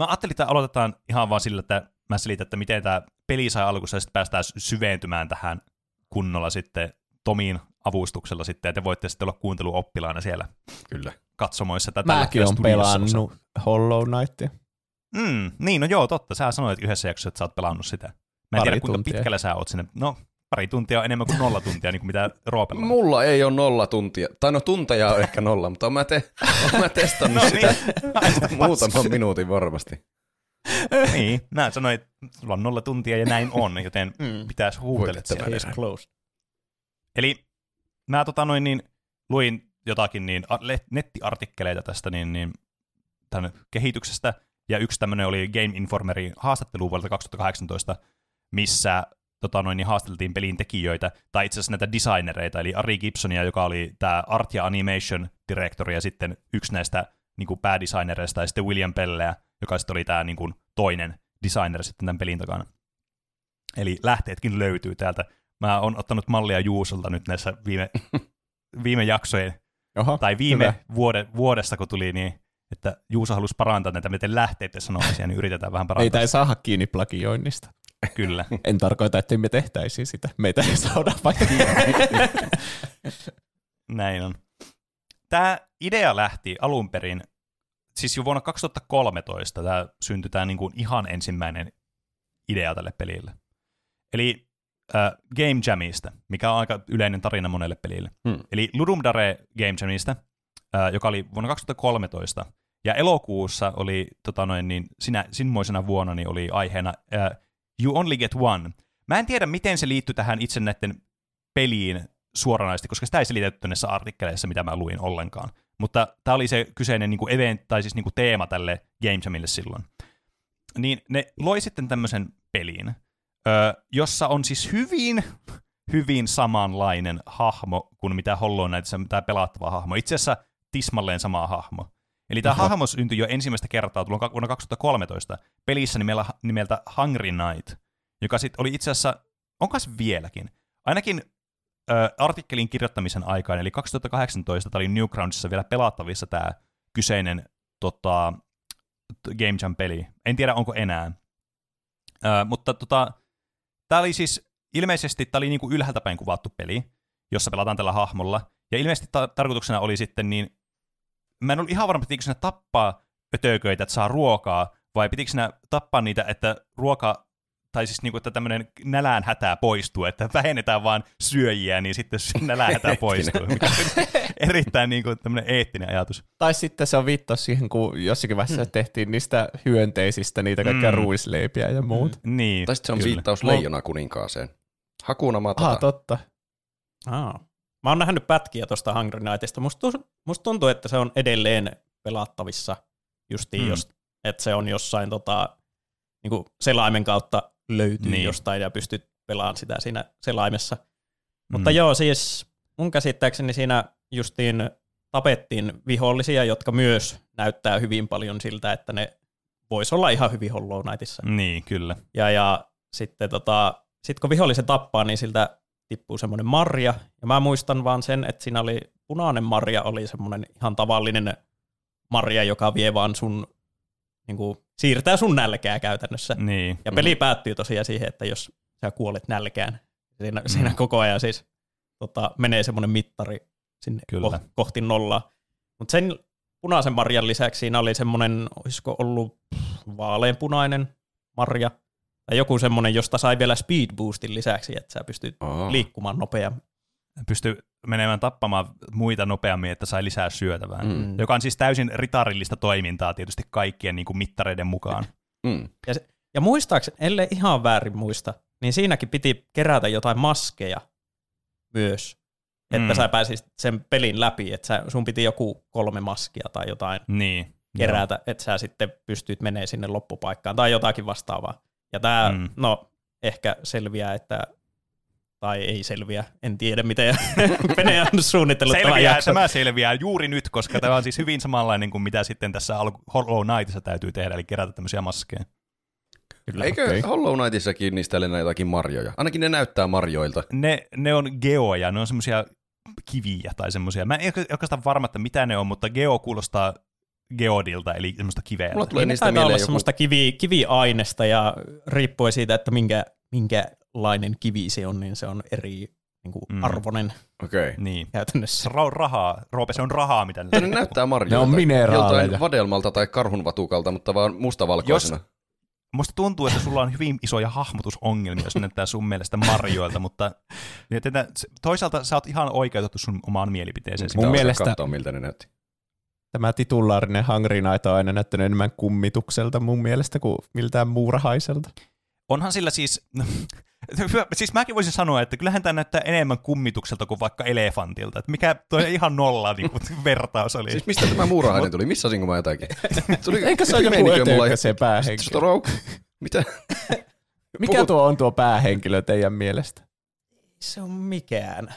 mä ajattelin, että aloitetaan ihan vaan sillä, että mä selitän, että miten tämä peli sai alkussa ja sitten päästään syventymään tähän kunnolla sitten Tomin avustuksella sitten, ja te voitte sitten olla kuunteluoppilaana siellä Kyllä. katsomoissa. Tätä Mäkin on pelannut Hollow Knightia. Mm, niin, no joo, totta. Sä sanoit yhdessä jaksossa, että sä oot pelannut sitä. Mä en Pari tiedä, kuinka tuntia. pitkällä sä oot sinne. No, pari tuntia on enemmän kuin nolla tuntia, niin kuin mitä Roopella. Mulla ei ole nolla tuntia, tai no tunteja on ehkä nolla, mutta mä, te, mä testannut No sitä niin, muutaman minuutin varmasti. niin, mä sanoin, että sulla on nolla tuntia ja näin on, joten Mm. pitäisi huutella siellä. Eli mä tota noin, niin, luin jotakin niin, a- le- nettiartikkeleita tästä niin, niin, tämän kehityksestä, ja yksi tämmöinen oli Game Informerin haastattelu vuodelta 2018, missä tota noin, niin haastateltiin pelin tekijöitä, tai itse asiassa näitä designereita, eli Ari Gibsonia, joka oli tämä Art ja Animation Director, ja sitten yksi näistä niin kuin päädesignereista, ja sitten William Pelleä, joka sitten oli tämä niin kuin, toinen designer sitten tämän pelin takana. Eli lähteetkin löytyy täältä. Mä oon ottanut mallia Juusolta nyt näissä viime, viime jaksojen, Oho, tai viime hyvä. vuode, vuodesta, kun tuli niin, että Juuso halusi parantaa näitä miten lähteiden sanomisia, niin yritetään vähän parantaa. Meitä ei saada kiinni plagioinnista. Kyllä. En tarkoita, että me tehtäisiin sitä. Meitä ei saada vaikka. Näin on. Tämä idea lähti alun perin, siis jo vuonna 2013 tämä syntyi tämä niinku ihan ensimmäinen idea tälle pelille. Eli äh, Game Jamista, mikä on aika yleinen tarina monelle pelille. Hmm. Eli Ludum Dare Game Jamista, äh, joka oli vuonna 2013, ja elokuussa oli tota noin, niin sinä, sinmoisena vuonna niin oli aiheena äh, You Only Get One. Mä en tiedä, miten se liittyy tähän itse näiden peliin suoranaisesti, koska sitä ei selitetty näissä artikkeleissa, mitä mä luin ollenkaan. Mutta tämä oli se kyseinen niin kuin event, tai siis niin kuin teema tälle Game Jamille silloin. Niin ne loi sitten tämmöisen pelin, jossa on siis hyvin, hyvin samanlainen hahmo kuin mitä Hollow Knightissa, tämä pelattava hahmo. Itse asiassa tismalleen sama hahmo. Eli tämä hahmo syntyi jo ensimmäistä kertaa tullut vuonna 2013 pelissä nimellä, nimeltä Hungry Knight, joka sitten oli itse asiassa, onko se vieläkin, ainakin ö, artikkelin kirjoittamisen aikaan, eli 2018 tämä oli Newgroundsissa vielä pelattavissa tämä kyseinen tota, Game Jam-peli. En tiedä, onko enää. Ö, mutta tota, tämä oli siis ilmeisesti tämä oli niinku ylhäältä päin kuvattu peli, jossa pelataan tällä hahmolla. Ja ilmeisesti ta- tarkoituksena oli sitten niin, mä en ollut ihan varma, pitikö sinne tappaa ötököitä, että saa ruokaa, vai pitikö sinä tappaa niitä, että ruoka, tai siis niinku, että tämmöinen nälään hätää poistuu, että vähennetään vaan syöjiä, niin sitten se nälään hätää poistuu. Mikä on erittäin niinku tämmöinen eettinen ajatus. Tai sitten se on viittaus siihen, kun jossakin vaiheessa tehtiin niistä hyönteisistä niitä kaikkia Mm. mm. ruisleipiä ja muut. Niin, Tai sitten se on kyllä. viittaus leijona kuninkaaseen. Hakuna matata. Ah, totta. Aa. Mä oon nähnyt pätkiä tuosta Hungry Nightista. Musta, musta tuntuu, että se on edelleen pelattavissa justiin, Mm. jos, että se on jossain tota, niin selaimen kautta löytyy Niin. jostain ja pystyt pelaamaan sitä siinä selaimessa. Mutta Mm. joo, siis mun käsittääkseni siinä justiin tapettiin vihollisia, jotka myös näyttää hyvin paljon siltä, että ne vois olla ihan hyvin Hollow Knightissa. Niin, kyllä. Ja, ja sitten tota, sit kun vihollisen tappaa, niin siltä tippuu semmoinen marja. Ja mä muistan vaan sen, että siinä oli punainen marja, oli semmoinen ihan tavallinen marja, joka vie vaan sun, niin kuin, siirtää sun nälkää käytännössä. Niin. Ja peli päättyy tosiaan siihen, että jos sä kuolet nälkään, siinä, mm. siinä koko ajan siis tota, menee semmoinen mittari sinne Kyllä. ko- kohti nollaa. Mutta sen punaisen marjan lisäksi siinä oli semmoinen, olisiko ollut vaaleanpunainen marja, tai joku semmoinen, josta sai vielä speed boostin lisäksi, että sä pystyt Aa. liikkumaan nopeammin. Pystyi menemään tappamaan muita nopeammin, että sai lisää syötävää. Mm. Joka on siis täysin ritarillista toimintaa tietysti kaikkien niin kuin mittareiden mukaan. Mm. Ja, se, ja muistaakseni, ellei ihan väärin muista, niin siinäkin piti kerätä jotain maskeja myös, että Mm. sä pääsisit sen pelin läpi, että sä, sun piti joku kolme maskia tai jotain Niin. kerätä, että sä sitten pystyt menee sinne loppupaikkaan tai jotakin vastaavaa. Ja tämä, Mm. no ehkä selviää, että tai ei selviä, en tiedä miten Pene on suunnitellut tämän Selviää, jakson. tämä selviää juuri nyt, koska tämä on siis hyvin samanlainen kuin mitä sitten tässä alku- Hollow Knightissa täytyy tehdä, eli kerätä tämmöisiä maskeja. Kyllä. Eikö okei. Hollow Knightissakin niistä ole jotakin marjoja? Ainakin ne näyttää marjoilta. Ne, ne on geoja, ne on semmoisia kiviä tai semmoisia. Mä en oikeastaan varma, että mitä ne on, mutta geo kuulostaa geodilta, eli semmoista kiveä. Mulla tulee Niin niistä taitaa olla mieleen joku... semmoista kivi, kiviainesta ja riippuen siitä, että minkä, minkälainen kivi se on, niin se on eri niin kuin Mm. arvonen Okei. Okay. Niin. käytännössä. On rahaa. Roope, se on rahaa, mitä ne Ne näyttää marjoilta. Ne on mineraaleja. Joltain vadelmalta tai karhunvatukalta, mutta vaan mustavalkoisena. Musta tuntuu, että sulla on hyvin isoja hahmotusongelmia, jos näyttää sun mielestä marjoilta, mutta tätä, toisaalta sä oot ihan oikeutettu sun omaan mielipiteeseesi. Mun Mun mielestä- mielestä... Katsoa, miltä ne näytti. Tämä titulaarinen Hungry Night on aina näyttänyt enemmän kummitukselta mun mielestä kuin miltään muurahaiselta. Onhan sillä siis, siis mäkin voisin sanoa, että kyllähän tämä näyttää enemmän kummitukselta kuin vaikka elefantilta. Että mikä toi ihan nolla niin kuin, vertaus oli. Siis mistä tämä muurahainen tuli? Missasinko mä jotakin? Tuli, Eikö se ole joku ötökö se päähenkilö? Stroke? Mitä? Mikä Puhut- tuo on tuo päähenkilö teidän mielestä? Se on mikään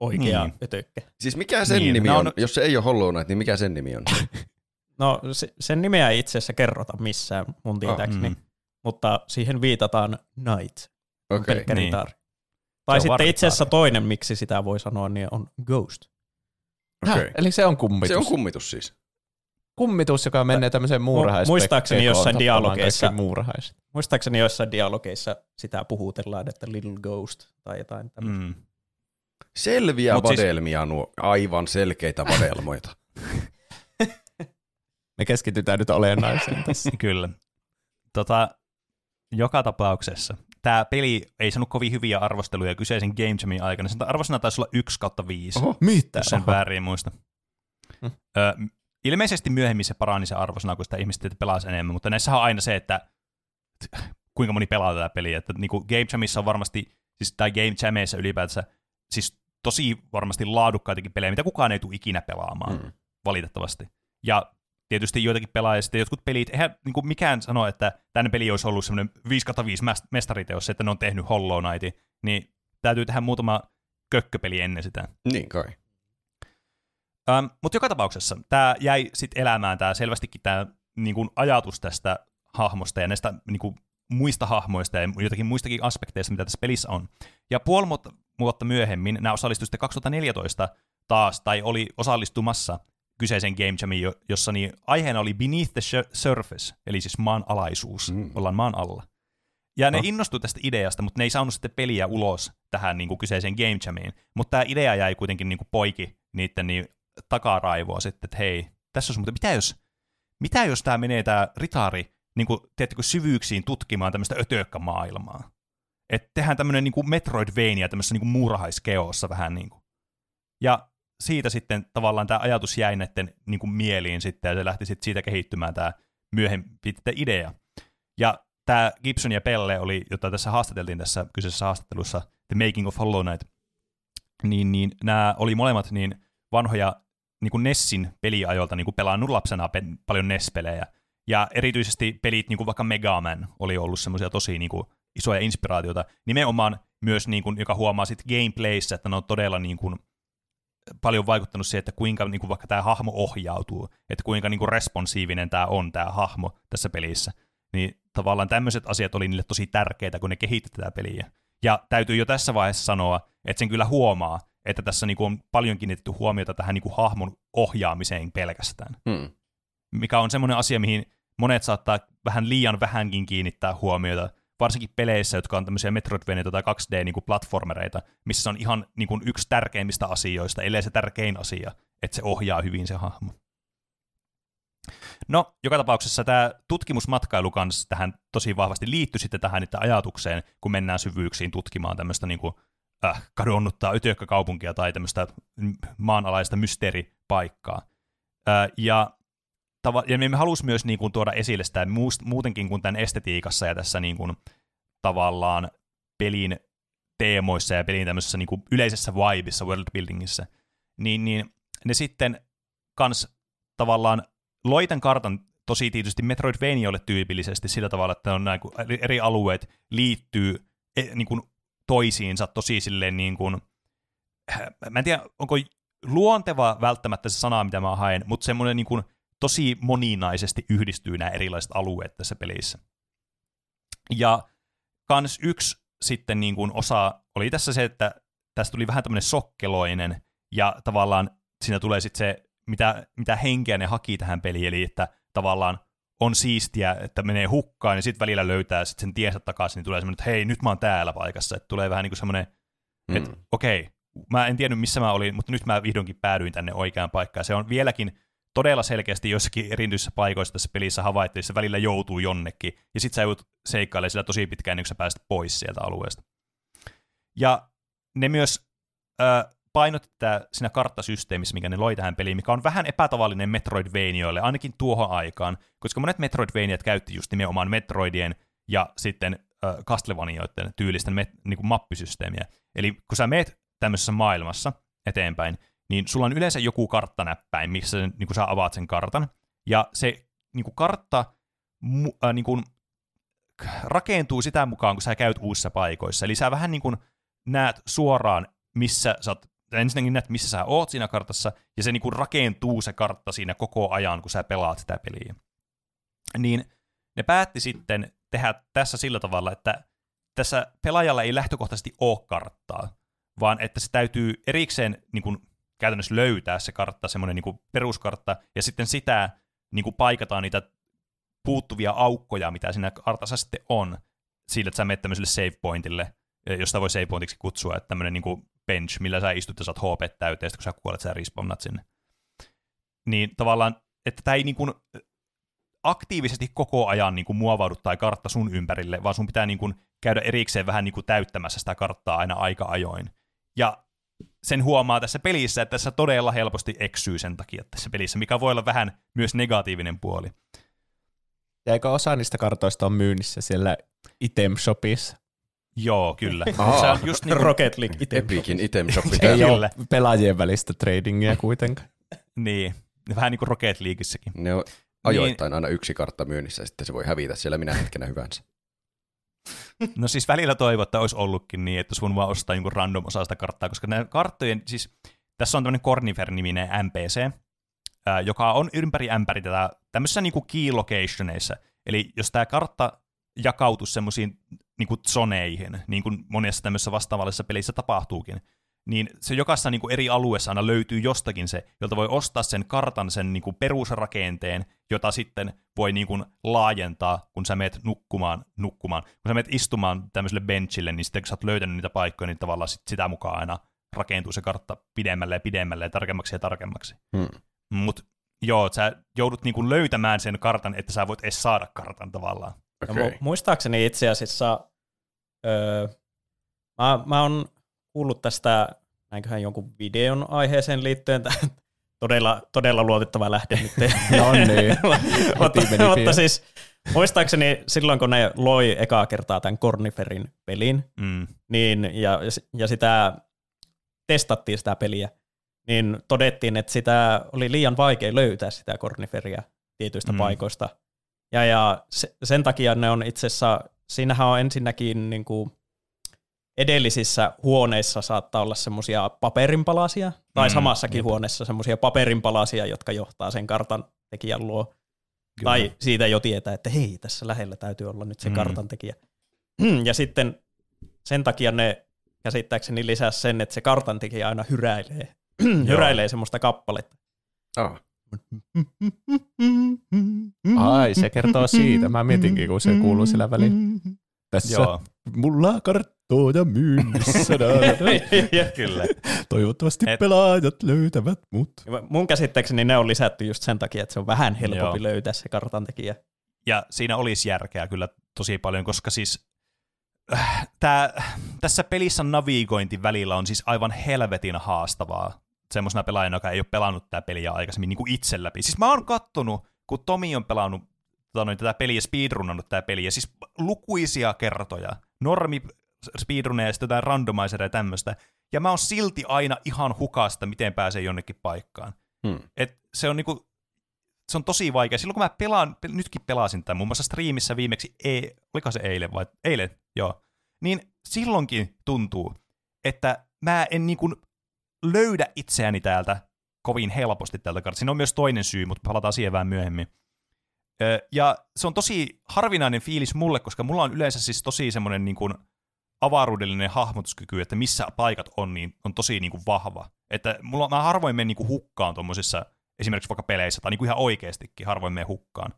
oikea Niin. niin. ötökkä. Siis mikä sen Niin, nimi no on? on- Jos se ei ole Hollow Knight, niin mikä sen nimi on? No se, sen nimeä ei itse asiassa kerrota missään mun tietääkseni, mm. mm. mutta siihen viitataan Knight, Okei. pelkkä niin. ritari. Se Tai sitten itse asiassa toinen, miksi sitä voi sanoa, niin on Ghost. Okei. Häh, eli se on kummitus. Se on kummitus siis. kummitus, joka menee tämmöiseen muurahais. muistaakseni jossain dialogeissa-. Muistaakseni joissain dialogeissa sitä puhutellaan, että Little Ghost tai jotain tämmöistä. Mm. Selviä Mut siis- vadelmia nuo, aivan selkeitä vadelmoita. Me keskitytään nyt olennaiseen tässä. Kyllä. Tota, joka tapauksessa tämä peli ei saanut kovin hyviä arvosteluja kyseisen Game Jamin aikana. Sen arvosana taisi olla 1 kautta 5, Oho. Mitä? jos sen väärin muista. Hmm. Ö, ilmeisesti myöhemmin se parani se arvosana, kun sitä ihmiset pelasi enemmän, mutta näissä on aina se, että kuinka moni pelaa tätä peliä. Että niin kuin Game Jamissa on varmasti, siis tai Game Jameissa ylipäätänsä, siis tosi varmasti laadukkaitakin pelejä, mitä kukaan ei tule ikinä pelaamaan, Mm. valitettavasti. Ja tietysti joitakin pelaajia, sitten jotkut pelit, eihän niin kuin mikään sano, että tänne peli olisi ollut semmoinen 5 5 mestariteos, että ne on tehnyt Hollow Knightin, niin täytyy tehdä muutama kökköpeli ennen sitä. Niin kai. Ähm, Mutta joka tapauksessa tämä jäi sitten elämään, tämä selvästikin tämä niinku, ajatus tästä hahmosta ja näistä niinku, muista hahmoista ja jotakin muistakin aspekteista, mitä tässä pelissä on. Ja puoli vuotta, myöhemmin nämä osallistuivat sitten 2014 taas, tai oli osallistumassa kyseisen Game Jamiin, jo- jossa niin aiheena oli Beneath the Sur- Surface, eli siis maan alaisuus, Mm. ollaan maan alla. Ja ne No. innostui tästä ideasta, mutta ne ei saanut sitten peliä ulos tähän niin kuin kyseiseen Game Jamiin. Mutta tämä idea jäi kuitenkin niin kuin poiki niiden niin takaraivoa sitten, että hei, tässä on muuten, mitä jos, mitä jos tämä menee tämä ritaari niin kuin, tiedättekö, syvyyksiin tutkimaan tämmöistä ötökkämaailmaa. Että tehdään tämmöinen niin kuin Metroidvania tämmöisessä niin kuin muurahaiskeossa vähän niin kuin. Ja siitä sitten tavallaan tämä ajatus jäi näiden niin kuin mieliin sitten, ja se lähti sitten siitä kehittymään tämä myöhempi idea. Ja tämä Gibson ja Pelle oli, jota tässä haastateltiin tässä kyseisessä haastattelussa, The Making of Hollow Knight, niin, niin nämä oli molemmat niin vanhoja niin kuin Nessin peliajoilta niin kuin pelannut lapsena pe- paljon NES-pelejä. Ja erityisesti pelit, niin kuin vaikka Mega Man, oli ollut semmoisia tosi niin kuin, isoja inspiraatioita. Nimenomaan myös, niin kuin, joka huomaa sitten gameplayssä, että ne on todella niin kuin, paljon vaikuttanut siihen, että kuinka niin kuin, vaikka tämä hahmo ohjautuu, että kuinka niin kuin, responsiivinen tämä on, tämä hahmo tässä pelissä. Niin tavallaan tämmöiset asiat oli niille tosi tärkeitä, kun ne kehitti tätä peliä. Ja täytyy jo tässä vaiheessa sanoa, että sen kyllä huomaa, että tässä niin kuin, on paljon kiinnitetty huomiota tähän niin kuin, hahmon ohjaamiseen pelkästään. Hmm. Mikä on semmoinen asia, mihin monet saattaa vähän liian vähänkin kiinnittää huomiota, varsinkin peleissä, jotka on tämmöisiä Metroidvania tai 2D-platformereita, missä se on ihan niin kuin, yksi tärkeimmistä asioista, ellei se tärkein asia, että se ohjaa hyvin se hahmo. No, joka tapauksessa tämä tutkimusmatkailu kanssa tähän tosi vahvasti liittyy sitten tähän että ajatukseen, kun mennään syvyyksiin tutkimaan tämmöistä niin kuin, äh, kadonnuttaa kaupunkia tai tämmöistä maanalaista mysteeripaikkaa. Äh, ja, tava- ja me halusi myös niin kuin, tuoda esille sitä muutenkin kuin tämän estetiikassa ja tässä niin kuin, tavallaan pelin teemoissa ja pelin tämmöisessä niin kuin, yleisessä vibeissa, worldbuildingissa, niin, niin ne sitten kans tavallaan loi tämän kartan tosi tietysti Metroidvanioille tyypillisesti sillä tavalla, että on näin, kun eri alueet liittyy e, niin kuin toisiinsa tosi silleen niin kuin, mä en tiedä, onko luonteva välttämättä se sana, mitä mä haen, mutta semmoinen niin kuin tosi moninaisesti yhdistyy nämä erilaiset alueet tässä pelissä. Ja kans yksi sitten niin kuin osa oli tässä se, että tästä tuli vähän tämmöinen sokkeloinen, ja tavallaan siinä tulee sitten se mitä, mitä henkeä ne haki tähän peliin, eli että tavallaan on siistiä, että menee hukkaan, ja sitten välillä löytää sit sen tiensä takaisin, niin tulee semmoinen, että hei, nyt mä oon täällä paikassa, että tulee vähän niin kuin semmoinen, mm. että okei, okay, mä en tiennyt missä mä olin, mutta nyt mä vihdoinkin päädyin tänne oikeaan paikkaan. Se on vieläkin todella selkeästi joissakin erityisissä paikoissa tässä pelissä se välillä joutuu jonnekin, ja sitten sä joudut seikkailemaan sillä tosi pitkään, ennen kuin sä pääset pois sieltä alueesta. Ja ne myös äh, painotti siinä karttasysteemissä, mikä ne loi tähän peliin, mikä on vähän epätavallinen Metroidvanioille, ainakin tuohon aikaan, koska monet Metroidvaniat käytti just nimenomaan Metroidien ja sitten äh, Castlevanioiden tyylisten met, niin kuin mappisysteemiä. Eli kun sä meet tämmöisessä maailmassa eteenpäin, niin sulla on yleensä joku karttanäppäin, missä niin kuin sä avaat sen kartan, ja se niin kuin kartta äh, niin kuin, rakentuu sitä mukaan, kun sä käyt uusissa paikoissa. Eli sä vähän niin kuin näet suoraan, missä sä oot ensinnäkin näet, missä sä oot siinä kartassa, ja se niinku rakentuu se kartta siinä koko ajan, kun sä pelaat sitä peliä. Niin ne päätti sitten tehdä tässä sillä tavalla, että tässä pelaajalla ei lähtökohtaisesti ole karttaa, vaan että se täytyy erikseen niin kuin, käytännössä löytää se kartta, semmoinen niin peruskartta, ja sitten sitä niin kuin, paikataan niitä puuttuvia aukkoja, mitä siinä kartassa sitten on, sillä, että sä menet tämmöiselle save pointille, josta voi save pointiksi kutsua, että tämmöinen niin kuin, bench, millä sä istut ja saat HP täyteen, kun sä kuolet, sä respawnat sinne. Niin tavallaan, että tämä ei niin kuin aktiivisesti koko ajan niin kuin muovaudu tai kartta sun ympärille, vaan sun pitää niin kuin käydä erikseen vähän niin kuin täyttämässä sitä karttaa aina aika ajoin. Ja sen huomaa tässä pelissä, että tässä todella helposti eksyy sen takia tässä pelissä, mikä voi olla vähän myös negatiivinen puoli. Ja eikö osa niistä kartoista on myynnissä siellä item shopissa? Joo, kyllä. Aha. Se on just niin kuin, Rocket League itse. Epicin item shop Ei ole pelaajien välistä tradingia kuitenkaan. niin, vähän niin kuin Rocket Leagueissäkin. Ne on ajoittain aina yksi kartta myynnissä, ja sitten se voi hävitä siellä minä hetkenä hyvänsä. No siis välillä toivon, että olisi ollutkin niin, että sun vaan ostaa jonkun random osa sitä karttaa, koska nämä karttojen, siis tässä on tämmöinen Cornifer-niminen NPC, joka on ympäri ämpäri tätä tämmöisissä niinku key locationeissa. Eli jos tämä kartta jakautuisi semmoisiin niinku zoneihin, niin kuin monessa tämmöisessä vastaavallisessa pelissä tapahtuukin, niin se jokaisessa niin kuin eri alueessa aina löytyy jostakin se, jolta voi ostaa sen kartan, sen niin kuin perusrakenteen, jota sitten voi niin kuin laajentaa, kun sä meet nukkumaan, nukkumaan. Kun sä meet istumaan tämmöiselle benchille, niin sitten kun sä oot löytänyt niitä paikkoja, niin tavallaan sit sitä mukaan aina rakentuu se kartta pidemmälle ja pidemmälle ja tarkemmaksi ja tarkemmaksi. Hmm. Mut Joo, sä joudut niinku löytämään sen kartan, että sä voit edes saada kartan tavallaan. Ja Okei. mu- muistaakseni itse asiassa, öö, mä, mä oon kuullut tästä, näinköhän jonkun videon aiheeseen liittyen, todella, todella luotettava lähde nyt. No niin. mutta, mutta siis muistaakseni silloin, kun ne loi ekaa kertaa tämän Corniferin pelin, Mm. niin, ja, ja sitä testattiin sitä peliä, niin todettiin, että sitä oli liian vaikea löytää sitä Corniferia tietyistä mm. paikoista. Ja, ja se, sen takia ne on itse asiassa, siinähän on ensinnäkin niin kuin edellisissä huoneissa saattaa olla semmoisia paperinpalasia, tai Mm, samassakin jep. huoneessa semmoisia paperinpalasia, jotka johtaa sen kartan tekijän luo. Kyllä. Tai siitä jo tietää, että hei, tässä lähellä täytyy olla nyt se Mm. kartan tekijä. Ja sitten sen takia ne käsittääkseni lisäsi sen, että se kartan tekijä aina hyräilee, hyräilee semmoista kappaletta. Ah. Ai, se kertoo siitä. Mä mietinkin, kun se kuuluu sillä väliin. Tässä Joo, mulla karttoja myynnissä. kyllä. Toivottavasti Et- pelaajat löytävät mut. Mun käsittääkseni ne on lisätty just sen takia, että se on vähän helpompi Joo. löytää se kartan tekijä. Ja siinä olisi järkeä kyllä tosi paljon, koska siis äh, tää, tässä pelissä navigointi välillä on siis aivan helvetin haastavaa semmoisena pelaajana, joka ei ole pelannut tätä peliä aikaisemmin niin kuin itse läpi. Siis mä oon kattonut, kun Tomi on pelannut tota noin, tätä peliä, speedrunnannut tätä peliä, siis lukuisia kertoja. Normi speedruneja ja sitten jotain randomizeria ja tämmöistä. Ja mä oon silti aina ihan hukasta, miten pääsee jonnekin paikkaan. Hmm. Et se on niinku, se on tosi vaikea. Silloin kun mä pelaan, pel- nytkin pelasin tämän, muun muassa striimissä viimeksi, e, oliko se eilen vai, eilen, joo, niin silloinkin tuntuu, että mä en niinku löydä itseäni täältä kovin helposti tältä kartalta. Siinä on myös toinen syy, mutta palataan siihen vähän myöhemmin. Ja se on tosi harvinainen fiilis mulle, koska mulla on yleensä siis tosi semmoinen niin kuin avaruudellinen hahmotuskyky, että missä paikat on, niin on tosi niin kuin vahva. Että mulla, mä harvoin menen niin kuin hukkaan tuommoisissa, esimerkiksi vaikka peleissä, tai niin kuin ihan oikeastikin harvoin menen hukkaan.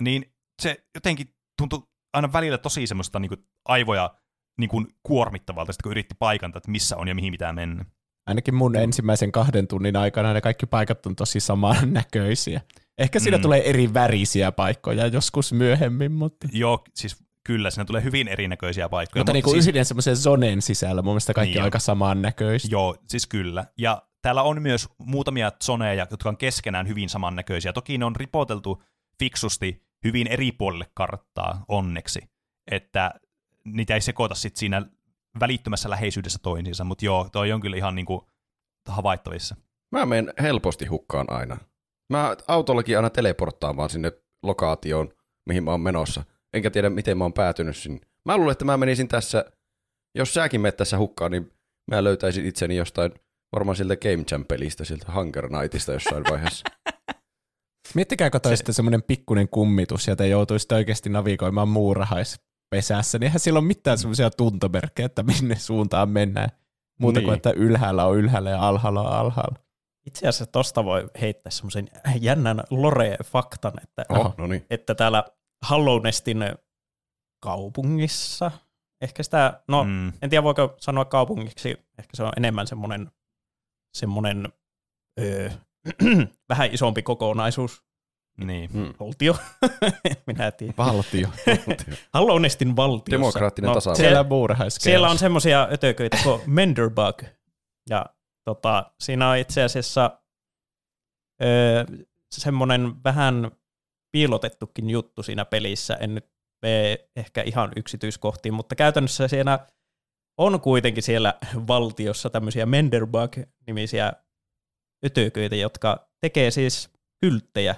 Niin se jotenkin tuntui aina välillä tosi semmoista niin kuin aivoja niin kuin kuormittavalta, sit kun yritti paikantaa, että missä on ja mihin pitää mennä. Ainakin mun ensimmäisen kahden tunnin aikana ne kaikki paikat on tosi samannäköisiä. Ehkä siinä mm. tulee eri värisiä paikkoja joskus myöhemmin, mutta, Joo, siis kyllä, siinä tulee hyvin erinäköisiä paikkoja. mutta niin kuin siis, yhden semmoisen zonen sisällä mun mielestä kaikki Niin on on. aika samannäköistä. Joo, siis kyllä. Ja täällä on myös muutamia zoneja, jotka on keskenään hyvin samannäköisiä. Toki ne on ripoteltu fiksusti hyvin eri puolille karttaa, onneksi. Että niitä ei sekoita sit siinä välittömässä läheisyydessä toisiinsa, mutta joo, toi on kyllä ihan niinku havaittavissa. Mä menen helposti hukkaan aina. Mä autollakin aina teleporttaan vaan sinne lokaatioon, mihin mä oon menossa. Enkä tiedä, miten mä oon päätynyt sinne. Mä luulen, että mä menisin tässä, jos säkin menet tässä hukkaan, niin mä löytäisin itseni jostain, varmaan siltä Game Jam-pelistä, siltä Hunger Knightista jossain vaiheessa. Miettikää, kun se... sitten semmoinen pikkuinen kummitus, ja te joutuisitte oikeasti navigoimaan muurahaispesässä, niin eihän sillä ole mitään semmoisia tuntomerkkejä, että minne suuntaan mennään. Muuta niin. kuin, että ylhäällä on ylhäällä ja alhaalla on alhaalla. Itse asiassa tosta voi heittää semmoisen jännän lore-faktan, että, Oh, no niin. että täällä Hallownestin kaupungissa, ehkä sitä, no Mm, en tiedä voiko sanoa kaupungiksi, ehkä se on enemmän semmoinen, semmoinen öö, vähän isompi kokonaisuus, niin. Hmm. valtio, minä en tiedä. Valtio. Hallownestin valtiossa. Demokraattinen tasavalta. Siellä siellä on semmoisia ötököitä kuin Menderbug, ja tota, siinä on itse asiassa öö, semmoinen vähän piilotettukin juttu siinä pelissä, en nyt mene ehkä ihan yksityiskohtiin, mutta käytännössä siinä on kuitenkin siellä valtiossa tämmöisiä Menderbug-nimisiä ötököitä, jotka tekee siis kylttejä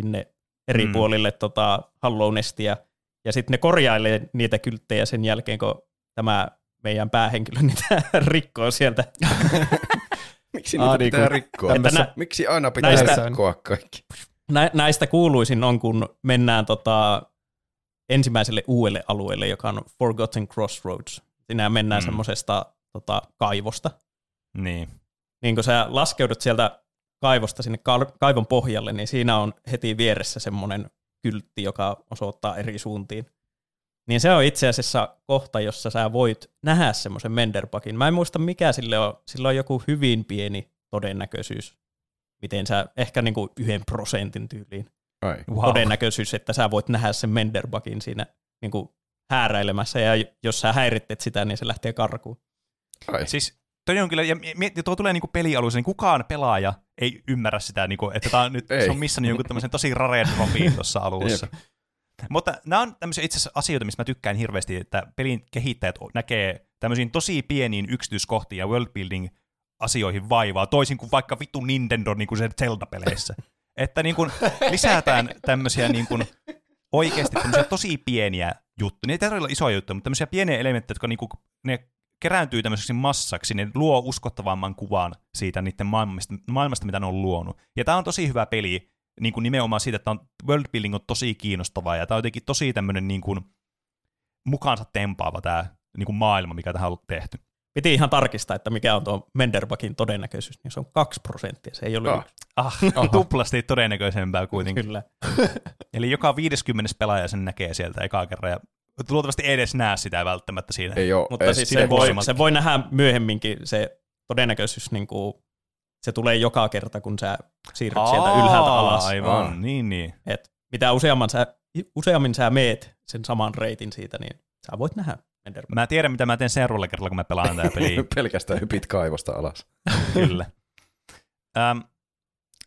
sinne eri Mm. puolille tota, Hallownestia, ja sitten ne korjailee niitä kylttejä sen jälkeen, kun tämä meidän päähenkilö niitä rikkoo sieltä. Miksi niitä niin pitää rikkoa? tämmössä- Nä- Miksi aina pitää näistä- rikkoa kaikki? Nä, näistä kuuluisin on, kun mennään tota, ensimmäiselle uudelle alueelle, joka on Forgotten Crossroads. Siinä mennään Mm. mm. semmoisesta tota, kaivosta. Niin. Niin kun sä laskeudut sieltä kaivosta sinne ka- kaivon pohjalle, niin siinä on heti vieressä semmoinen kyltti, joka osoittaa eri suuntiin. Niin se on itse asiassa kohta, jossa sä voit nähdä semmoisen Menderbukin. Mä en muista mikä sille on. Sillä on joku hyvin pieni todennäköisyys, miten sä ehkä niinku yhden prosentin tyyliin Ai. Wow. todennäköisyys, että sä voit nähdä sen Menderbuggin siinä niinku hääräilemässä, ja jos sä häirittet sitä, niin se lähtee karkuun. Ai. Siis toi on kyllä, ja miet- tuo tulee niinku pelialueeseen, niin kukaan pelaaja ei ymmärrä sitä, niinku, että tää on nyt, Ei. se on missannut jonkun tämmöisen tosi rare dropin tuossa alussa. Mutta nämä on tämmöisiä itse asiassa asioita, mistä mä tykkään hirveästi, että pelin kehittäjät näkee tämmöisiin tosi pieniin yksityiskohtiin ja worldbuilding asioihin vaivaa, toisin kuin vaikka vittu Nintendo niin kuin se Zelda-peleissä. Että niin kuin lisätään tämmöisiä niin kuin oikeasti tämmöisiä tosi pieniä juttuja. Ne ei tarvitse olla isoja juttuja, mutta tämmöisiä pieniä elementtejä, jotka niin kuin, ne kerääntyy tämmöiseksi massaksi, ne luo uskottavamman kuvan siitä niiden maailmasta, maailmasta mitä ne on luonut. Ja tämä on tosi hyvä peli, niin kuin nimenomaan siitä, että on, worldbuilding on tosi kiinnostavaa, ja tämä on jotenkin tosi tämmöinen niin kuin, mukaansa tempaava tämä niin kuin maailma, mikä tähän on tehty. Piti ihan tarkistaa, että mikä on tuo Menderbugin todennäköisyys, niin se on 2 prosenttia, se ei ole Ah. yksi. Ah, tuplasti todennäköisempää kuitenkin. Kyllä. Eli joka 50 pelaaja sen näkee sieltä ekaa kerran, ja luultavasti ei edes näe sitä välttämättä siinä. Ei oo Mutta siis siinä se voi, se voi nähdä myöhemminkin se todennäköisyys, niin kuin, se tulee joka kerta, kun sä siirryt sieltä Aa, ylhäältä alas. Aivan, Aa. niin niin. Et mitä useamman sä, useammin sä meet sen saman reitin siitä, niin sä voit nähdä Menderbugin. Mä tiedän, mitä mä teen seuraavalla kerralla, kun mä pelaan tätä peliä. Pelkästään hypit kaivosta alas. Kyllä. Ähm,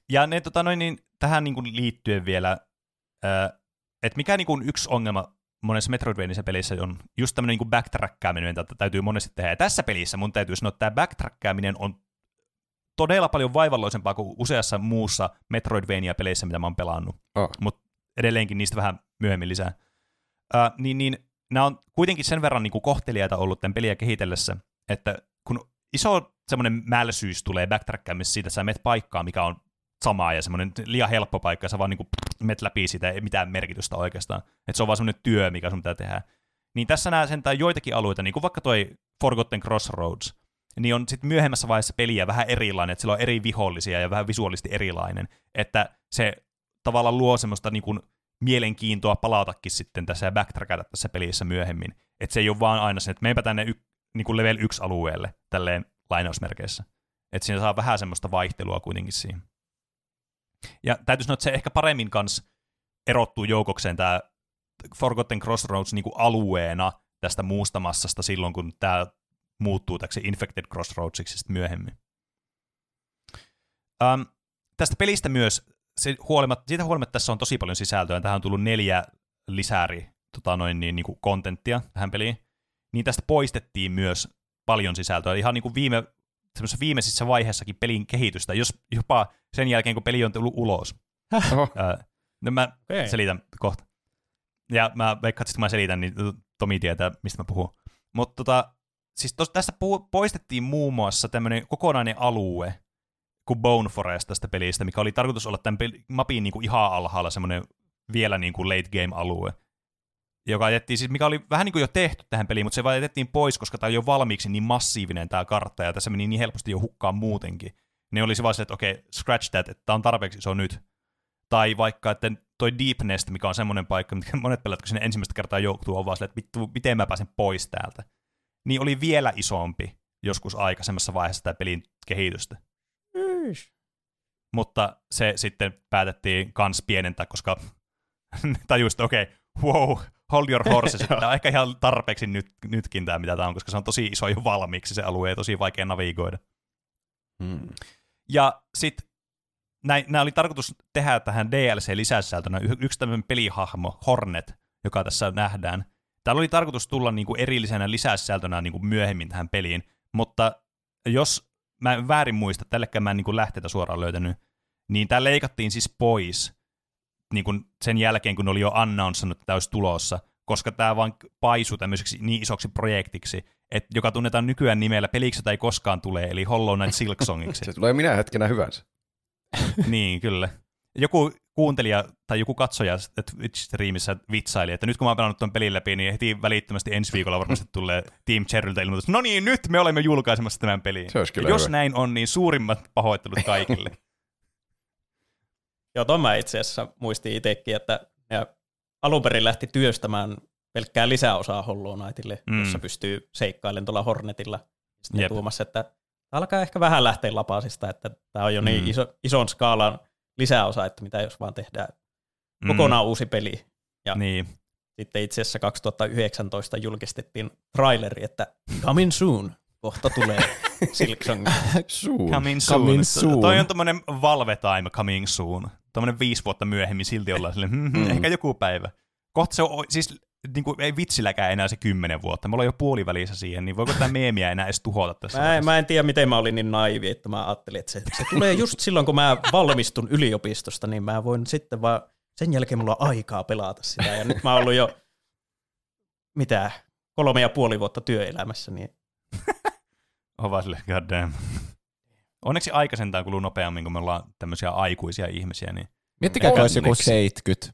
ja ne, tota, noin, niin, tähän niin kuin liittyen vielä, äh, että mikä niin kuin yksi ongelma monessa Metroidvania pelissä on just tämmöinen niin kuin backtrackaaminen, jota täytyy monesti tehdä. Ja tässä pelissä mun täytyy sanoa, että tämä backtrackaaminen on todella paljon vaivalloisempaa kuin useassa muussa Metroidvania-peleissä, mitä mä oon pelannut. Ah. Mutta edelleenkin niistä vähän myöhemmin lisää. Äh, niin, niin nämä on kuitenkin sen verran niin kuin kohteliaita ollut tämän peliä kehitellessä, että kun iso semmoinen mälsyys tulee backtrackkaamisessa siitä, että sä menet paikkaan, mikä on samaa ja semmoinen liian helppo paikka, ja sä vaan niin menet läpi siitä, ei mitään merkitystä oikeastaan. Että se on vaan semmoinen työ, mikä sun pitää tehdä. Niin tässä nämä sentään joitakin alueita, niin kuin vaikka toi Forgotten Crossroads, niin on sitten myöhemmässä vaiheessa peliä vähän erilainen, että sillä on eri vihollisia ja vähän visuaalisesti erilainen, että se tavallaan luo semmoista niin kuin mielenkiintoa palatakin sitten tässä ja backtrackata tässä pelissä myöhemmin. Että se ei ole vaan aina se, että meipä tänne y- niin kuin level 1 alueelle, tälleen lainausmerkeissä. Että siinä saa vähän semmoista vaihtelua kuitenkin siinä. Ja täytyy sanoa, että se ehkä paremmin kanssa erottuu joukokseen tämä Forgotten Crossroads niin kuin alueena tästä muusta massasta silloin, kun tämä muuttuu täksi Infected Crossroadsiksi sitten myöhemmin. Um, tästä pelistä myös, se huolimatta, siitä huolimatta tässä on tosi paljon sisältöä, tähän on tullut neljä lisääri tota noin, niin, niin kuin kontenttia tähän peliin, niin tästä poistettiin myös paljon sisältöä. Ihan niin kuin viime, semmoisessa viimeisissä vaiheessakin pelin kehitystä, jos jopa sen jälkeen, kun peli on tullut ulos. Oho. No mä Okei. selitän kohta. Ja mä veikkaan, että kun mä selitän, niin Tomi tietää, mistä mä puhun. Mutta tota, siis tos, tästä pu- poistettiin muun muassa tämmöinen kokonainen alue kuin Bone Forest tästä pelistä, mikä oli tarkoitus olla tämän peli- mapin niin kuin ihan alhaalla semmoinen vielä niin kuin late game alue, joka jättiin, siis mikä oli vähän niin kuin jo tehty tähän peliin, mutta se vaan jätettiin pois, koska tämä oli jo valmiiksi niin massiivinen tämä kartta, ja tässä meni niin helposti jo hukkaan muutenkin. Ne olisi vaan se, että okei, okay, scratch that, että tämä on tarpeeksi iso nyt. Tai vaikka, että toi Deep Nest, mikä on semmoinen paikka, mitkä monet pelaat, kun sinne ensimmäistä kertaa joutuu, on vaan silleen, että vittu, miten mä pääsen pois täältä. Niin oli vielä isompi joskus aikaisemmassa vaiheessa tämä pelin kehitystä. Mutta se sitten päätettiin kans pienentää, koska tajusi, että okei, okay, wow, hold your horses, että tämä on ehkä ihan tarpeeksi nyt, nytkin tämä, mitä tämä on, koska se on tosi iso jo valmiiksi se alue ja tosi vaikea navigoida. Hmm. Ja sitten nämä oli tarkoitus tehdä tähän DLC-lisäsisältönä y- yksi tämmöinen pelihahmo, Hornet, joka tässä nähdään. Täällä oli tarkoitus tulla niinku erillisenä lisäsisältönä niinku myöhemmin tähän peliin, mutta jos mä en väärin muista, tällekään mä en niinku lähteitä suoraan löytänyt, niin tämä leikattiin siis pois niinku sen jälkeen, kun oli jo announcannut, että tämä olisi tulossa, koska tämä vaan paisui tämmöiseksi niin isoksi projektiksi, että joka tunnetaan nykyään nimellä peliksi, jota ei koskaan tule, eli Hollow Knight Silksongiksi. Se tulee minä hetkenä hyvänsä. niin, kyllä. Joku kuuntelija tai joku katsoja Twitch-striimissä vitsaili, että nyt kun mä oon pelannut tuon pelin läpi, niin heti välittömästi ensi viikolla varmasti tulee Team Cherryltä ilmoitus, no niin, nyt me olemme julkaisemassa tämän pelin. Se olisi kyllä ja jos hyvä. näin on, niin suurimmat pahoittelut kaikille. Joo, tuon mä itse asiassa muistin itsekin, että ne alun perin lähti työstämään pelkkää lisäosaa Hollow Knightille, Mm. mm. jossa pystyy seikkailemaan tuolla Hornetilla. Sitten Jep. tuomassa, että alkaa ehkä vähän lähteä lapasista, että tämä on jo niin Mm. iso, ison skaalan lisäosa, että mitä jos vaan tehdään Mm. kokonaan uusi peli. Ja Niin. sitten itse asiassa 2019 julkistettiin traileri, että coming soon, kohta tulee Silksong. Suun. Coming soon. Coming soon. Toi on tommonen Valve Time coming soon. Tommonen viisi vuotta myöhemmin silti ollaan silleen, hmm, hmm, Mm. ehkä joku päivä. Kohta se on, siis niin kuin, ei vitsilläkään enää se kymmenen vuotta. Me ollaan jo puolivälissä siihen, niin voiko tämä meemiä enää edes tuhota tässä? Mä en, mä en tiedä, miten mä olin niin naivi, että mä ajattelin, että se, se tulee just silloin, kun mä valmistun yliopistosta, niin mä voin sitten vaan, sen jälkeen mulla on aikaa pelata sitä. Ja nyt mä oon ollut jo, mitä, kolme ja puoli vuotta työelämässä, niin On vaan silleen, god damn. Onneksi aikaisentaan kuluu nopeammin, kun me ollaan tämmöisiä aikuisia ihmisiä, niin Miettikää, kun olisi joku Onneksi.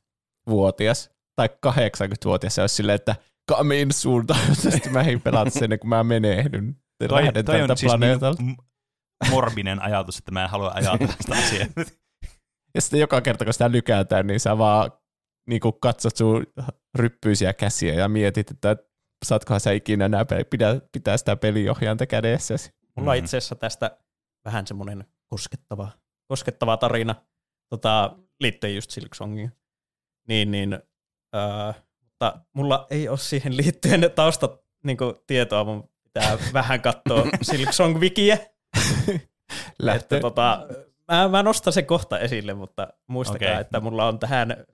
70-vuotias tai 80-vuotias, se olisi silleen, että come in soon, toivottavasti mä en pelata sen, kuin mä menehdyn. Toi, lähden toi on siis planeetalta. niin morbinen ajatus, että mä en halua ajatella sitä asiaa. Ja sitten joka kerta, kun sitä lykätään, niin sä vaan niin kuin katsot sun ryppyisiä käsiä ja mietit, että saatkohan sä ikinä enää pe- pitää, pitää sitä peliohjainta kädessäsi. mulla on Mhm. itse asiassa tästä vähän semmoinen koskettava, koskettava tarina tota, liittyen just Silksongiin. Niin, niin, öö, mutta mulla ei ole siihen liittyen tausta niin tietoa, mun pitää vähän katsoa Silksong-wikiä. Lähtee. Että tota, mä, mä nostan sen kohta esille, mutta muistakaa, Okei. että mulla on tähän,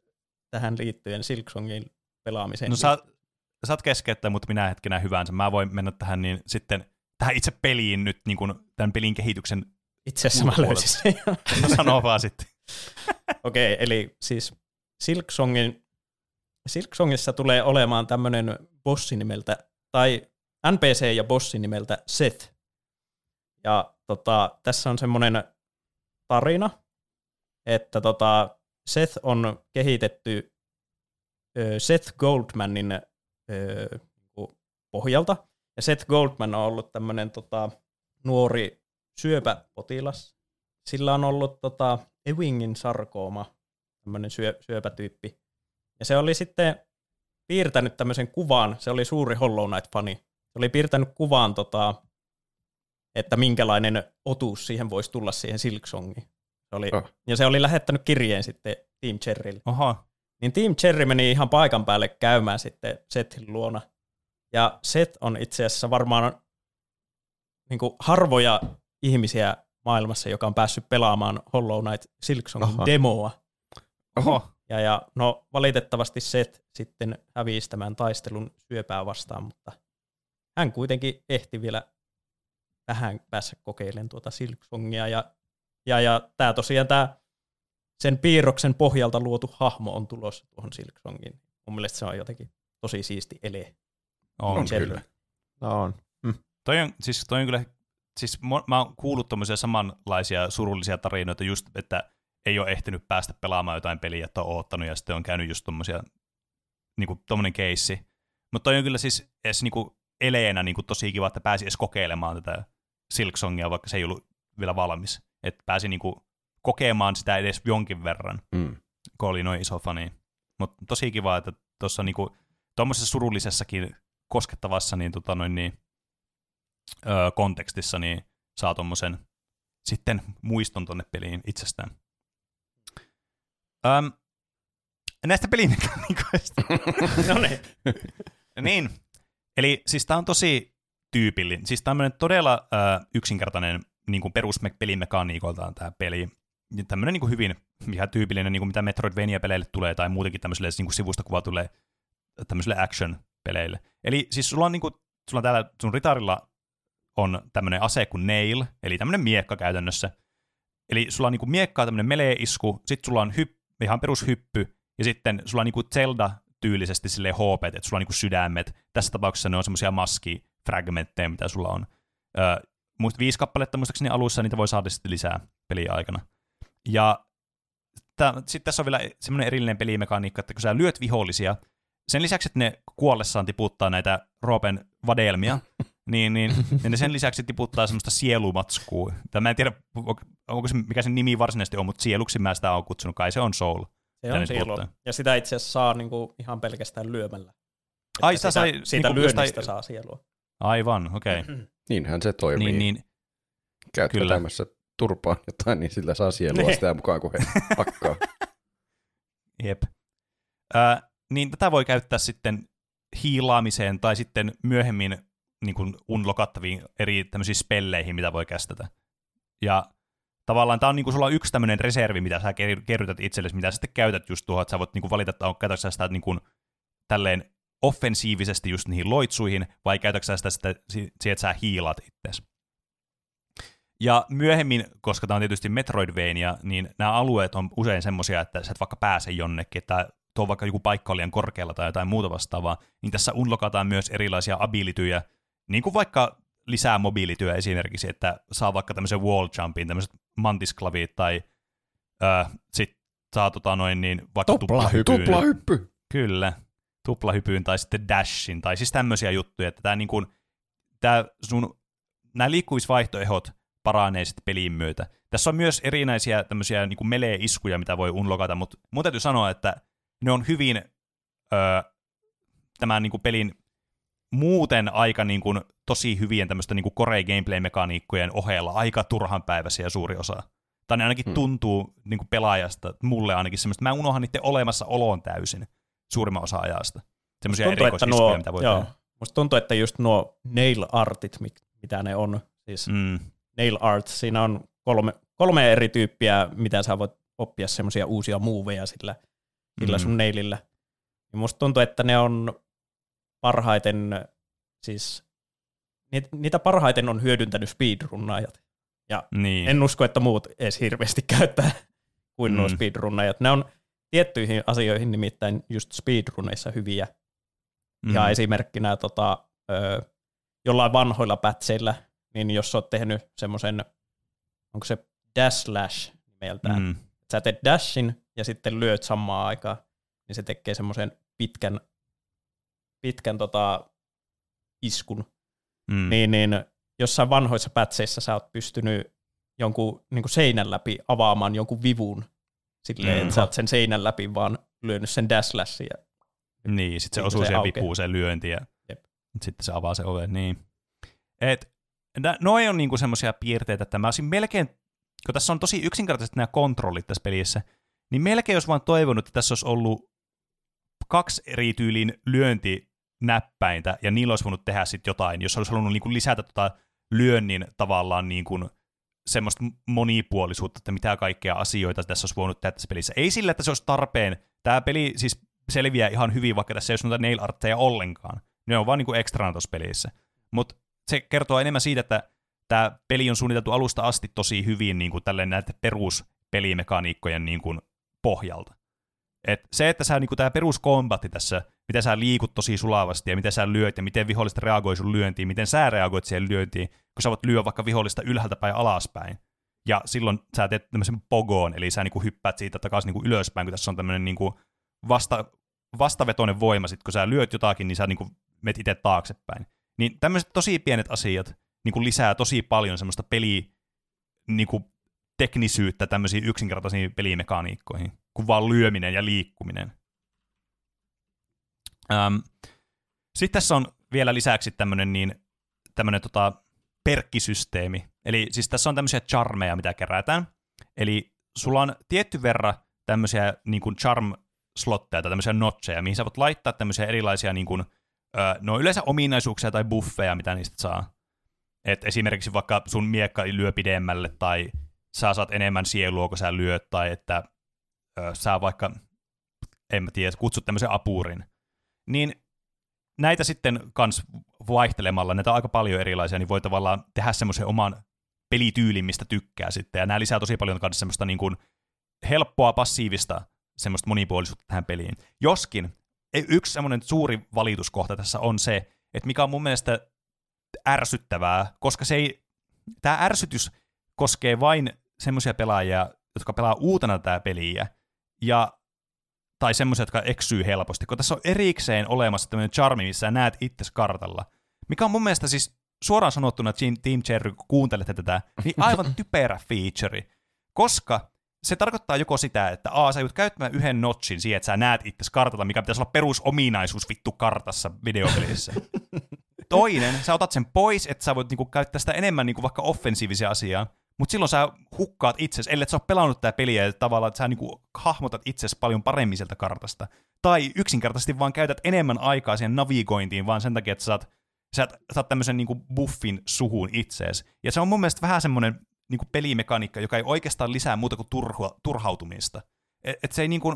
tähän liittyen Silksongin pelaamiseen. No saat, saat keskeyttää, mutta minä hetkenä hyvänsä. Mä voin mennä tähän niin sitten tähän itse peliin nyt niin kuin tämän pelin kehityksen. Itse asiassa mä löysin sen. No sano vaan sitten. Okei, eli siis Silksongin, Silksongissa tulee olemaan tämmöinen bossi nimeltä, tai NPC ja bossi nimeltä Seth. Ja tota, tässä on semmoinen tarina, että tota, Seth on kehitetty ö, Seth Goldmanin ö, niinku pohjalta. Ja Seth Goldman on ollut tämmöinen tota, nuori syöpäpotilas. Sillä on ollut tota, Ewingin sarkooma, tämmöinen syö, syöpätyyppi. Ja se oli sitten piirtänyt tämmöisen kuvan, se oli suuri Hollow Knight-fani. Se oli piirtänyt kuvan, tota, että minkälainen otuus siihen voisi tulla siihen Silksongiin. Se oli, Oh. Ja se oli lähettänyt kirjeen sitten Team Cherrylle. Oho. Niin Team Cherry meni ihan paikan päälle käymään sitten Sethin luona. Ja Seth on itse asiassa varmaan niin kuin harvoja ihmisiä maailmassa, joka on päässyt pelaamaan Hollow Knight Silksongin Aha. demoa. Oho. Ja, ja no valitettavasti Seth sitten hävisi tämän taistelun syöpää vastaan, mutta hän kuitenkin ehti vielä vähän päässä kokeilemaan tuota Silksongia. Ja, ja, ja tämä tosiaan tämä sen piirroksen pohjalta luotu hahmo on tulossa tuohon Silksongiin. Mun mielestä se on jotenkin tosi siisti ele. On. On kyllä. No on. Toi on, siis, toi on kyllä, siis mä oon kuullut tommosia samanlaisia surullisia tarinoita just, että ei ole ehtinyt päästä pelaamaan jotain peliä, että on oottanut ja sitten on käynyt just tommosia, niinku tommonen keissi. Mutta toi on kyllä siis edes niinku eleenä niinku tosi kiva, että pääsi edes kokeilemaan tätä Silksongia, vaikka se ei ollut vielä valmis. Että pääsi niinku kokemaan sitä edes jonkin verran, Mm. kun oli noin iso fani. Mutta tosi kiva, että tuossa niinku, tuommoisessa surullisessakin koskettavassa niin, tota noin, niin, öö, kontekstissa niin saa tuommoisen sitten muiston tonne peliin itsestään. Öm, näistä pelimekaniikoista. No niin. niin, eli siis tämä on tosi tyypillinen. Siis tämmöinen todella ö, yksinkertainen niin kuin peruspelimekaniikoltaan tämä peli. Ja tämmöinen niin kuin hyvin mikä tyypillinen, niin kuin mitä Metroidvania-peleille tulee, tai muutenkin tämmöiselle niin kuin sivusta kuvatulle tämmöiselle action-peleille. Eli siis sulla on, niin kuin, sulla on täällä sun ritarilla on tämmöinen ase kuin nail, eli tämmöinen miekka käytännössä. Eli sulla on niin kuin miekkaa tämmöinen melee-isku, sitten sulla on hypp, ihan perushyppy, ja sitten sulla on niin kuin Zelda-tyylisesti silleen HP, että sulla on niin kuin sydämet. Tässä tapauksessa ne on semmoisia maskifragmentteja, mitä sulla on. Öö, muist, viisi kappaletta muistaakseni alussa, niitä voi saada sitten lisää peliä aikana. Ja sitten tässä on vielä semmoinen erillinen pelimekaniikka, että kun sä lyöt vihollisia, sen lisäksi, että ne kuollessaan tiputtaa näitä Roopen vadelmia, niin, niin, niin ne sen lisäksi tiputtaa semmoista sielumatskua. Tai mä en tiedä, onko se, mikä sen nimi varsinaisesti on, mutta sieluksi mä sitä on kutsunut, kai se on Soul. Se on sielu. Ja sitä itse asiassa saa niinku ihan pelkästään lyömällä. Ai, sitä siitä, sai siitä niinku lyönnistä jostain- saa sielua. Aivan, okei. Okay. Niinhän se toimii. Niin, niin. Käyt Kyllä. vetämässä turpaan jotain, niin sillä saa sielua Niin. sitä mukaan, kun he hakkaa. Jep. Ö, niin tätä voi käyttää sitten hiilaamiseen tai sitten myöhemmin niin kuin unlokattaviin eri tämmöisiin spelleihin, mitä voi kästetä. Ja tavallaan tämä on niin kuin sulla on yksi tämmöinen reservi, mitä sä ker- kerrytät itsellesi, mitä sä sitten käytät just tuohon, että sä voit niin kuin valita, että käytätkö sä sitä niin kuin tälleen offensiivisesti just niihin loitsuihin, vai käytätkö sä sitä, sitä si- siihen, että sä hiilaat itseäsi. Ja myöhemmin, koska tämä on tietysti Metroidvania, niin nämä alueet on usein semmoisia, että sä et vaikka pääse jonnekin, että tuo vaikka joku paikka liian korkealla tai jotain muuta vastaavaa, niin tässä unlokataan myös erilaisia abilityjä, niin kuin vaikka lisää mobiilityö esimerkiksi, että saa vaikka tämmöisen wall jumpin, tämmöiset mantisklaviit tai öö, sit saa tota noin niin vaikka tuplahypyyn. Tuplahyppy! Kyllä, tuplahypyyn tai sitten dashin, tai siis tämmöisiä juttuja, että tämä niin kuin, tää sun, nämä liikkuvisvaihtoehdot paranee sitten pelin myötä. Tässä on myös erinäisiä tämmöisiä niin melee-iskuja, mitä voi unlokata, mutta mun täytyy sanoa, että ne on hyvin öö, tämän niin kuin pelin muuten aika niin kuin, tosi hyvien tämmöistä niin core gameplay-mekaniikkojen ohella aika turhanpäiväisiä suuri osa. Tai ne ainakin Hmm. tuntuu niin kuin pelaajasta, mulle aanakin semmoista, mä unohan niiden olemassaoloon täysin suurimman osa ajasta. Semmoisia erikoisiskuja, nuo, mitä voi joo, tehdä. musta tuntuu, että just nuo nail artit, mitä ne on, siis Mm, nail art, siinä on kolme, kolme eri tyyppiä, mitä sä voit oppia semmoisia uusia moveja sillä, sillä Mm. sun nailillä. Ja musta tuntuu, että ne on parhaiten, siis niitä, parhaiten on hyödyntänyt speedrunnaajat. niin. En usko, että muut edes hirveästi käyttää kuin nuo Mm. speedrunnaajat. Ne on tiettyihin asioihin nimittäin just speedrunneissa hyviä. mm. Ja esimerkkinä tota, ö, jollain vanhoilla pätseillä, niin jos oot tehnyt semmoisen, onko se dash slash nimeltään, Mm, sä teet dashin ja sitten lyöt samaan aikaan, niin se tekee semmoisen pitkän, pitkän tota, iskun. mm, Niin, niin jossain vanhoissa pätseissä sä oot pystynyt jonkun niin kuin seinän läpi avaamaan jonkun vivun silleen, Mm. että sä oot sen seinän läpi vaan lyönyt sen dash slashin ja Niin, sitten se Sitten osuu se siihen aukeaa. vipuun se lyönti ja Jep. sitten se avaa se oven, niin. Et, noi on niinku semmoisia piirteitä, että mä olisin melkein, kun tässä on tosi yksinkertaiset nämä kontrollit tässä pelissä, niin melkein jos vaan toivonut, että tässä olisi ollut kaksi eri tyylin lyöntinäppäintä, ja niillä olisi voinut tehdä sitten jotain, jos olisi halunnut niinku lisätä tota lyönnin tavallaan niinku semmoista monipuolisuutta, että mitä kaikkea asioita tässä olisi voinut tehdä tässä pelissä. Ei sillä, että se olisi tarpeen. Tämä peli siis selviää ihan hyvin, vaikka tässä ei olisi noita nail artteja ollenkaan. Ne on vaan niinku ekstrana tuossa pelissä. Mutta se kertoo enemmän siitä, että tämä peli on suunniteltu alusta asti tosi hyvin niin kuin tälleen näiden peruspelimekaniikkojen niin kuin pohjalta. Et se, että sä, niin tämä peruskombatti tässä, miten sä liikut tosi sulavasti ja miten sä lyöt ja miten vihollista reagoi sun lyöntiin, miten sä reagoit siihen lyöntiin, kun sä voit lyödä vaikka vihollista ylhäältä päin alaspäin. Ja silloin sä teet tämmöisen pogoon, eli sä niin hyppäät siitä takaisin niin ylöspäin, kun tässä on tämmöinen niin vasta, vastavetoinen voima, sit kun sä lyöt jotakin, niin sä niin menet itse taaksepäin. Niin tämmöiset tosi pienet asiat niin kuin lisää tosi paljon semmoista peli niin kuin teknisyyttä tämmöisiin yksinkertaisiin pelimekaniikkoihin, kuin vaan lyöminen ja liikkuminen. Ähm, sitten tässä on vielä lisäksi tämmöinen niin, tämmöinen tota, perkkisysteemi. Eli siis tässä on tämmöisiä charmeja, mitä kerätään. Eli sulla on tietty verran tämmöisiä niin kuin charm-slotteja tai tämmöisiä notcheja, mihin sä voit laittaa tämmöisiä erilaisia niin kuin, no yleensä ominaisuuksia tai buffeja, mitä niistä saa. Et esimerkiksi vaikka sun miekka lyö pidemmälle tai sä saat enemmän sielua, kun sä lyöt, tai että ö, sä vaikka, en mä tiedä, kutsut tämmöisen apurin. Niin näitä sitten kans vaihtelemalla, näitä on aika paljon erilaisia, niin voi tavallaan tehdä semmoisen oman pelityylin, mistä tykkää sitten. Ja nämä lisää tosi paljon kans semmoista niin kuin helppoa, passiivista semmoista monipuolisuutta tähän peliin. Joskin e- yksi semmoinen suuri valituskohta tässä on se, että mikä on mun mielestä ärsyttävää, koska se ei, tämä ärsytys koskee vain semmoisia pelaajia, jotka pelaa uutena tätä peliä, ja tai semmoisia, jotka eksyy helposti, kun tässä on erikseen olemassa tämmöinen charmi, missä sä näet itse kartalla. Mikä on mun mielestä siis suoraan sanottuna Team, Team Cherry, kun kuuntelette tätä, niin aivan typerä feature. Koska se tarkoittaa joko sitä, että A, sä joudut käyttämään yhden notchin siihen, että sä näet itse kartalla, mikä pitäisi olla perusominaisuus vittu kartassa videopelissä. toinen, sä otat sen pois, että sä voit niinku käyttää sitä enemmän niinku vaikka offensiivisia asiaa, mutta silloin sä hukkaat itsesi, ellei sä ole pelannut tätä peliä ja tavallaan, että sä niinku hahmotat itsesi paljon paremmin sieltä kartasta. Tai yksinkertaisesti vaan käytät enemmän aikaa siihen navigointiin, vaan sen takia, että sä saat, sä saat tämmöisen niinku buffin suhun itseesi. Ja se on mun mielestä vähän semmoinen niinku pelimekaniikka, joka ei oikeastaan lisää muuta kuin turhua, turhautumista. Et, et se ei niinku,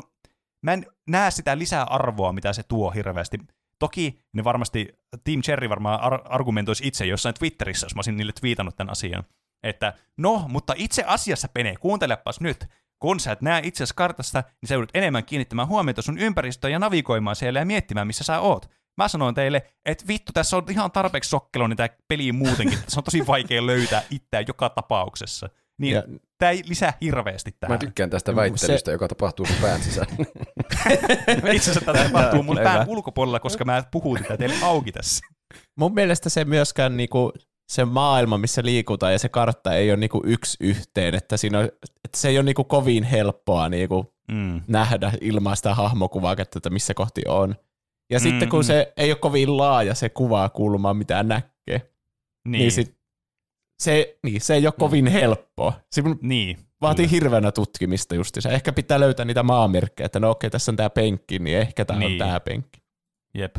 mä en näe sitä lisää arvoa, mitä se tuo hirveästi. Toki ne varmasti, Team Cherry varmaan ar- argumentoisi itse jossain Twitterissä, jos mä olisin niille twiitannut tämän asian. Että no, mutta itse asiassa Pene, kuuntelepas nyt, kun sä et näe itse kartasta, niin sä joudut enemmän kiinnittämään huomiota sun ympäristöön ja navigoimaan siellä ja miettimään, missä sä oot. Mä sanoin teille, että vittu, tässä on ihan tarpeeksi sokkeloinen tämä peli muutenkin. Se on tosi vaikea löytää itseä joka tapauksessa. Niin Ja- tämä ei lisää hirveästi tähän. Mä tykkään tästä väittelystä, joka tapahtuu sun pään sisällä. Itse asiassa tämä tapahtuu mun pään ulkopuolella, koska mä puhun tätä teille auki tässä. Mun mielestä se myöskään niinku, se maailma, missä liikutaan ja se kartta ei ole niinku yksi yhteen, että, siinä on, että se ei ole niinku kovin helppoa niinku Mm. nähdä ilman sitä hahmokuvaa, että missä kohti on. Ja Mm, sitten kun mm. se ei ole kovin laaja se kuvakulma, mitä näkee, niin, Niin, sit, se, niin se ei ole kovin helppoa. Se niin. vaatii hirveänä tutkimista justiinsa. Ehkä pitää löytää niitä maamerkkejä, että no okei, tässä on tämä penkki, niin ehkä tämä Niin. on tämä penkki. Jep.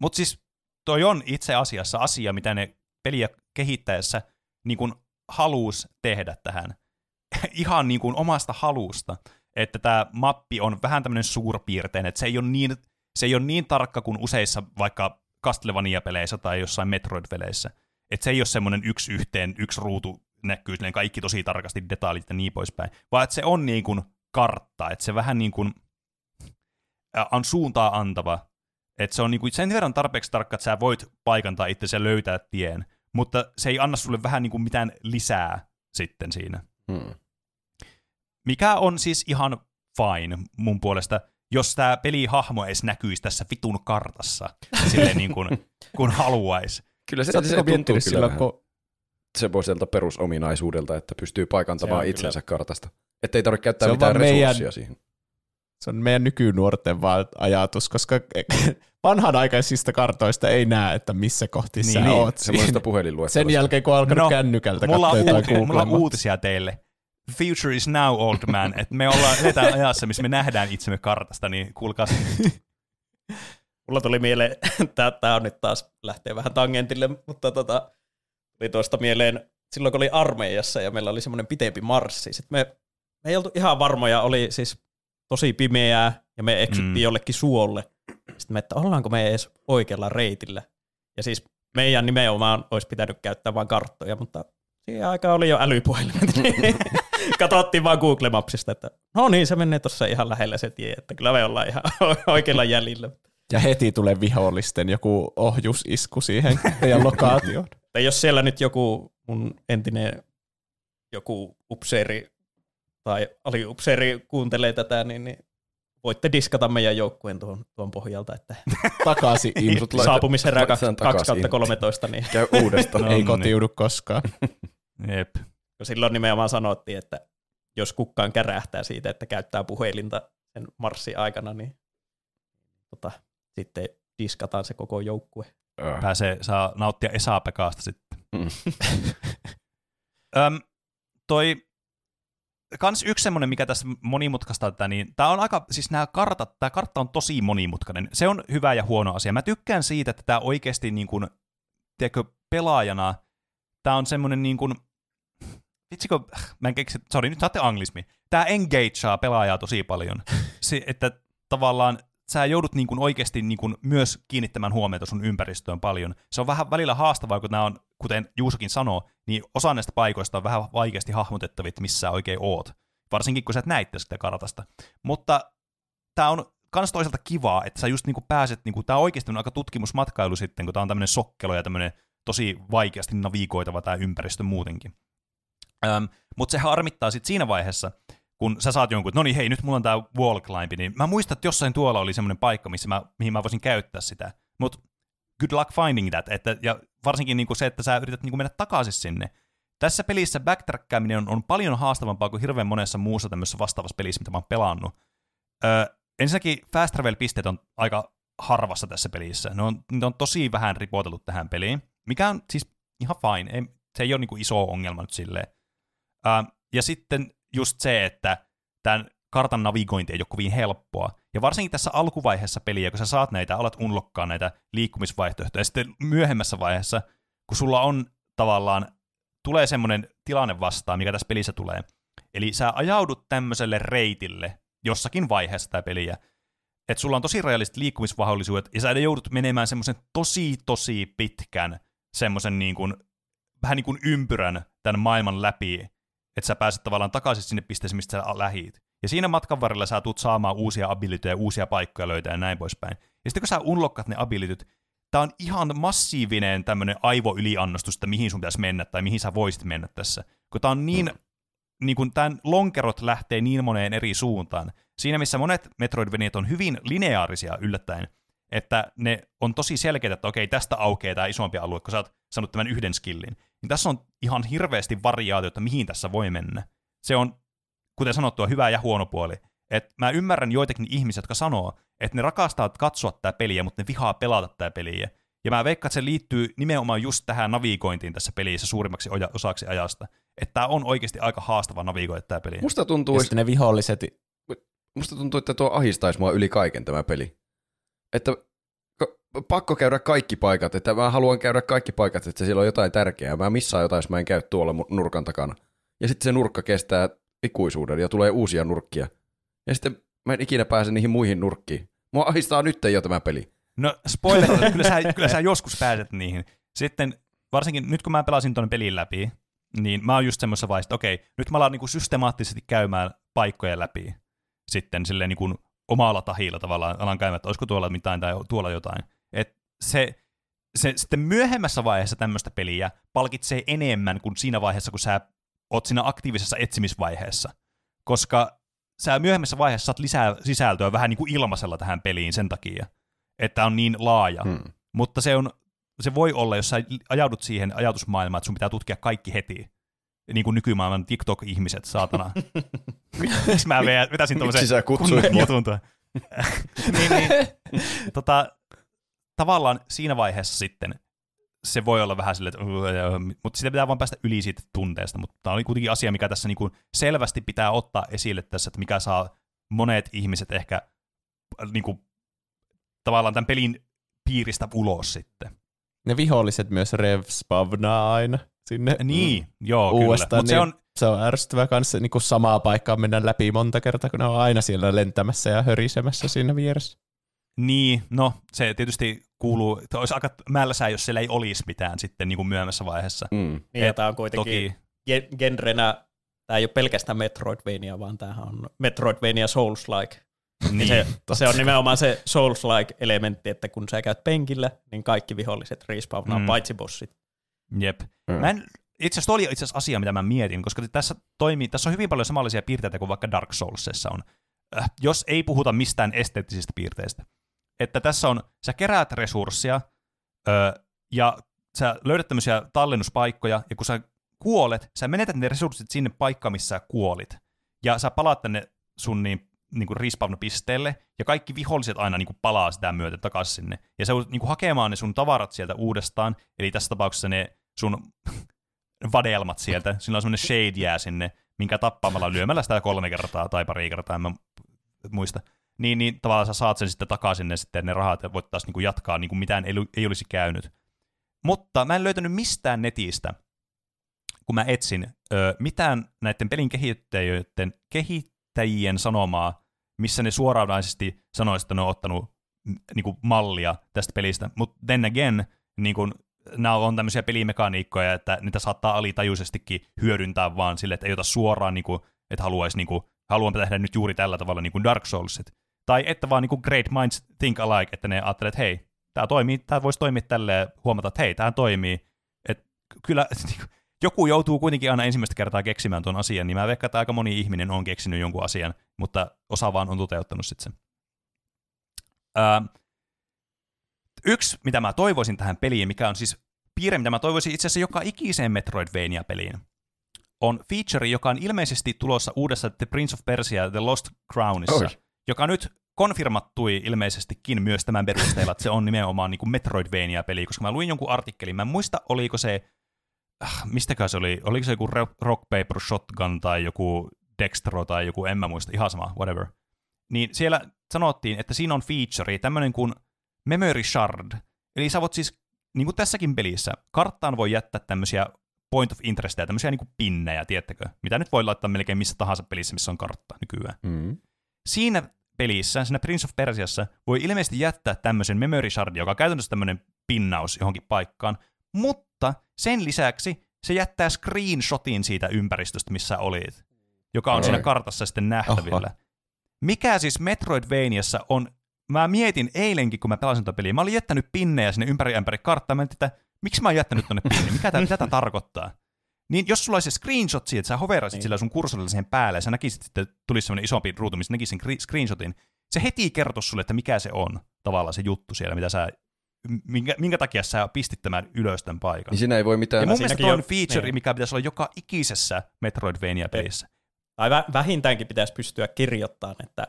Mutta siis toi on itse asiassa asia, mitä ne peliä kehittäessä niin kun haluus tehdä tähän. Ihan niin kuin omasta halusta. Että tämä mappi on vähän tämmöinen suurpiirteinen, että se ei ole niin, se ei ole niin tarkka kuin useissa vaikka Castlevania-peleissä tai jossain Metroid-peleissä. Että se ei ole semmoinen yksi yhteen, yksi ruutu näkyy silleen kaikki tosi tarkasti detaljit ja niin poispäin, vaan että se on niin kuin kartta, että se vähän niin kuin on suuntaa antava, että se on niinku sen verran tarpeeksi tarkka, että sä voit paikantaa itse ja löytää tien, mutta se ei anna sulle vähän niinku mitään lisää sitten siinä. Hmm. Mikä on siis ihan fine mun puolesta, jos tämä pelihahmo edes näkyisi tässä vitun kartassa, silleen niin kuin, kun haluaisi. Kyllä se, se, se tuntuu kyllä kun semmoiselta perusominaisuudelta, että pystyy paikantamaan itsensä kartasta. Että ei tarvitse käyttää mitään vaan meidän- resurssia siihen. Se on meidän nykynuorten vaan ajatus, koska vanhanaikaisista kartoista ei näe, että missä kohti Niin, sä niin, oot Semmoisesta siinä. puhelinluettelosta. Sen jälkeen, kun on alkanut No, kännykältä Mulla on, katsoa jotain uuti- mulla on uutisia teille. Future is now, old man. Et me ollaan eletään ajassa, missä me nähdään itsemme kartasta, niin kuulkaa Mulla tuli mieleen, tää on nyt taas lähtee vähän tangentille, mutta tota, tuli tuosta mieleen, silloin kun oli armeijassa ja meillä oli semmoinen pitempi marssi, sit me, me ei oltu ihan varmoja, oli siis tosi pimeää ja me eksyttiin Mm. jollekin suolle. Sitten me, että ollaanko me edes oikealla reitillä. Ja siis meidän nimenomaan olisi pitänyt käyttää vain karttoja, mutta siihen aikaan oli jo älypuhelimet. Katsottiin vaan Google Mapsista, että no niin, se menee tuossa ihan lähellä se tie, että kyllä me ollaan ihan oikealla jäljellä. Ja heti tulee vihollisten joku ohjusisku siihen teidän lokaatioon. Tai jos siellä nyt joku mun entinen joku upseeri tai aliupseeri kuuntelee tätä, niin, niin voitte diskata meidän joukkueen tuon, tuon pohjalta, että Takaisin in. Sut laita- saapumisherää laitetaan 2 takaisin. kautta 13, niin Käy uudestaan. ei kotiudu koskaan. Jep. kun silloin nimenomaan sanottiin, että jos kukaan kärähtää siitä, että käyttää puhelinta sen marssin aikana, niin tota, sitten diskataan se koko joukkue. Öh. Pääsee, saa nauttia Esa-Pekasta sitten. Mm. Öm, toi, kans yksi semmonen, mikä tässä monimutkaista tätä, niin tää on aika, siis nämä kartat, tää kartta on tosi monimutkainen. Se on hyvä ja huono asia. Mä tykkään siitä, että tää oikeesti niin kuin, tiedätkö, pelaajana, tää on semmonen niin kuin, vitsikö, mä en keksi, sori, nyt saatte anglismi. Tää engageaa pelaajaa tosi paljon. Se, että tavallaan sä joudut niin kuin oikeasti niin kuin myös kiinnittämään huomiota sun ympäristöön paljon. Se on vähän välillä haastavaa, kun nämä on, kuten Juusokin sanoo, niin osa näistä paikoista on vähän vaikeasti hahmotettavia, että missä sä oikein oot. Varsinkin, kun sä et näitte sitä kartasta. Mutta tämä on kans toisaalta kivaa, että sä just niinku pääset, niinku, tää on oikeasti aika tutkimusmatkailu sitten, kun tää on tämmöinen sokkelo ja tämmöinen tosi vaikeasti navigoitava tämä ympäristö muutenkin. Öm, Mutta se harmittaa sitten siinä vaiheessa, kun sä saat jonkun, että no niin hei, nyt mulla on tää wall climb, niin mä muistan, että jossain tuolla oli semmoinen paikka, missä mä, mihin mä voisin käyttää sitä. Mutta good luck finding that. Että, ja varsinkin niinku se, että sä yrität niinku mennä takaisin sinne. Tässä pelissä backtrackaaminen on, on paljon haastavampaa kuin hirveän monessa muussa tämmöisessä vastaavassa pelissä, mitä mä oon pelannut. Öö, ensinnäkin fast travel-pisteet on aika harvassa tässä pelissä. Ne on, ne on tosi vähän ripoteltu tähän peliin, mikä on siis ihan fine. Ei, se ei ole niin kuin iso ongelma nyt silleen. Uh, ja sitten just se, että tämän kartan navigointi ei ole kovin helppoa. Ja varsinkin tässä alkuvaiheessa peliä, kun sä saat näitä, alat unlokkaa näitä liikkumisvaihtoehtoja, ja sitten myöhemmässä vaiheessa, kun sulla on tavallaan, tulee semmoinen tilanne vastaan, mikä tässä pelissä tulee. Eli sä ajaudut tämmöiselle reitille jossakin vaiheessa tämä peliä, että sulla on tosi rajalliset liikkumismahdollisuudet, ja sä joudut menemään semmoisen tosi, tosi pitkän semmoisen niin kuin, vähän niin kuin ympyrän tämän maailman läpi, että sä pääset tavallaan takaisin sinne pisteeseen, mistä sä lähit. Ja siinä matkan varrella sä tulet saamaan uusia abilityjä, uusia paikkoja löytää ja näin poispäin. Ja sitten kun sä unlokkat ne abilityt, tää on ihan massiivinen tämmönen aivoyliannostus, että mihin sun pitäisi mennä tai mihin sä voisit mennä tässä. Kun tää on niin, mm. niin kun tämän lonkerot lähtee niin moneen eri suuntaan. Siinä missä monet Metroidvaniat on hyvin lineaarisia yllättäen, että ne on tosi selkeitä, että okei, tästä aukeaa tämä isompi alue, kun sä oot saanut tämän yhden skillin. Niin tässä on ihan hirveästi variaatiota, mihin tässä voi mennä. Se on, kuten sanottua, hyvä ja huono puoli. Et mä ymmärrän joitakin ihmisiä, jotka sanoo, että ne rakastaa katsoa tätä peliä, mutta ne vihaa pelata tätä peliä. Ja mä veikkaan, että se liittyy nimenomaan just tähän navigointiin tässä pelissä suurimmaksi osaksi ajasta. Että tämä on oikeasti aika haastava navigoida tämä peli. Musta tuntuu, että ne viholliset, musta tuntuu, että tuo ahistaisi mua yli kaiken tämä peli. Että pakko käydä kaikki paikat, että mä haluan käydä kaikki paikat, että siellä on jotain tärkeää. Mä missaan jotain, jos mä en käy tuolla nurkan takana. Ja sitten se nurkka kestää ikuisuuden ja tulee uusia nurkkia. Ja sitten mä en ikinä pääse niihin muihin nurkkiin. Mua ahistaa nyt jo tämä peli. No spoiler, kyllä sä, kyllä sä joskus pääset niihin. Sitten varsinkin nyt kun mä pelasin tuon pelin läpi, niin mä oon just semmoisessa vaiheessa, että okei, nyt mä alan niinku systemaattisesti käymään paikkoja läpi. Sitten silleen niinku omalla tahilla tavallaan alan käymään, että olisiko tuolla mitään tai tuolla jotain. Se, se sitten myöhemmässä vaiheessa tämmöistä peliä palkitsee enemmän kuin siinä vaiheessa, kun sä oot siinä aktiivisessa etsimisvaiheessa. Koska sä myöhemmässä vaiheessa saat lisää sisältöä vähän niin kuin ilmaisella tähän peliin sen takia, että on niin laaja. Hmm. Mutta se, on, se voi olla, jos sä ajaudut siihen ajatusmaailmaan, että sun pitää tutkia kaikki heti. Niin kuin nykymaailman TikTok-ihmiset, saatana. Miksi mä ve- vetäsin tuommoisen Miksi sä kutsuit niin, niin, tota, tavallaan siinä vaiheessa sitten se voi olla vähän silleen, että mutta sitä pitää vaan päästä yli siitä tunteesta, mutta tämä oli kuitenkin asia, mikä tässä niinku selvästi pitää ottaa esille tässä, että mikä saa monet ihmiset ehkä niinku, tavallaan tämän pelin piiristä ulos sitten. ne viholliset myös revspawnaa aina sinne Niin, joo, uudestaan. kyllä. Mutta se niin on, se on ärsyttävä kanssa niin kuin samaa paikkaa mennä läpi monta kertaa, kun ne on aina siellä lentämässä ja hörisemässä siinä vieressä. Niin, no se tietysti kuuluu, että olisi aika mälsää, jos siellä ei olisi mitään sitten niin kuin myöhemmässä vaiheessa. Mm. Niin, ja tämä on kuitenkin Toki, gen- genrenä, tämä ei ole pelkästään Metroidvania, vaan tämähän on Metroidvania Souls-like. niin, se, se on nimenomaan se Souls-like-elementti, että kun sä käyt penkillä, niin kaikki viholliset respawnaa, Mm. paitsi bossit. Jep. Mm. Mä en, itse asiassa oli itse asiassa asia, mitä mä mietin, koska tässä, toimii, tässä on hyvin paljon samanlaisia piirteitä kuin vaikka Dark Soulsissa on. Äh, jos ei puhuta mistään esteettisistä piirteistä. Että tässä on, sä keräät resursseja, ö, ja sä löydät tämmöisiä tallennuspaikkoja, ja kun sä kuolet, sä menetät ne resurssit sinne paikkaan, missä sä kuolit. Ja sä palaat tänne sun niin, niin kuin respawn-pisteelle, ja kaikki viholliset aina niin kuin palaa sitä myöten takaisin sinne. Ja sä joudut niin hakemaan ne sun tavarat sieltä uudestaan, eli tässä tapauksessa ne sun vadelmat sieltä, sillä on semmoinen shade jää sinne, minkä tappamalla lyömällä sitä kolme kertaa tai pari kertaa, en mä muista. Niin, niin tavallaan sä saat sen sitten takaisin ne, sitten ne rahat ja voit taas niin kuin jatkaa niin kuin mitään ei, ei olisi käynyt. Mutta mä en löytänyt mistään netistä, kun mä etsin, ö, mitään näiden pelin kehittäjien, kehittäjien sanomaa, missä ne suoranaisesti sanoisivat, että ne on ottanut niin kuin mallia tästä pelistä. Mutta then again, niin kuin, nämä on tämmöisiä pelimekaniikkoja, että niitä saattaa alitajuisestikin hyödyntää vaan sille, että ei ota suoraan, niin kuin, että haluaisi, niin kuin, haluan tehdä nyt juuri tällä tavalla niin kuin Dark Soulsit. Tai että vaan niin Great Minds Think Alike, että ne ajattelee, että hei, tämä toimii, tämä voisi toimia tälleen, huomata, että hei, tämä toimii. Et kyllä niin joku joutuu kuitenkin aina ensimmäistä kertaa keksimään tuon asian, niin mä veikkaan, että aika moni ihminen on keksinyt jonkun asian, mutta osa vaan on toteuttanut sitten sen. Ää, yksi, mitä mä toivoisin tähän peliin, mikä on siis piirre, mitä mä toivoisin itse asiassa joka ikiseen Metroidvania-peliin, on feature, joka on ilmeisesti tulossa uudessa The Prince of Persia The Lost Crownissa, Oi. Joka nyt konfirmattui ilmeisestikin myös tämän perusteella, että se on nimenomaan niin Metroidvania-peli, koska mä luin jonkun artikkelin, mä en muista, oliko se, äh, mistäkään se oli, oliko se joku Ro- Rock Paper Shotgun tai joku Dextro tai joku, en mä muista, ihan sama, whatever. Niin siellä sanottiin, että siinä on feature, tämmöinen kuin Memory Shard. Eli sä voit siis, niin kuin tässäkin pelissä, karttaan voi jättää tämmöisiä point of interestejä, tämmöisiä niin pinnejä, tiettäkö? Mitä nyt voi laittaa melkein missä tahansa pelissä, missä on kartta nykyään. Mm. Siinä pelissä, siinä Prince of Persiassa, voi ilmeisesti jättää tämmöisen memory shard, joka on käytännössä tämmöinen pinnaus johonkin paikkaan, mutta sen lisäksi se jättää screenshotin siitä ympäristöstä, missä olit, joka on Oi. siinä kartassa sitten nähtävillä. Mikä siis Metroidvaniassa on, mä mietin eilenkin, kun mä pelasin tätä peliä, mä olin jättänyt pinnejä sinne ympäri ämpäri karttaa, mä mietin, että miksi mä oon jättänyt tonne pinni, mikä tää, mitä tää tarkoittaa? Niin jos sulla olisi se screenshot siitä, että sä hoverasit niin. sillä sun kursorilla siihen päälle, ja sä näkisit, että tulisi semmoinen isompi ruutu, missä näkisit sen screenshotin, se heti kertoisi sulle, että mikä se on tavallaan se juttu siellä, mitä sä, minkä, minkä takia sä pistit tämän ylös tämän paikan. Niin siinä ei voi mitään... ja mun mielestä on feature, niin. mikä pitäisi olla joka ikisessä Metroidvania-pelissä. Tai vä- vähintäänkin pitäisi pystyä kirjoittamaan, että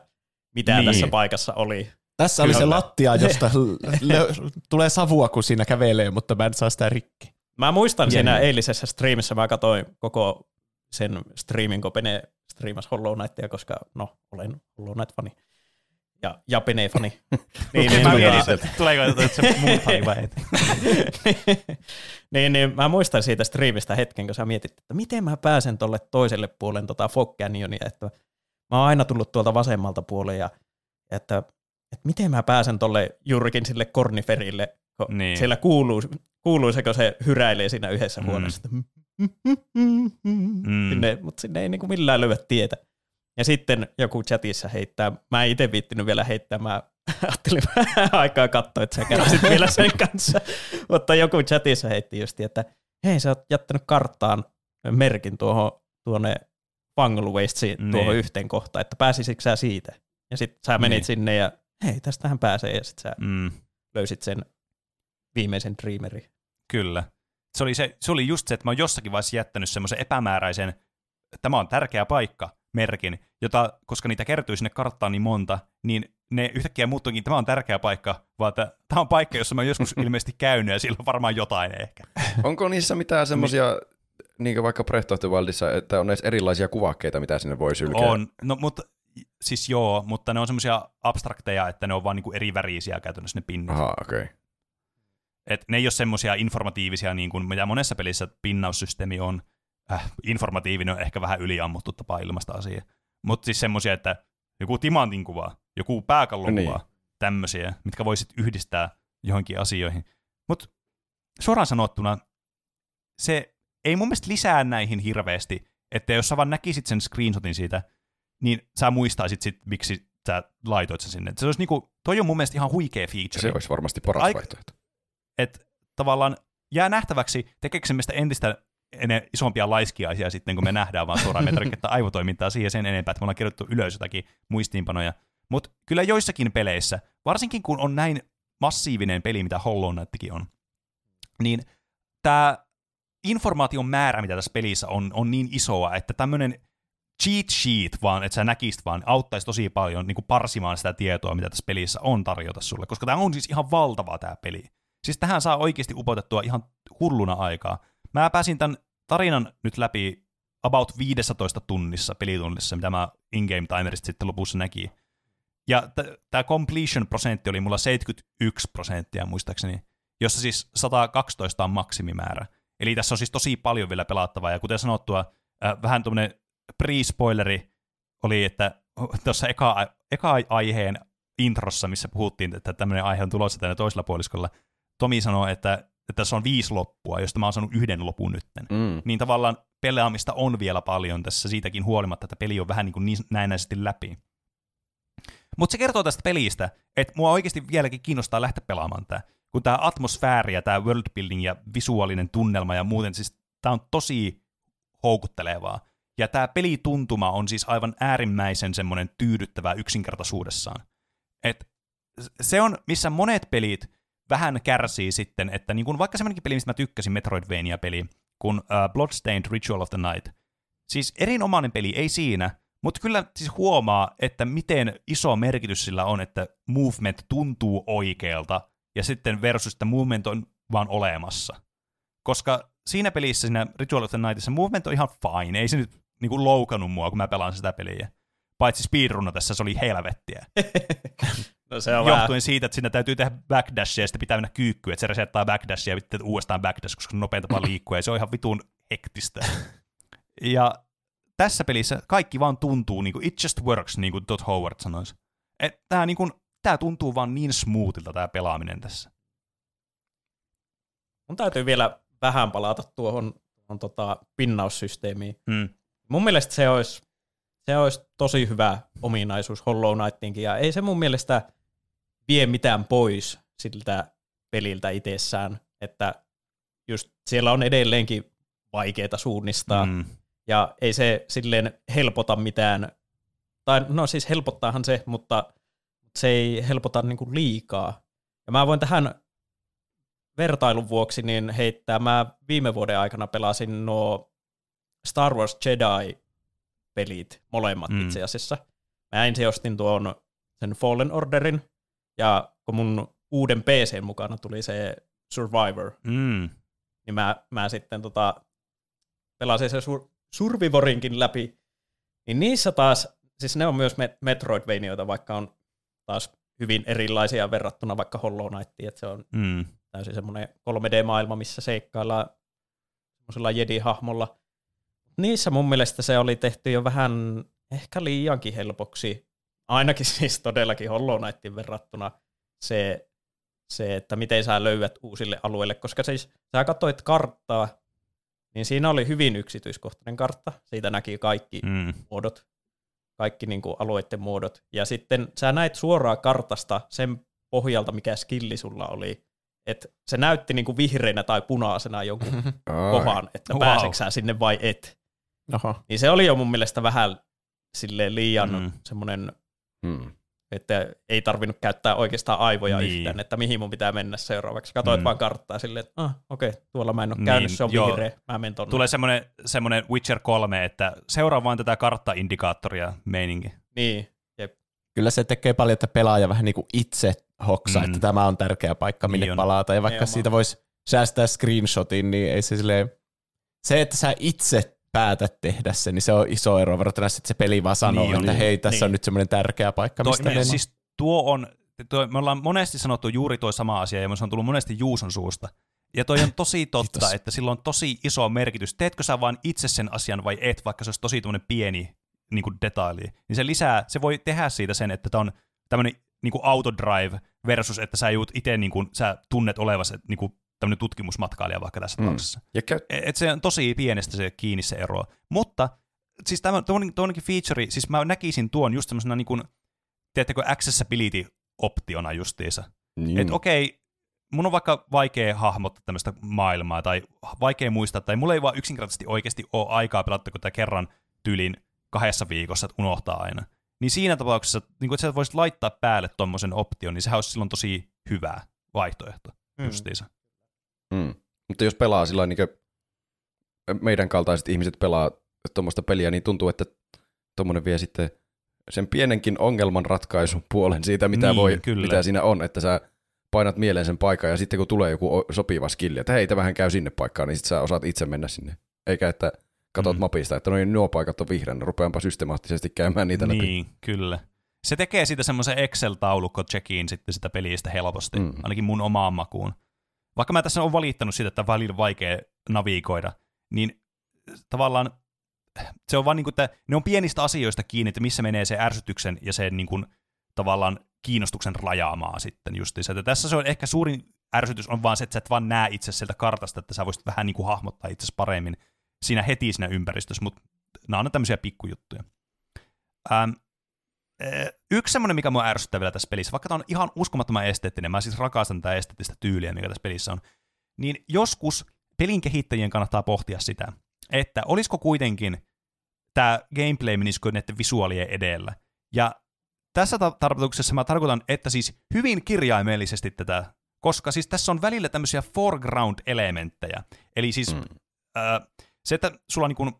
mitä Niin. tässä paikassa oli. Tässä oli se Kyllä. lattia, josta lö- tulee savua, kun siinä kävelee, mutta mä en saa sitä rikki. Mä muistan Jännä. siinä eilisessä striimissä, mä katsoin koko sen striimin, kun Pene striimasi Hollow Knightia, koska no, olen Hollow Knight-fani. Ja, ja Pene-fani. niin, niin, Mä mietin, tuleeko että se muuttani vai et. niin, niin, mä muistan siitä striimistä hetken, kun sä mietit, että miten mä pääsen tolle toiselle puolen tota Fog Canyonia, että mä oon aina tullut tuolta vasemmalta puolelle ja että, että miten mä pääsen tolle juurikin sille korniferille, niin. siellä kuuluu, kuuluu se, hyräilee siinä yhdessä Mm. huoneessa. Mm. Sinne, mutta sinne ei niinku millään löyä tietä. Ja sitten joku chatissa heittää, mä en itse viittinyt vielä heittää, mä ajattelin vähän aikaa katsoa, että sä kärsit vielä sen kanssa. Mutta joku chatissa heitti just, että hei sä oot jättänyt karttaan merkin tuohon, tuonne Fungal Waste Niin. tuohon yhteen kohtaan, että pääsisikö sä siitä? Ja sitten sä menit niin. sinne ja hei tästähän pääsee ja sitten sä Mm. löysit sen viimeisen Dreamerin. Kyllä. Se oli, se, se oli just se, että mä oon jossakin vaiheessa jättänyt semmoisen epämääräisen, tämä on tärkeä paikka, merkin, jota, koska niitä kertyy sinne karttaan niin monta, niin ne yhtäkkiä muuttuikin, tämä on tärkeä paikka, vaan että tämä on paikka, jossa mä oon joskus ilmeisesti käynyt ja sillä on varmaan jotain ehkä. Onko niissä mitään semmoisia, niin kuin vaikka Breath of the Wildissa, että on edes erilaisia kuvakkeita, mitä sinne voi sylkeä? On, no mutta siis joo, mutta ne on semmoisia abstrakteja, että ne on vaan niinku eri värisiä käytännössä ne pinnit. Aha, okei. Okay. Et ne ei ole semmoisia informatiivisia, niin kuin mitä monessa pelissä pinnaussysteemi on. Äh, informatiivinen on ehkä vähän yliammuttu tapa ilmasta asiaa. Mutta siis semmoisia, että joku timantin kuva, joku pääkallon Niin. kuva, tämmöisiä, mitkä voisit yhdistää johonkin asioihin. Mutta suoraan sanottuna, se ei mun mielestä lisää näihin hirveästi, että jos sä vaan näkisit sen screenshotin siitä, niin sä muistaisit sit, miksi sä laitoit sen sinne. Se olisi niinku, toi on mun mielestä ihan huikea feature Se olisi varmasti paras Aika- vaihtoehto. Että tavallaan jää nähtäväksi, tekeekö meistä entistä ene, isompia laiskiaisia sitten, kun me nähdään vaan suoraan metrikettä aivotoimintaa siihen sen enempää, että me ollaan kirjoittu ylös jotakin muistiinpanoja. Mutta kyllä joissakin peleissä, varsinkin kun on näin massiivinen peli, mitä Hollow Knightkin on, niin tämä informaation määrä, mitä tässä pelissä on, on niin isoa, että tämmöinen cheat sheet vaan, että sä näkisit vaan, auttaisi tosi paljon niin kuin parsimaan sitä tietoa, mitä tässä pelissä on tarjota sulle, koska tämä on siis ihan valtava tämä peli. Siis tähän saa oikeasti upotettua ihan hulluna aikaa. Mä pääsin tämän tarinan nyt läpi about 15 tunnissa pelitunnissa, mitä mä in-game timerista sitten lopussa näki. Ja tämä completion prosentti oli mulla 71 prosenttia muistaakseni, jossa siis 112 on maksimimäärä. Eli tässä on siis tosi paljon vielä pelattavaa, ja kuten sanottua, äh, vähän tuommoinen pre-spoileri oli, että tuossa eka, eka aiheen introssa, missä puhuttiin, että tämmöinen aihe on tulossa tänne toisella puoliskolla, Tomi sanoi, että, että tässä on viisi loppua, josta mä oon saanut yhden lopun nytten. Mm. Niin tavallaan pelaamista on vielä paljon tässä siitäkin huolimatta, että peli on vähän niin, kuin niin näennäisesti läpi. Mutta se kertoo tästä pelistä, että mua oikeasti vieläkin kiinnostaa lähteä pelaamaan tämä. Kun tämä atmosfääri ja tämä worldbuilding ja visuaalinen tunnelma ja muuten, siis tämä on tosi houkuttelevaa. Ja tämä pelituntuma on siis aivan äärimmäisen semmoinen tyydyttävää yksinkertaisuudessaan. Et se on, missä monet pelit vähän kärsii sitten, että niin kun vaikka semmoinenkin peli, mistä mä tykkäsin, Metroidvania-peli, kun uh, Bloodstained Ritual of the Night. Siis erinomainen peli, ei siinä, Mutta kyllä siis huomaa, että miten iso merkitys sillä on, että movement tuntuu oikealta, ja sitten versus, että movement on vaan olemassa. Koska siinä pelissä, siinä Ritual of the Nightissa, movement on ihan fine, ei se nyt niinku loukannut mua, kun mä pelaan sitä peliä. Paitsi speedrunna tässä se oli helvettiä. No se on vähän, Johtuen siitä, että siinä täytyy tehdä backdashia ja sitten pitää mennä kyykkyyn, että se resettaa backdashia ja sitten uudestaan backdash, koska se on nopein tapa liikkua ja se on ihan vitun hektistä. ja tässä pelissä kaikki vaan tuntuu, niin kuin, it just works, niin kuin Todd Howard sanoisi. Tämä niin kuin, tää tuntuu vaan niin smoothilta tämä pelaaminen tässä. mun täytyy vielä vähän palata tuohon, tuohon tota, pinnaussysteemiin. Hmm. Mun mielestä se olisi, se olisi tosi hyvä ominaisuus Hollow Knightinkin, ja ei se mun mielestä vie mitään pois siltä peliltä itsessään, että just siellä on edelleenkin vaikeita suunnistaa, Mm. ja ei se silleen helpota mitään, tai no siis helpottaahan se, mutta se ei helpota niinku liikaa. Ja mä voin tähän vertailun vuoksi niin heittää, mä viime vuoden aikana pelasin nuo Star Wars Jedi-pelit, molemmat Mm. itse asiassa. Mä ensin ostin tuon sen Fallen Orderin, ja kun mun uuden PCn mukana tuli se Survivor, Mm. niin mä, mä sitten tota, pelasin se sur- Survivorinkin läpi, niin niissä taas, siis ne on myös met- Metroidvanioita, vaikka on taas hyvin erilaisia verrattuna vaikka Hollow Knightiin, että se on Mm. täysin semmoinen 3D-maailma, missä seikkaillaan semmoisella Jedi-hahmolla. Niissä mun mielestä se oli tehty jo vähän ehkä liiankin helpoksi, ainakin siis todellakin Hollow Knightin verrattuna se, se, että miten sä löydät uusille alueille, koska siis sä katsoit karttaa, niin siinä oli hyvin yksityiskohtainen kartta, siitä näki kaikki Mm. muodot, kaikki niin kuin alueiden muodot. Ja sitten sä näit suoraan kartasta sen pohjalta, mikä skilli sulla oli. että se näytti niin kuin vihreänä tai punaisena jonkun kohan, että Wow. wow. pääseekö sä sinne vai et. Oho. Niin se oli jo mun mielestä vähän silleen liian Mm. mm. semmoinen, Hmm. että ei tarvinnut käyttää oikeastaan aivoja Niin. yhtään, että mihin mun pitää mennä seuraavaksi. Katoit Mm. mm. vaan karttaa silleen, että ah, okei, okay, tuolla mä en ole Niin, käynyt, se on joo. vihreä, mä menen tonne. Tulee semmoinen, semmoinen Witcher 3, että seuraa vaan tätä kartta-indikaattoria meininki. Niin, jep. Kyllä se tekee paljon, että pelaaja vähän niin kuin itse hoksaa, Mm. mm. että tämä on tärkeä paikka, minne Niin on. palata. Ja vaikka Nimenomaan. siitä voisi säästää screenshotin, niin ei se silleen... Se, että sä itse päätät tehdä sen, niin se on iso ero verrattuna, että se peli vaan sanoo, Niin että hei, tässä Niin. on nyt semmoinen tärkeä paikka, Toi, mistä me, siis tuo on, tuo, me ollaan monesti sanottu juuri tuo sama asia, ja se on tullut monesti Juuson suusta. Ja toi on tosi totta, Kiitos. että sillä on tosi iso merkitys. Teetkö sä vaan itse sen asian vai et, vaikka se olisi tosi tämmöinen pieni niin kuin detaili. Niin se lisää, se voi tehdä siitä sen, että tämä on tämmöinen niin kuin autodrive versus, että sä joudut itse, niin kuin, sä tunnet olevasi niin kuin tämmöinen tutkimusmatkailija vaikka tässä Mm. tapauksessa. Ja käy, Et se on tosi pienestä se kiinni se ero. Mutta siis tämä tuonkin feature, siis mä näkisin tuon just semmoisena niin kuin, teettekö accessibility-optiona justiinsa. niin. Mm. Että okei, mun on vaikka vaikea hahmottaa tämmöistä maailmaa, tai vaikea muistaa, tai mulla ei vaan yksinkertaisesti oikeasti ole aikaa pelata tätä kerran tyylin kahdessa viikossa, että unohtaa aina. Niin siinä tapauksessa, niin kun, että sä voisit laittaa päälle tuommoisen option, niin sehän olisi silloin tosi hyvä vaihtoehto Mm. justiinsa. Mm. Mutta jos pelaa sillä niin meidän kaltaiset ihmiset pelaa tuommoista peliä, niin tuntuu, että tuommoinen vie sitten sen pienenkin ongelman ratkaisun puolen siitä, mitä, Niin, voi, kyllä. mitä siinä on, että sä painat mieleen sen paikan ja sitten kun tulee joku sopiva skilli, että hei, tämähän käy sinne paikkaan, niin sitten sä osaat itse mennä sinne. Eikä että katot Mm. mapista, että no niin, nuo paikat on vihreänä, rupeanpa systemaattisesti käymään niitä läpi. Niin, kyllä. Se tekee siitä semmoisen Excel-taulukko checkiin sitten sitä pelistä helposti. Mm. ainakin mun omaan makuun. Vaikka mä tässä on valittanut siitä, että on välillä vaikea navigoida, niin tavallaan se on vaan niin kuin, että ne on pienistä asioista kiinni, että missä menee se ärsytyksen ja sen niin kuin, tavallaan kiinnostuksen rajaamaa sitten justiinsa. Että tässä se on ehkä suurin ärsytys on vaan se, että sä et vaan näe itse sieltä kartasta, että sä voisit vähän niin kuin hahmottaa itse paremmin siinä heti siinä ympäristössä, mutta nämä on tämmöisiä pikkujuttuja. Ähm, yksi semmoinen, mikä mua ärsyttää vielä tässä pelissä, vaikka tämä on ihan uskomattoman esteettinen, mä siis rakastan tätä esteettistä tyyliä, mikä tässä pelissä on, niin joskus pelin kehittäjien kannattaa pohtia sitä, että olisiko kuitenkin tämä gameplay menisikö näiden visuaalien edellä. Ja tässä ta- tarkoituksessa mä tarkoitan, että siis hyvin kirjaimellisesti tätä, koska siis tässä on välillä tämmöisiä foreground-elementtejä. Eli siis mm. äh, se, että sulla on niin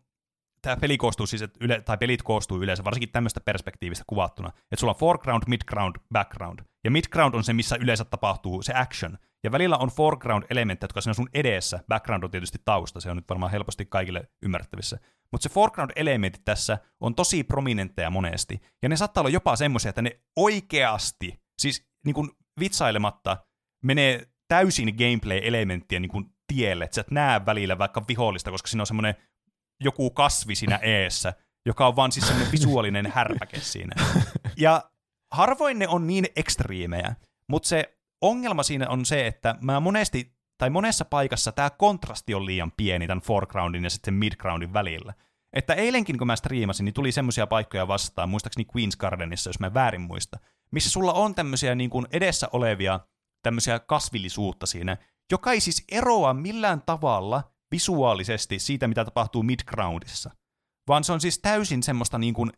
tämä peli koostuu siis, yle, tai pelit koostuu yleensä varsinkin tämmöistä perspektiivistä kuvattuna, että sulla on foreground, midground, background. Ja midground on se, missä yleensä tapahtuu se action. Ja välillä on foreground-elementtejä, jotka on sun edessä. Background on tietysti tausta, se on nyt varmaan helposti kaikille ymmärrettävissä. Mutta se foreground-elementit tässä on tosi prominentteja monesti. Ja ne saattaa olla jopa semmoisia, että ne oikeasti, siis niin kuin vitsailematta, menee täysin gameplay-elementtien niin kuin tielle, että sä et näe välillä vaikka vihollista, koska siinä on semmoinen joku kasvi siinä eessä, joka on vaan siis semmoinen visuaalinen härpäke siinä. Ja harvoin ne on niin ekstriimejä, mutta se ongelma siinä on se, että mä monesti, tai monessa paikassa tämä kontrasti on liian pieni tämän foregroundin ja sitten midgroundin välillä. Että eilenkin, kun mä striimasin, niin tuli semmoisia paikkoja vastaan, muistaakseni Queen's Gardenissa, jos mä väärin muista, missä sulla on tämmöisiä niin kuin edessä olevia tämmöisiä kasvillisuutta siinä, joka ei siis eroa millään tavalla visuaalisesti siitä, mitä tapahtuu midgroundissa, vaan se on siis täysin semmoista niin kuin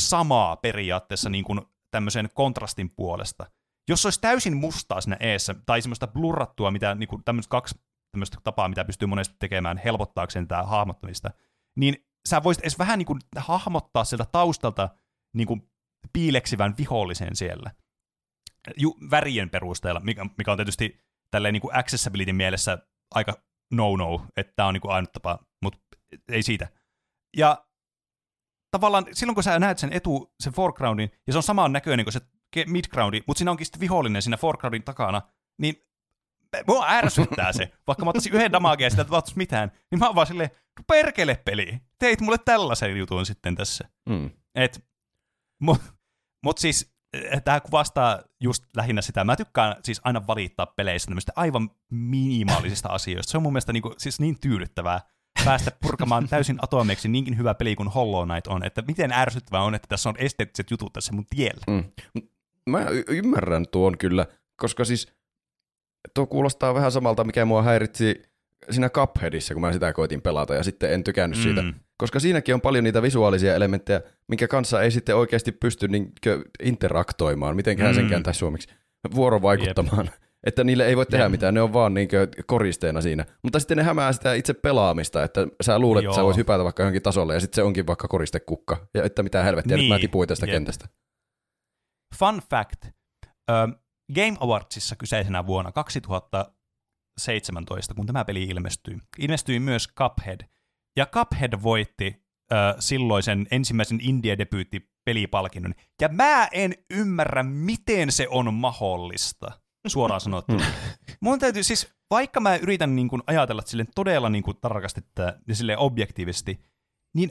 samaa periaatteessa niin kuin tämmöisen kontrastin puolesta. Jos se olisi täysin mustaa siinä eessä, tai semmoista blurrattua, mitä niin kuin tämmöistä kaksi tämmöistä tapaa, mitä pystyy monesti tekemään helpottaakseen tämä hahmottamista, niin sä voisit edes vähän niin kuin hahmottaa sieltä taustalta niin kuin piileksivän vihollisen siellä. Ju, värien perusteella, mikä, mikä on tietysti tälleen niin kuin accessibility mielessä aika no-no, että tämä on niin kuin ainut tapa, mutta ei siitä. Ja tavallaan silloin, kun sä näet sen etu, sen foregroundin, ja se on samaan näköinen kuin se midgroundi, mutta siinä onkin sitten vihollinen siinä foregroundin takana, niin mua ärsyttää se. Vaikka mä ottaisin yhden damagea ja sitä tapahtuisi mitään, niin mä oon vaan silleen, perkele peli, teit mulle tällaisen jutun sitten tässä. Mm. Et, mutta mut siis tämä kuvastaa just lähinnä sitä. Mä tykkään siis aina valittaa peleissä tämmöistä aivan minimaalisista asioista. Se on mun mielestä niinku, siis niin tyydyttävää päästä purkamaan täysin atomeiksi niinkin hyvä peli kuin Hollow Knight on, että miten ärsyttävää on, että tässä on esteettiset jutut tässä mun tiellä. Mm. Mä y- ymmärrän tuon kyllä, koska siis tuo kuulostaa vähän samalta, mikä mua häiritsi siinä Cupheadissa, kun mä sitä koitin pelata ja sitten en tykännyt mm. siitä. Koska siinäkin on paljon niitä visuaalisia elementtejä, minkä kanssa ei sitten oikeasti pysty niinkö interaktoimaan, mitenköhän mm. sen kääntäisi suomeksi, vuorovaikuttamaan. Jep. Että niille ei voi tehdä Jep. mitään, ne on vaan niinkö koristeena siinä. Mutta sitten ne hämää sitä itse pelaamista, että sä luulet, Joo. että sä voisit hypätä vaikka johonkin tasolle ja sitten se onkin vaikka koristekukka. Ja että mitä helvettiä, niin. nyt mä niin. tipuin tästä Jep. kentästä. Fun fact. Uh, Game Awardsissa kyseisenä vuonna 2017, kun tämä peli ilmestyi, ilmestyi myös Cuphead. Ja Cuphead voitti uh, silloisen ensimmäisen indie-debyytti pelipalkinnon. Ja mä en ymmärrä, miten se on mahdollista, suoraan sanottuna. Mun täytyy siis, vaikka mä yritän niin kuin ajatella silleen todella niin kuin tarkasti ja silleen objektiivisesti, niin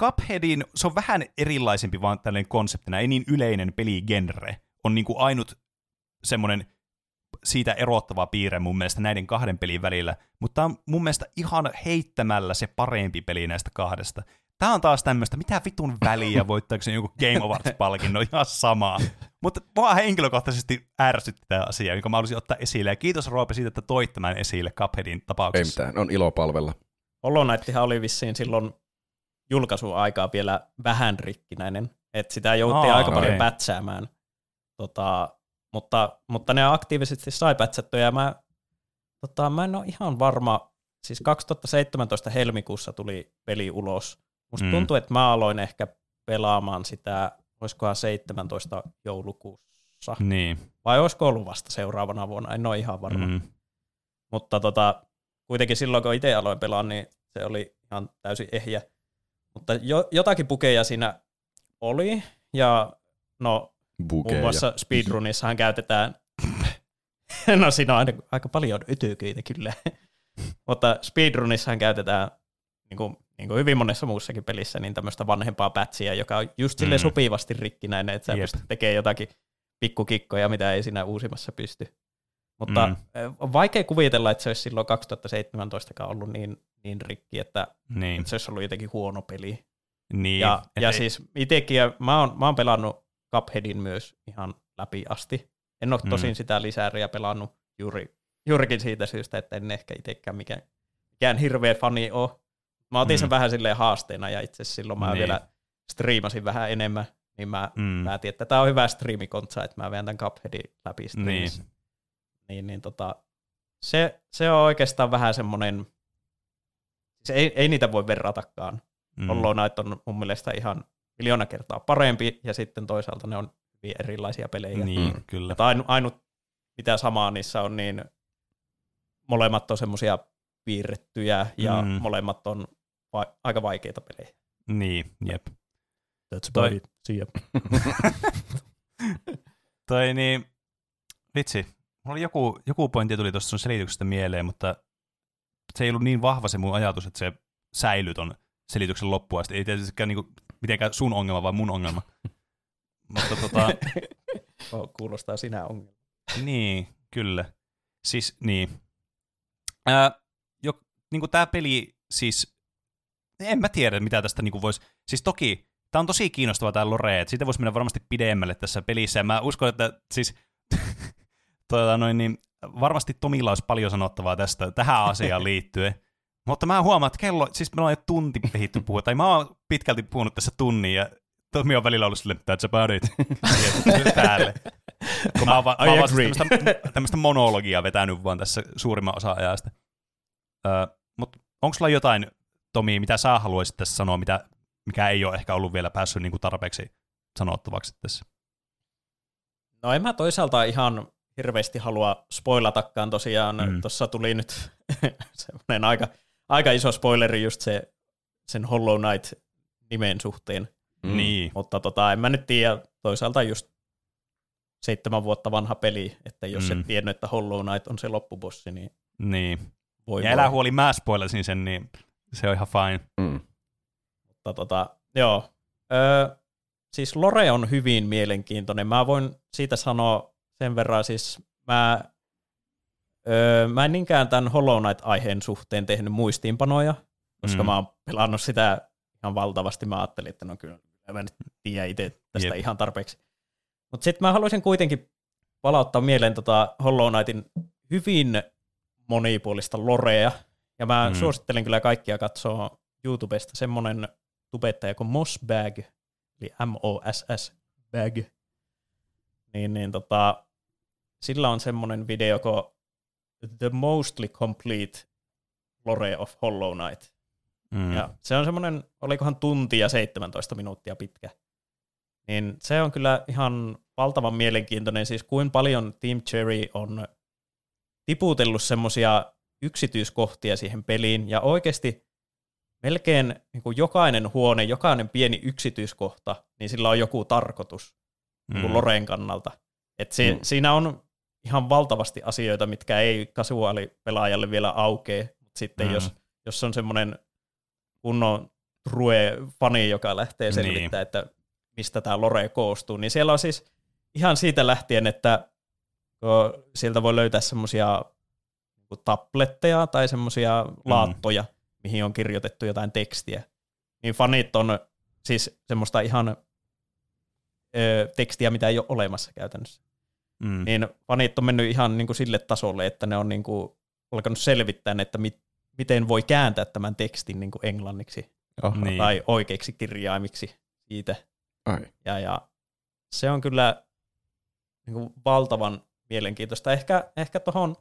Cupheadin, se on vähän erilaisempi vaan tällainen konseptina, ei niin yleinen peligenre. On niin kuin ainut semmoinen siitä erottava piirre mun mielestä näiden kahden pelin välillä, mutta tämä on mun mielestä ihan heittämällä se parempi peli näistä kahdesta. Tämä on taas tämmöistä, mitä vitun väliä, voittaako se joku Game Awards-palkinnon, ihan samaa. Mutta mua henkilökohtaisesti ärsytti tämä asia, jonka mä haluaisin ottaa esille. Ja kiitos Roope siitä, että toit tämän esille Cupheadin tapauksessa. Ei mitään, on ilo palvella. Hollow Knighthan oli vissiin silloin julkaisuaikaa vielä vähän rikkinäinen, että sitä jouttiin Aa, aika no paljon ei. pätsäämään. Tota, mutta, mutta ne aktiivisesti sai pätsättyä ja mä, tota, mä en ole ihan varma, siis 2017 helmikuussa tuli peli ulos. Musta mm. tuntuu, että mä aloin ehkä pelaamaan sitä, olisikohan 17 joulukuussa. Niin. Vai olisiko ollut vasta seuraavana vuonna, en ole ihan varma. Mm. Mutta tota, kuitenkin silloin, kun itse aloin pelaa, niin se oli ihan täysin ehjä. Mutta jo, jotakin pukeja siinä oli, ja no Bukeja. muun muassa speedrunissahan käytetään, no siinä on aina, aika paljon ytykyitä kyllä, mutta speedrunissahan käytetään niin kuin, niin kuin hyvin monessa muussakin pelissä niin tämmöistä vanhempaa pätsiä, joka on just sille mm. sopivasti rikkinäinen, että sä pystyt tekemään jotakin pikkukikkoja, mitä ei siinä uusimmassa pysty. Mutta mm. on vaikea kuvitella, että se olisi silloin 2017 ollut niin, niin rikki, että, niin. että se olisi ollut jotenkin huono peli. Niin. Ja, ja siis itsekin, mä oon, mä oon pelannut Cupheadin myös ihan läpi asti. En ole tosin mm. sitä lisääriä pelannut juuri, juurikin siitä syystä, että en ehkä itsekään mikään, mikään hirveä fani ole. Mä otin mm. sen vähän silleen haasteena ja itse silloin mä niin. vielä striimasin vähän enemmän, niin mä mm. päätin, että tämä on hyvä striimikontsa, että mä vien tämän Cupheadin läpi Niin. Niin, niin tota, se, se on oikeastaan vähän semmoinen, se ei, ei niitä voi verratakaan Mm. Hollow Knight on mun mielestä ihan miljoona kertaa parempi, ja sitten toisaalta ne on hyvin erilaisia pelejä. Niin, mm. kyllä. Mutta ainu, ainut, mitä samaa niissä on, niin molemmat on semmoisia piirrettyjä, ja mm. molemmat on va- aika vaikeita pelejä. Niin, jep. That's Toi- about it. See ya. Toi niin, vitsi, mulla oli joku, joku pointti tuli tuosta sun selityksestä mieleen, mutta se ei ollut niin vahva se mun ajatus, että se säilyi ton selityksen loppuun asti. Ei tietystikään niinku, mitenkään sun ongelma, vaan mun ongelma. mutta tota, Oh, kuulostaa sinä ongelma. niin, kyllä. Siis, niin. Ää, jo, niinku tää peli, siis, en mä tiedä, mitä tästä niinku voisi, siis toki, tää on tosi kiinnostava tää lore, että siitä voisi mennä varmasti pidemmälle tässä pelissä, ja mä uskon, että siis, tuota, noin, niin, varmasti Tomilla olisi paljon sanottavaa tästä, tähän asiaan liittyen, mutta mä huomaan, että kello, siis me ollaan jo tunti pehitty puhua, tai mä oon pitkälti puhunut tässä tunnin, ja Tomi on välillä ollut silleen, that's about it, päälle. Kun mä oon, va- mä oon siis tämmöistä, tämmöistä monologiaa vetänyt vaan tässä suurimman osa ajasta. Öö, mutta onko sulla jotain, Tomi, mitä sä haluaisit tässä sanoa, mitä, mikä ei ole ehkä ollut vielä päässyt niinku tarpeeksi sanottavaksi tässä? No en mä toisaalta ihan hirveästi halua spoilatakaan tosiaan. Mm. Tuossa tuli nyt semmoinen aika, aika iso spoileri just se, sen Hollow Knight nimen suhteen. Mm. Niin. Mutta tota, en mä nyt tiedä, toisaalta just seitsemän vuotta vanha peli, että jos Mm. et tiennyt, että Hollow Knight on se loppubossi, niin Niin. voi Ja voi. älä huoli, mä spoilasin sen, niin se on ihan fine. Mm. Mutta tota, joo. Öö, siis Lore on hyvin mielenkiintoinen. Mä voin siitä sanoa sen verran, siis mä, öö, mä en niinkään tämän Hollow Knight-aiheen suhteen tehnyt muistiinpanoja, koska Mm. mä oon pelannut sitä ihan valtavasti. Mä ajattelin, että no kyllä mä nyt tiedän itse tästä Jep. Ihan tarpeeksi. Mutta sitten mä haluaisin kuitenkin palauttaa mieleen tota Hollow Knightin hyvin monipuolista lorea. Ja mä Mm. suosittelen kyllä kaikkia katsoa YouTubesta semmonen tubettaja kuin Mossbag, eli M-O-S-S Bag. Niin, niin tota, sillä on semmonen video kuin The Mostly Complete Lore of Hollow Knight. Mm. Ja se on semmoinen, olikohan tunti ja 17 minuuttia pitkä. Niin se on kyllä ihan valtavan mielenkiintoinen, siis kuin paljon Team Cherry on tiputellut semmoisia yksityiskohtia siihen peliin, ja oikeasti melkein niin kuin jokainen huone, jokainen pieni yksityiskohta, niin sillä on joku tarkoitus mm. Mm. Loreen kannalta. Et si- mm. Siinä on ihan valtavasti asioita, mitkä ei kasuaalipelaajalle vielä aukee, mutta sitten Mm. jos, jos on semmoinen kunnon true-fani, joka lähtee Niin. selvittämään, että mistä tämä lore koostuu, niin siellä on siis ihan siitä lähtien, että sieltä voi löytää semmoisia tabletteja tai semmoisia Mm. laattoja, mihin on kirjoitettu jotain tekstiä, niin fanit on siis semmoista ihan ö, tekstiä, mitä ei ole olemassa käytännössä. Mm. Niin fanit on mennyt ihan niin kuin sille tasolle, että ne on niin kuin alkanut selvittää, että mit, miten voi kääntää tämän tekstin niin kuin englanniksi Oho. Niin. tai oikeiksi kirjaimiksi siitä. Ai. Ja, ja se on kyllä niin kuin valtavan mielenkiintoista. Ehkä, ehkä tuohon,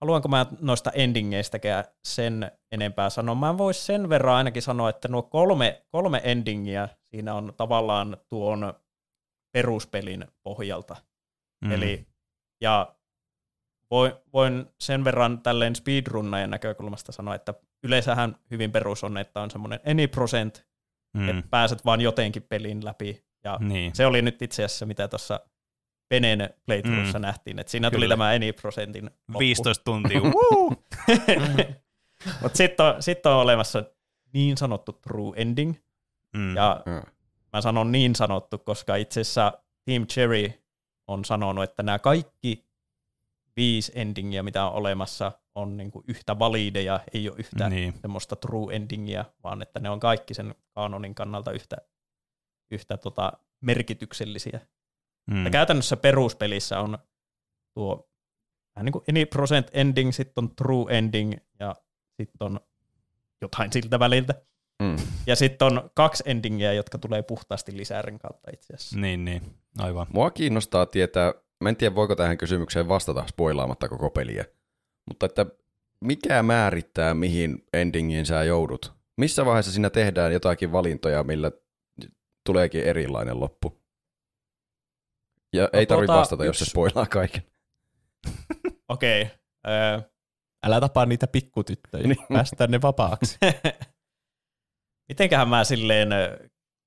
haluanko mä noista endingeistäkään sen enempää sanoa. Mä voisin sen verran ainakin sanoa, että nuo kolme, kolme endingiä siinä on tavallaan tuon peruspelin pohjalta. Mm. Mm. Eli, ja voin, voin sen verran tälleen speedrunnajan näkökulmasta sanoa, että yleensähän hyvin perus on, että on semmoinen any percent, mm. mm. että pääset vaan jotenkin pelin läpi. Ja Niin. se oli nyt itse asiassa, mitä tuossa Penen playthroughssa Mm. mm. nähtiin, että siinä tuli Kyllä. tämä any prosentin loppu. 15 tuntia. Mutta sitten on, sit on olemassa niin sanottu true ending, Mm. ja Joo. Mä sanon niin sanottu, koska itse asiassa Team Cherry on sanonut, että nämä kaikki viisi endingiä, mitä on olemassa, on niinku yhtä valideja, ei ole yhtä Niin. semmoista true endingiä, vaan että ne on kaikki sen kanonin kannalta yhtä, yhtä tota merkityksellisiä. Mm. Ja käytännössä peruspelissä on tuo vähän niin kuin any percent ending, sitten on true ending ja sitten on jotain siltä väliltä. Mm. Ja sitten on kaksi endingiä, jotka tulee puhtaasti lisärin kautta itse asiassa. Niin, niin. Aivan. Mua kiinnostaa tietää, mä en tiedä voiko tähän kysymykseen vastata spoilaamatta koko peliä, mutta että mikä määrittää, mihin endingiin sä joudut? Missä vaiheessa siinä tehdään jotakin valintoja, millä tuleekin erilainen loppu? Ja ei tarvi tuota, vastata, jos se yksi- spoilaa kaiken. Okei. Okay. Älä tapaa niitä pikkutyttöjä. Niin. Päästään ne vapaaksi. Mitenköhän mä silleen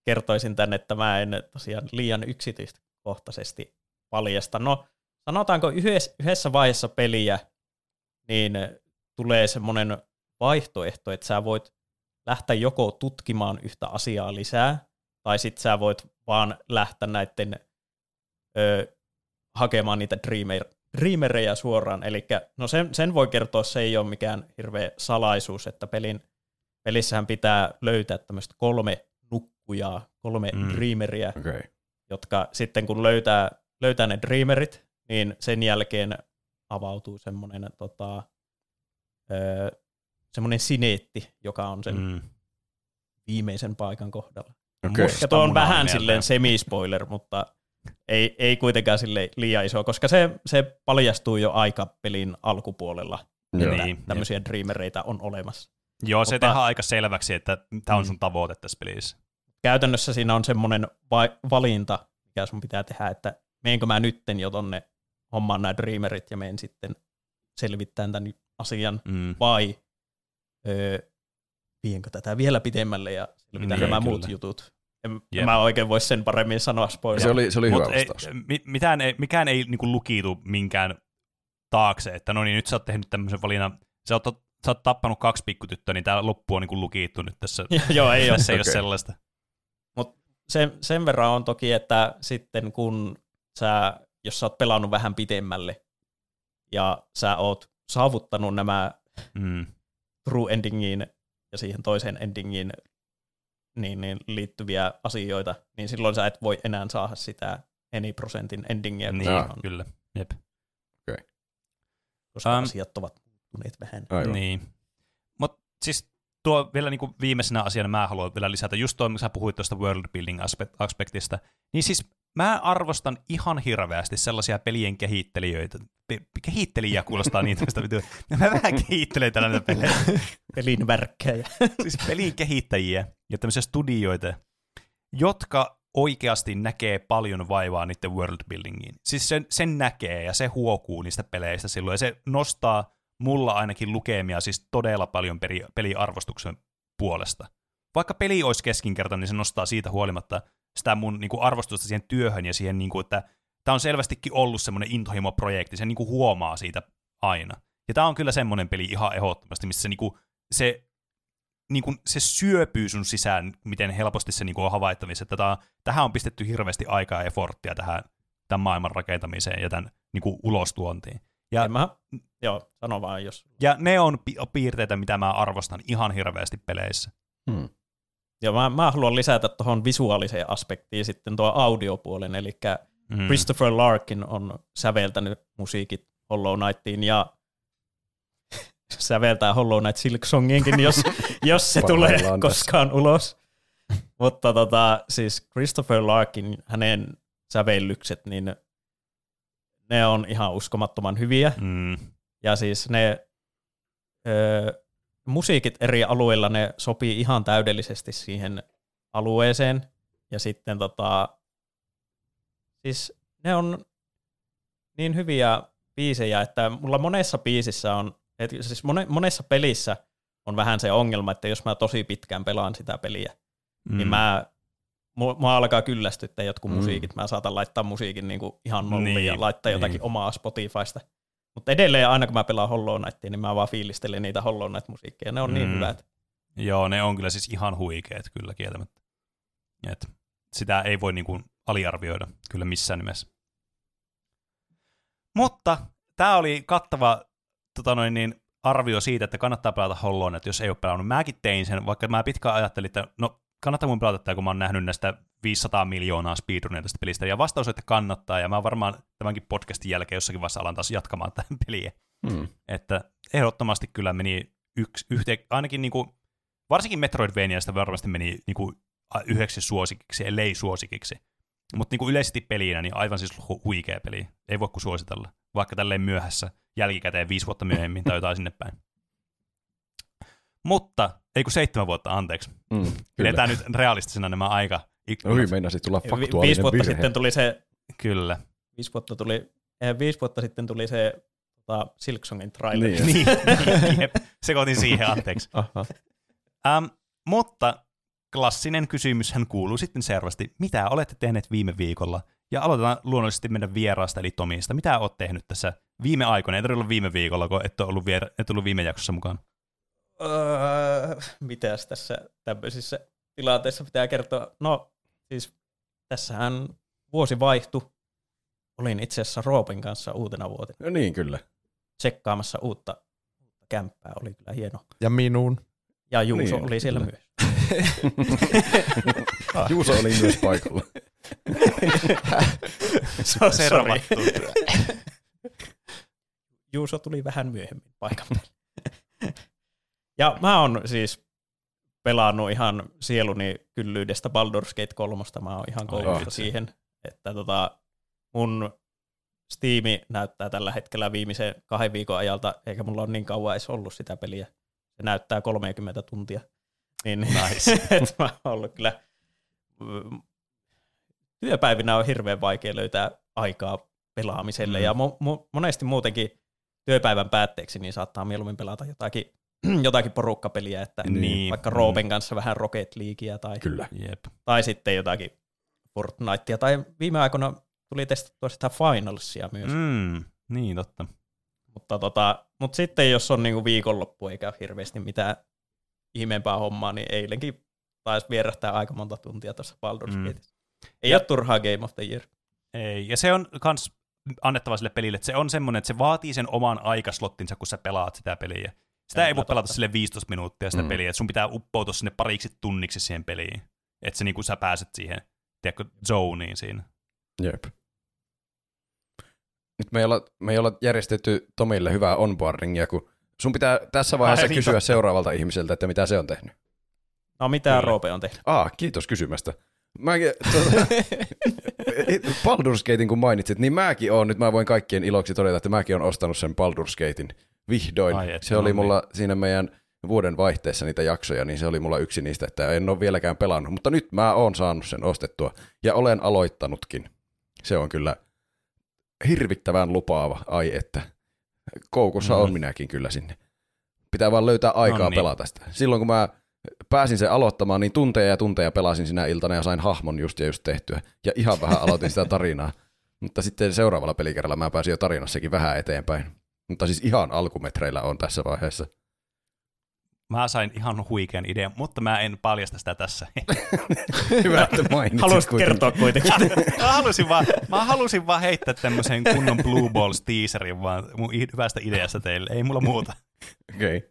kertoisin tänne, että mä en tosiaan liian yksityiskohtaisesti paljasta. No, sanotaanko yhdessä, vaiheessa peliä, niin tulee semmoinen vaihtoehto, että sä voit lähteä joko tutkimaan yhtä asiaa lisää, tai sitten sä voit vaan lähteä näiden ö, hakemaan niitä dreamer, dreamereja suoraan. Eli no sen, sen voi kertoa, se ei ole mikään hirveä salaisuus, että pelin pelissähän pitää löytää tämmöistä kolme nukkujaa, kolme Mm. dreameriä, Okei. Okay. jotka sitten kun löytää, löytää ne dreamerit, niin sen jälkeen avautuu semmoinen tota, öö, semmoinen sineetti, joka on sen mm. Viimeisen paikan kohdalla. Okei. Ja tuo on vähän silleen semispoiler, mutta ei, ei kuitenkaan sille liian iso, koska se, se paljastuu jo aika pelin alkupuolella, Niin, tämmöisiä dreamereitä on olemassa. Joo, se Mutta- tehdään aika selväksi, että tämä on Mm. sun tavoite tässä pelissä. käytännössä siinä on semmoinen va- valinta, mikä sun pitää tehdä, että meenkö mä nytten jo tonne hommaan nämä dreamerit ja meen sitten selvittämään tämän asian, Mm. vai öö, vienkö tätä vielä pitemmälle ja selvitän Niin, nämä kyllä. muut jutut. En, en mä oikein voi sen paremmin sanoa spoiler. Se oli, se oli hyvä Mut ei, vastaus. mi, mitään ei, mikään ei niinku lukitu minkään taakse, että no niin, nyt sä oot tehnyt tämmöisen valinnan, sä oot, sä oot tappanut kaksi pikkutyttöä, niin tää loppu on niinku lukittu nyt tässä. Joo, ei ole. tässä ei Okei. ole sellaista. sen, sen verran on toki, että sitten kun sä, jos sä oot pelannut vähän pitemmälle ja sä oot saavuttanut nämä Mm. true endingiin ja siihen toiseen endingiin niin, niin liittyviä asioita, niin silloin sä et voi enää saada sitä any prosentin endingiä, Niin, on, kyllä. Jep. koska Um, asiat ovat muuttuneet vähän. Aivan. Niin. Mutta siis tuo vielä niinku viimeisenä asiana mä haluan vielä lisätä, just tuo, mitä sä puhuit tuosta world building aspe- aspektista, niin siis mä arvostan ihan hirveästi sellaisia pelien kehittelijöitä. Pe- kehittelijä kuulostaa niin tästä, mä vähän kehittelen tällä näitä pelejä. Pelin värkkejä. siis pelin kehittäjiä ja tämmöisiä studioita, jotka oikeasti näkee paljon vaivaa niiden world buildingiin. Siis sen, sen näkee ja se huokuu niistä peleistä silloin ja se nostaa mulla ainakin lukemia siis todella paljon peri, peliarvostuksen puolesta. Vaikka peli olisi keskinkertainen, niin se nostaa siitä huolimatta sitä mun niin kuin, arvostusta siihen työhön ja siihen, niin kuin, että tämä on selvästikin ollut semmoinen intohimo-projekti, se niin kuin, huomaa siitä aina. Ja tämä on kyllä semmoinen peli ihan ehdottomasti, missä se, niin kuin, se niin kuin, se syöpyy sun sisään, miten helposti se niin kuin, on havaittavissa. Että tää, tähän on pistetty hirveästi aikaa ja efforttia tähän tämän maailman rakentamiseen ja tämän niin kuin, ulostuontiin. Ja, En mä, joo, sano vaan jos. ja ne on pi- piirteitä, mitä mä arvostan ihan hirveästi peleissä. Hmm. Ja mä, mä haluan lisätä tuohon visuaaliseen aspektiin sitten tuo audiopuolen, eli Mm. Christopher Larkin on säveltänyt musiikit Hollow Knightiin ja säveltää Hollow Knight Silk Songinkin, jos, jos se tulee tässä. koskaan ulos. Mutta tota, siis Christopher Larkin, hänen sävellykset, niin ne on ihan uskomattoman hyviä. Mm. Ja siis ne ö, musiikit eri alueilla, ne sopii ihan täydellisesti siihen alueeseen. Ja sitten tota, siis ne on niin hyviä biisejä, että mulla monessa biisissä on, et siis mone, monessa pelissä on vähän se ongelma, että jos mä tosi pitkään pelaan sitä peliä, mm. niin mä, mua, mua alkaa kyllästyttää jotkut mm. musiikit. Mä saatan laittaa musiikin niinku ihan nolliin Niin, ja laittaa jotakin niin. omaa Spotifysta. Mutta edelleen aina kun mä pelaan Hollow Knightia, niin mä vaan fiilistelen niitä Hollow Knight-musiikkeja. Ne on mm. niin Mm. hyvät. Joo, ne on kyllä siis ihan huikeet kyllä kieltämättä. Et sitä ei voi niinku aliarvioida kyllä missään nimessä. Mutta tämä oli kattava tota noin, niin, arvio siitä, että kannattaa pelata Hollow Knight, jos ei ole pelannut. Mäkin tein sen, vaikka mä pitkään ajattelin, että no kannattaa mun pelata tätä, kun mä oon nähnyt näistä 500 miljoonaa speedrunia tästä pelistä. Ja vastaus on, että kannattaa, ja mä varmaan tämänkin podcastin jälkeen jossakin vaiheessa alan taas jatkamaan tähän peliä. Hmm. Että ehdottomasti kyllä meni yksi, yhteen, ainakin niinku, varsinkin Metroidvaniasta varmasti meni niinku yhdeksi suosikiksi, ellei suosikiksi. Mutta niinku yleisesti pelinä, niin aivan siis hu- huikea peli. Ei voi kuin suositella. Vaikka tälleen myöhässä, jälkikäteen viisi vuotta myöhemmin tai jotain sinne päin. Mutta ei kun seitsemän vuotta, anteeksi. Mm, Pidetään nyt realistisena nämä aika Oi, meinasi tulla Vi- faktuaalinen viisi vuotta virhe. sitten tuli se, Kyllä. viisi vuotta tuli, eh, viisi vuotta sitten tuli se tota, Silksongin trailer. Niin. Niin, jep. sekoitin siihen, anteeksi. Aha. Ähm, mutta klassinen kysymyshän kuuluu sitten seuraavasti. Mitä olette tehneet viime viikolla? Ja aloitetaan luonnollisesti meidän vieraasta, eli Tomista. Mitä olet tehnyt tässä viime aikoina? Ei tarvitse olla viime viikolla, kun et, ole ollut, vier- et ollut viime jaksossa mukaan. Öö, mitäs tässä tämmöisissä tilanteissa pitää kertoa? No, siis tässähän vuosi vaihtui. Olin itse asiassa Roopen kanssa uutena vuotena No niin, kyllä. tsekkaamassa uutta, uutta kämppää. Oli kyllä hieno. Ja minun. Ja Juuso Niin, oli siellä kyllä. myös. Juuso oli myös paikalla. So, Servattu. Juuso tuli vähän myöhemmin paikan päälle. Ja mä oon siis pelannut ihan sieluni kyllyydestä Baldur's Gate 3. Mä oon ihan koulusta vitsi. siihen, että tota, mun Steam näyttää tällä hetkellä viimeisen kahden viikon ajalta, eikä mulla ole niin kauan edes ollut sitä peliä. Se näyttää 30 tuntia. Niin, Nice. et mä oon ollut kyllä työpäivinä on hirveän vaikea löytää aikaa pelaamiselle, Mm. ja mo- mo- monesti muutenkin työpäivän päätteeksi niin saattaa mieluummin pelata jotakin, jotakin porukkapeliä, että Niin. vaikka Roopen kanssa vähän Rocket Leaguea tai, Kyllä. Jep. tai sitten jotakin Fortnitea, tai viime aikoina tuli testattua sitä Finalsia myös, mm. Niin, totta. mutta, tota, mutta sitten jos on niinku viikonloppu eikä ole hirveästi mitään ihmeempää hommaa, niin eilenkin taisi vierähtää aika monta tuntia tuossa Baldur's Mm. Gateissa. Ei ole turhaa Game of the Year. Ei, ja se on kans annettava sille pelille, että se on semmoinen, että se vaatii sen oman aikaslottinsa, kun sä pelaat sitä peliä. Sitä ei voi pelata totta. sille 15 minuuttia sitä Mm. peliä, että sun pitää uppoutua sinne pariksi tunniksi siihen peliin. Että se niinku sä pääset siihen, tiedätkö, zoneen siinä. Jep. Nyt me ei olla, me ei olla järjestetty Tomille hyvää onboardingia, kun sun pitää tässä vaiheessa Ai niin, kysyä seuraavalta ihmiseltä, että mitä se on tehnyt. No mitä Kyllä. Roope on tehnyt? Aa, kiitos kysymästä. Mäkin, tuota, Baldur's Gatein kun mainitsit, niin mäkin oon, nyt mä voin kaikkien iloksi todeta, että mäkin on ostanut sen Baldur's Gatein vihdoin. Ai se oli no niin. mulla siinä meidän vuoden vaihteessa niitä jaksoja, niin se oli mulla yksi niistä, että en ole vieläkään pelannut, mutta nyt mä oon saanut sen ostettua ja olen aloittanutkin. Se on kyllä hirvittävän lupaava, ai että. Koukussa on Mm. minäkin kyllä sinne. Pitää vaan löytää aikaa No niin. pelata sitä. Silloin kun mä pääsin sen aloittamaan, niin tunteja ja tunteja pelasin sinä iltana ja sain hahmon just ja just tehtyä. Ja ihan vähän aloitin sitä tarinaa. Mutta sitten seuraavalla pelikerralla mä pääsin jo tarinassakin vähän eteenpäin. Mutta siis ihan alkumetreillä on tässä vaiheessa. Mä sain ihan huikean idean, mutta mä en paljasta sitä tässä. Hyvä, että mainitsit Haluaisit kuitenkin. kertoa kuitenkin. mä, halusin vaan, mä halusin vaan heittää tämmöisen kunnon Blue Balls teaserin vaan mun hyvästä ideasta teille. Ei mulla muuta. Okei. Okay.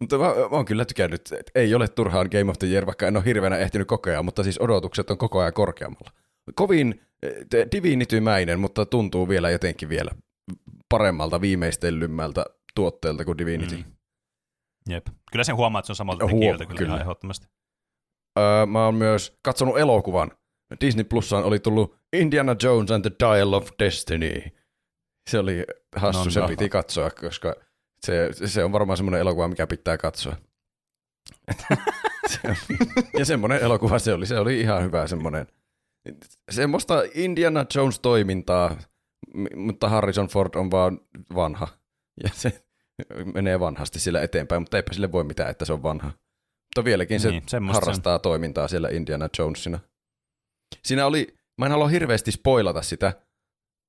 Mutta mä, mä oon kyllä tykännyt, että ei ole turhaan Game of the Year, vaikka en ole hirveänä ehtinyt kokea, mutta siis odotukset on koko ajan korkeammalla. Kovin eh, divinitymäinen, mutta tuntuu vielä jotenkin vielä paremmalta, viimeistellymmältä tuotteelta kuin Divinity. Mm. Jep. Kyllä sen huomaa, että se on samalta Huom- tekijöiltä kyllä, kyllä. ihan ehdottomasti. Öö, mä oon myös katsonut elokuvan. Disney Plussaan oli tullut Indiana Jones and the Dial of Destiny. Se oli hassu, No, se no. piti katsoa, koska se, se on varmaan semmoinen elokuva, mikä pitää katsoa. Se on- ja semmoinen elokuva se oli, se oli ihan hyvä semmoinen. Semmoista Indiana Jones-toimintaa, mutta Harrison Ford on vaan vanha. Ja se menee vanhasti sillä eteenpäin, mutta eipä sille voi mitään, että se on vanha. Mutta vieläkin se Niin, on. harrastaa toimintaa siellä Indiana Jonesina. Siinä oli, mä en halua hirveästi spoilata sitä,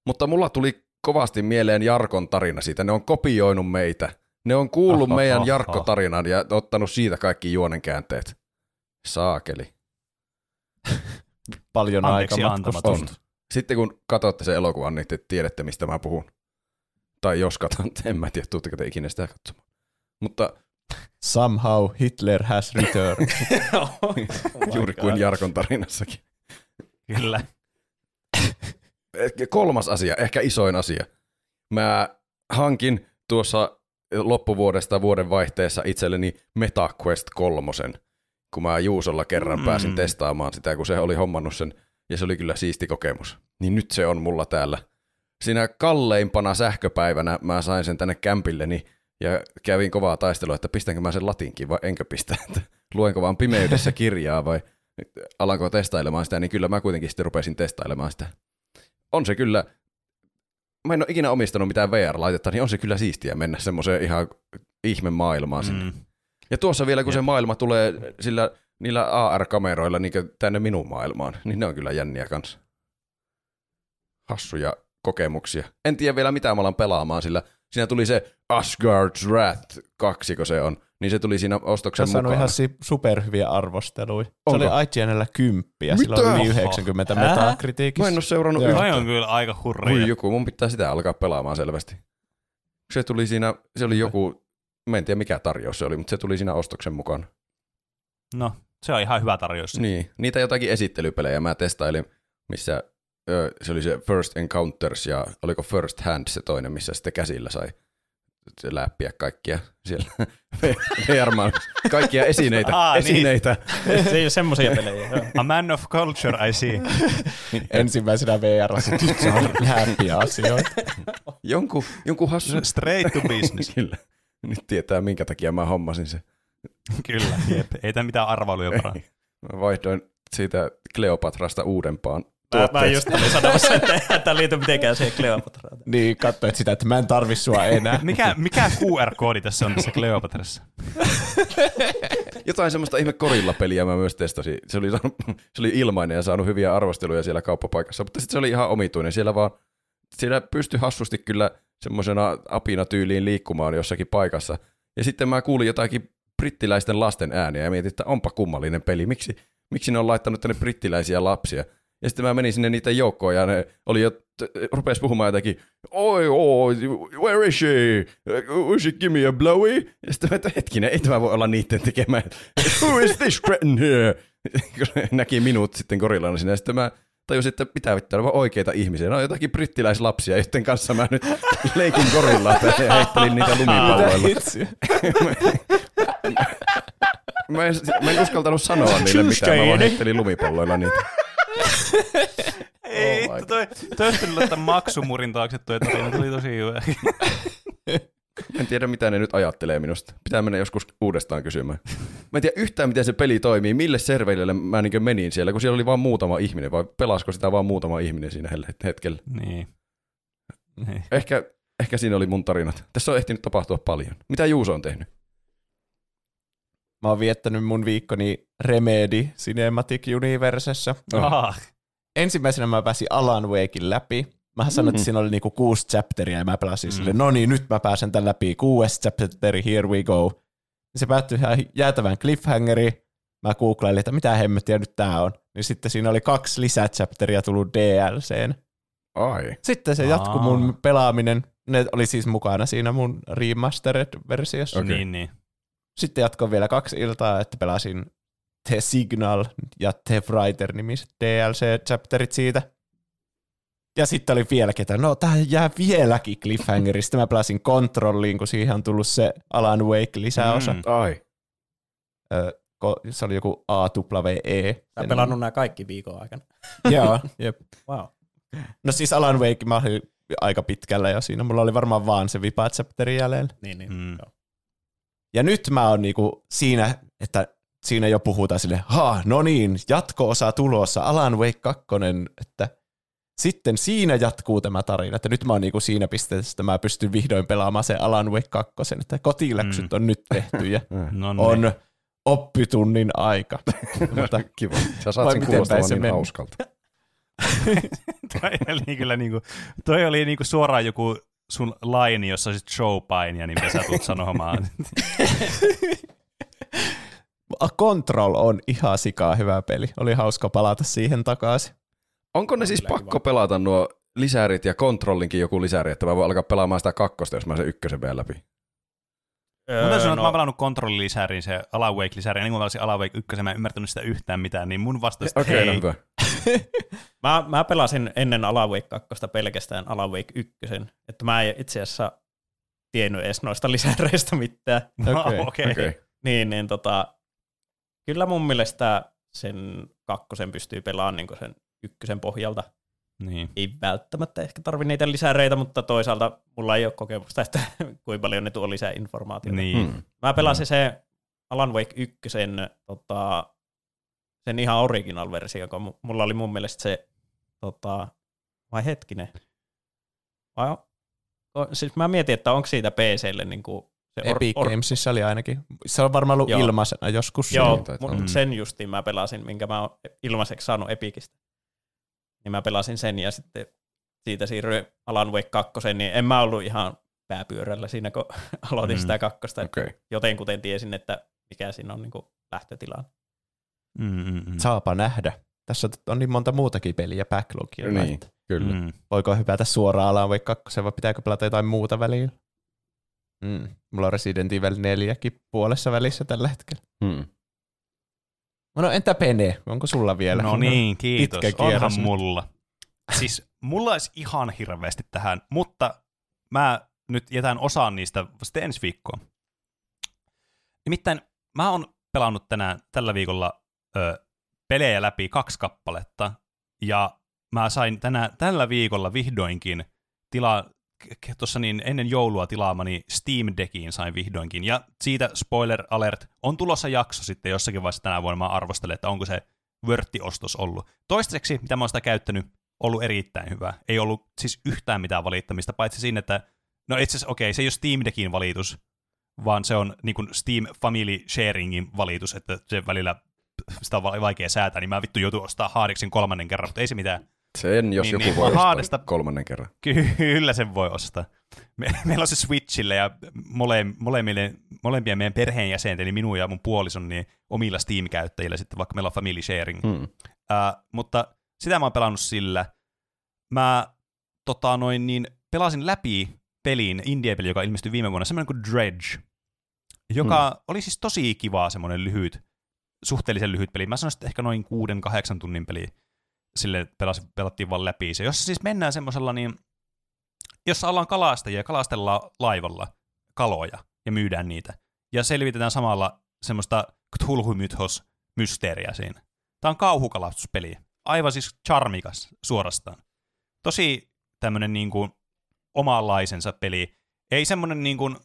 mutta mulla tuli kovasti mieleen Jarkon tarina siitä. Ne on kopioinut meitä. Ne on kuullut Oho, meidän oho. Jarkko-tarinan ja ottanut siitä kaikki juonenkäänteet. Saakeli. Paljon Anteeksi aikamatkustusta. Sitten kun katsotte sen elokuvan, niin te tiedätte, mistä mä puhun. Tai jos katon, en mä tiedä, tuutteko te ikinä sitä katsomaan. Mutta Somehow Hitler has returned. Oh juuri kuin Jarkon tarinassakin. Kyllä. Kolmas asia, ehkä isoin asia. Mä hankin tuossa loppuvuodesta vuoden vaihteessa itselleni MetaQuest kolmosen, kun mä Juusolla kerran mm. pääsin testaamaan sitä, kun se oli hommannut sen, ja se oli kyllä siisti kokemus. Niin nyt se on mulla täällä. Siinä kalleimpana sähköpäivänä mä sain sen tänne kämpilleni Ja kävin kovaa taistelua, että pistänkö mä sen latinkin vai enkö pistä. Että luenko vaan pimeydessä kirjaa vai alanko testailemaan sitä, niin kyllä mä kuitenkin sitten rupesin testailemaan sitä. On se kyllä, mä en ole ikinä omistanut mitään VR-laitetta, niin on se kyllä siistiä mennä semmoiseen ihan ihme maailmaan sinne. Mm. Ja tuossa vielä, kun se Jep. maailma tulee sillä, niillä AR-kameroilla niin tänne minun maailmaan, niin ne on kyllä jänniä kanssa. Hassuja kokemuksia. En tiedä vielä mitä mä alan pelaamaan, sillä siinä tuli se Asgard's Wrath 2, kun se on. Niin se tuli siinä ostoksen Se on saanut mukaan. ihan si- superhyviä arvosteluja. Se Onko? oli IGNllä 10 ja Mitä? sillä oli yli Oho. 90 Ää? metakritiikissä. Mä en ole seurannut Joo. Yhtään. on kyllä aika hurria. joku, mun pitää sitä alkaa pelaamaan selvästi. Se tuli siinä, se oli joku, mä en tiedä mikä tarjous se oli, mutta se tuli siinä ostoksen mukaan. No, se on ihan hyvä tarjous. Niin, niitä jotakin esittelypelejä mä testailin, missä ö, se oli se First Encounters ja oliko First Hand se toinen, missä sitten käsillä sai läppiä kaikkia siellä vr kaikkia esineitä, Aa, niin. esineitä. Se ei ole semmoisia pelejä. A man of culture, I see. Ensimmäisenä VR, nyt se on lämpiä asioita. Jonkun, jonkun hassu. Straight to business. Kyllä. Nyt tietää, minkä takia mä hommasin se. Kyllä, jep. Ei tämä mitään arvailuja paraa. Mä vaihdoin siitä Kleopatrasta uudempaan Mä, mä just olin sanomassa, että tämä liity mitenkään siihen Kleopatraan. Niin, katsoit sitä, että mä en tarvi sua enää. Mikä, mikä QR-koodi tässä on tässä Kleopatrassa? Jotain semmoista ihme korilla-peliä mä myös testasin. Se oli, saanut, se oli ilmainen ja saanut hyviä arvosteluja siellä kauppapaikassa, mutta sitten se oli ihan omituinen. Siellä vaan, siellä pystyi hassusti kyllä semmoisena apina tyyliin liikkumaan jossakin paikassa. Ja sitten mä kuulin jotakin brittiläisten lasten ääniä ja mietin, että onpa kummallinen peli. Miksi, miksi ne on laittanut tänne brittiläisiä lapsia? Ja sitten mä menin sinne niiden joukkoon ja ne oli jo, rupesi puhumaan jotakin, oi, oi, where is she? Will she give me a blowy? Ja sitten mä, että hetkinen, ei tämä voi olla niiden tekemään. Who is this cretin here? Näki minut sitten gorillana sinne. Ja sitten mä tajusin, että pitää vittua, ne ovat oikeita ihmisiä. Ne on jotakin brittiläislapsia, joiden kanssa mä nyt leikin gorillaa ja heittelin niitä lumipalloilla. Mä en, mä en uskaltanut sanoa niille mitään, mä vaan heittelin lumipalloilla niitä. Ei, oh toi, toi olisi laittaa maksumurin taakse toi tarina, tuli tosi hyvä. En tiedä, mitä ne nyt ajattelee minusta. Pitää mennä joskus uudestaan kysymään. Mä en tiedä yhtään, miten se peli toimii, mille serveille mä niin menin siellä, kun siellä oli vain muutama ihminen, vai pelasko sitä vain muutama ihminen siinä hetkellä. Niin. niin. Ehkä, ehkä siinä oli mun tarinat. Tässä on ehtinyt tapahtua paljon. Mitä Juuso on tehnyt? Mä oon viettänyt mun viikkoni Remedy Cinematic Universessa. Ah, Ensimmäisenä mä pääsin Alan Wakein läpi. Mä sanoin, että siinä oli niinku kuusi chapteria ja mä pelasin mm. sille, no niin, nyt mä pääsen tän läpi. Kuudes chapteri, here we go. Se päättyi ihan jäätävään cliffhangeri. Mä googlailin, että mitä hemmettiä nyt tää on. Niin sitten siinä oli kaksi lisächapteria tullut DLCen. Ai. Sitten se jatkui Aa. mun pelaaminen. Ne oli siis mukana siinä mun remastered-versiossa. Okei. niin, niin. Sitten jatkoin vielä kaksi iltaa, että pelasin The Signal ja The Writer-nimiset DLC-chapterit siitä. Ja sitten oli vielä ketä, no tää jää vieläkin cliffhangerista. Mä pelasin Controlliin, kun siihen on tullut se Alan Wake lisäosa. Mm. Ai. Ö, ko- se oli joku AWE. Sä oot pelannut nämä kaikki viikon aikana. Joo, jep. Wow. No siis Alan Wake, mä olin aika pitkällä jo siinä. Mulla oli varmaan vaan se vipa chapteri jäljellä. Niin, niin. Mm. Joo. Ja nyt mä oon niinku siinä, että siinä jo puhutaan sille, ha, no niin, jatko-osa tulossa, Alan Wake 2, että sitten siinä jatkuu tämä tarina, että nyt mä oon niinku siinä pisteessä, että mä pystyn vihdoin pelaamaan se Alan Wake 2, että kotiläksyt Mm. on nyt tehty ja No niin. on oppitunnin aika. Mutta Kiva. Sä saat sen kuulostamaan se niin meni? hauskalta. toi oli kyllä niinku, toi oli niinku suoraan joku sun laini, jossa olisit showpainia, niin mitä sä tulet sanomaan. Control on ihan sikaa hyvä peli. Oli hauska palata siihen takaisin. Onko ne siis pakko pelata nuo lisärit ja kontrollinkin joku lisäri, että mä voin alkaa pelaamaan sitä kakkosta, jos mä sen ykkösen vielä läpi? Mä täytyy sanoa, että no, mä oon pelannut kontrollilisäriin, se Alan Wake-lisäri, ja niin kuin mä pelasin Alan Wake 1, mä en ymmärtänyt sitä yhtään mitään, niin mun vastaus, että Okei, hei, no hyvä. mä, mä pelasin ennen Alan Wake 2 pelkästään Alan Wake 1, että mä en itse asiassa tiennyt edes noista lisäreistä mitään. Okei, okei. Okei. Niin, niin tota, kyllä mun mielestä sen kakkosen pystyy pelaamaan niin sen ykkösen pohjalta. Niin. ei välttämättä ehkä tarvi niitä lisäreitä, mutta toisaalta mulla ei ole kokemusta, että kuinka paljon ne tuo lisää informaatiota. Niin. Hmm. Mä pelasin se Alan Wake 1, tota, sen ihan original-versio, joka mu- mulla oli mun mielestä se, tota, vai hetkinen, vai on, siis mä mietin, että onko siitä PClle niin kuin se Epic Gamesissa oli ainakin. Se on varmaan ollut Joo. ilmaisena joskus. Joo, Niin taitaa mu- olla. sen justiin mä pelasin, minkä mä oon ilmaiseksi saanut Epicistä. Niin mä pelasin sen ja sitten siitä siirryin Alan Wake 2, niin en mä ollut ihan pääpyörällä siinä, kun aloitin Mm. sitä kakkosta. Okei. Jotenkuten tiesin, että mikä siinä on niin lähtötilanne. Mm, mm, mm. Saapa nähdä. Tässä on niin monta muutakin peliä backlogia. Niin, että kyllä. Mm. Voiko hypätä suoraan Alan Wake 2 vai pitääkö pelata jotain muuta välillä? Mm. Mulla on Resident Evil 4 puolessa välissä tällä hetkellä. Hmm. No entä Pene? Onko sulla vielä? No niin, kiitos. pitkä Onhan kierros. mulla. Siis mulla olisi ihan hirveästi tähän, mutta mä nyt jätän osaan niistä sitten ensi viikkoon. Nimittäin mä oon pelannut tänään tällä viikolla ö, pelejä läpi kaksi kappaletta, ja mä sain tänä, tällä viikolla vihdoinkin tilaa, tuossa niin ennen joulua tilaamani Steam Deckiin sain vihdoinkin, ja siitä spoiler alert, on tulossa jakso sitten jossakin vaiheessa tänä vuonna, mä arvostelen, että onko se vörttiostos ollut. Toistaiseksi, mitä mä oon sitä käyttänyt, ollut erittäin hyvä. Ei ollut siis yhtään mitään valittamista, paitsi siinä, että no itse asiassa okei, se ei ole Steam Deckin valitus, vaan se on niin kuin Steam Family Sharingin valitus, että se välillä sitä on va- vaikea säätää, niin mä vittu joutuu ostaa Haadiksen kolmannen kerran, mutta ei se mitään. Sen, jos Niin, joku niin, voi ostaa Haadesta- kolmannen kerran. Kyllä sen voi ostaa. Me, meillä on se Switchille ja mole, molemmille, molempien meidän perheenjäsenten, eli minun ja mun puolison, niin omilla Steam-käyttäjillä sitten, vaikka meillä on family sharing. Hmm. Uh, mutta sitä mä oon pelannut sillä. Mä tota, noin, niin, pelasin läpi pelin, indie-peli, joka ilmestyi viime vuonna, semmoinen kuin Dredge, joka hmm. oli siis tosi kiva semmoinen lyhyt, suhteellisen lyhyt peli. Mä sanoisin, että ehkä noin 6-8 tunnin peli sille pelasi, pelattiin vaan läpi se. Jossa siis mennään semmoisella niin, jossa ollaan kalastajia kalastellaan laivalla kaloja ja myydään niitä. Ja selvitetään samalla semmoista Cthulhu-mythos-mysteeriä siinä. Tämä on kauhukalastuspeli. Aivan siis charmikas suorastaan. Tosi tämmönen niin kuin omanlaisensa peli. Ei semmonen niin kuin,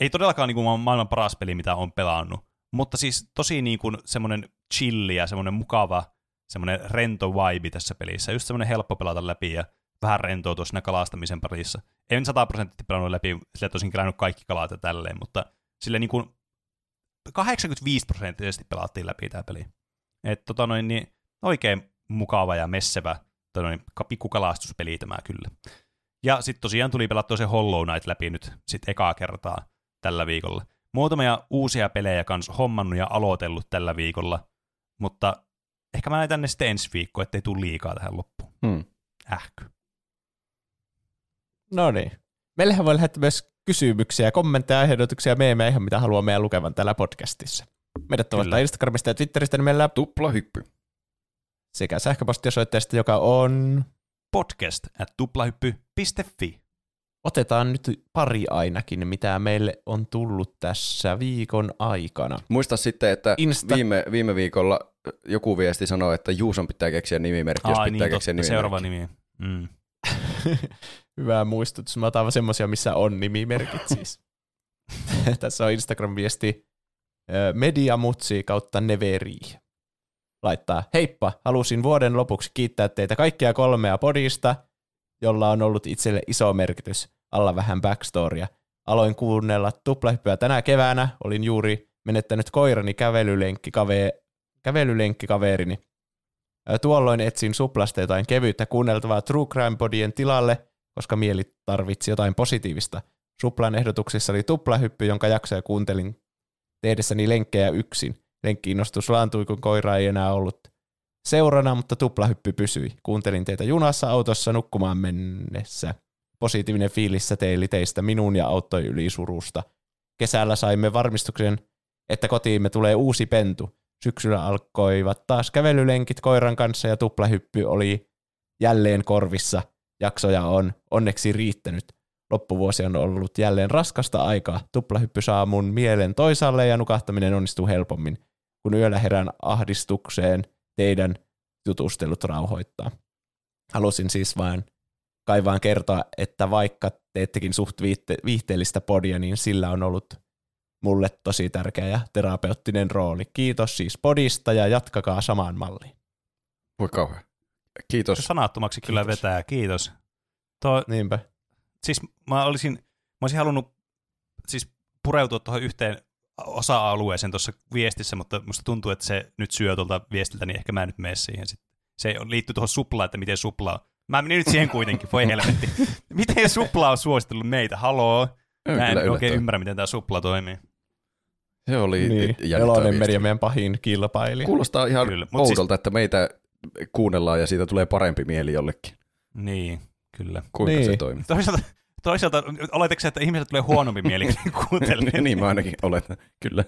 ei todellakaan niin kuin maailman paras peli, mitä on pelannut, mutta siis tosi niin kuin semmonen chilli ja semmonen mukava, semmonen rento vibe tässä pelissä. Just semmonen helppo pelata läpi ja vähän rentoutua siinä kalastamisen parissa. En sataprosenttisesti pelannut läpi, sillä tosin kerännyt kaikki kalat ja tälleen, mutta sille niin kuin 85 prosenttisesti pelattiin läpi tämä peli. Et tota noin, niin oikein mukava ja messevä tota noin, ka- pikkukalastuspeli tämä kyllä. Ja sitten tosiaan tuli pelattua se Hollow Knight läpi nyt sit ekaa kertaa tällä viikolla. Muutamia uusia pelejä kanssa hommannut ja aloitellut tällä viikolla, mutta ehkä mä näytän ne sitten ensi viikko, ettei tule liikaa tähän loppuun. Hmm. Ähky. No niin. Meillähän voi lähettää myös kysymyksiä, kommentteja, ehdotuksia, meemejä, ihan mitä haluaa meidän lukevan täällä podcastissa. Meidät tavoittaa. Instagramista ja Twitteristä nimellä Tuplahyppy. sekä sähköpostiosoitteesta, joka on... Podcast at tuplahyppy.fi. Otetaan nyt pari ainakin, mitä meille on tullut tässä viikon aikana. Muista sitten, että Insta- viime, viime viikolla joku viesti sanoi, että Juuson pitää keksiä nimimerkki, jos Ai pitää niin, keksiä totta, nimimerkki. seuraava nimi. Mm. Hyvä muistutus. Mä otan vaan semmosia, missä on nimimerkit siis. Tässä on Instagram-viesti mediamutsi kautta neveri. Laittaa, heippa, halusin vuoden lopuksi kiittää teitä kaikkia kolmea podista, jolla on ollut itselle iso merkitys. Alla vähän backstorya. Aloin kuunnella tuplahyppyä tänä keväänä. Olin juuri menettänyt koirani kävelylenkki kave- kävelylenkkikaverini. Tuolloin etsin suplasta jotain kevyyttä kuunneltavaa True Crime Podien tilalle, koska mieli tarvitsi jotain positiivista. Suplan ehdotuksissa oli tuplahyppy, jonka jaksoja kuuntelin tehdessäni lenkkejä yksin. Lenkkiinnostus laantui, kun koira ei enää ollut seurana, mutta tuplahyppy pysyi. Kuuntelin teitä junassa autossa nukkumaan mennessä. Positiivinen fiilis säteili teistä minun ja auttoi yli surusta. Kesällä saimme varmistuksen, että kotiimme tulee uusi pentu. Syksyllä alkoivat taas kävelylenkit koiran kanssa ja tuplahyppy oli jälleen korvissa. Jaksoja on onneksi riittänyt. Loppuvuosi on ollut jälleen raskasta aikaa. Tuplahyppy saa mun mielen toisaalle ja nukahtaminen onnistuu helpommin. Kun yöllä herään ahdistukseen, teidän jutustelut rauhoittaa. halusin siis vain kai vaan kertoa, että vaikka teettekin suht viihteellistä podia, niin sillä on ollut mulle tosi tärkeä ja terapeuttinen rooli. Kiitos siis podista ja jatkakaa samaan malliin. Voi kauhean. Kiitos. Sanattomaksi kyllä Kiitos. vetää, kiitos. Tuo, Niinpä. siis mä olisin, mä olisin halunnut siis pureutua tuohon yhteen osa-alueeseen tuossa viestissä, mutta musta tuntuu, että se nyt syö tuolta viestiltä, niin ehkä mä en nyt mene siihen sitten. Se liittyy tuohon suplaan, että miten suplaa. Mä menin nyt siihen kuitenkin, voi helvetti. Miten supla on suositellut meitä? Haloo? Mä en Kyllä oikein ymmärrä, miten tämä supla toimii. Se oli Niin. jännittävä Elonen on meidän pahin kilpailija. Kuulostaa ihan Kyllä, siis- oudolta, että meitä kuunnellaan ja siitä tulee parempi mieli jollekin. Niin, kyllä. Kuinka Niin. se toimii? Toisaalta, toisaalta oletteko se, että ihmiset tulee huonompi mieli kuuntelemaan? niin mä ainakin oletan. Kyllä.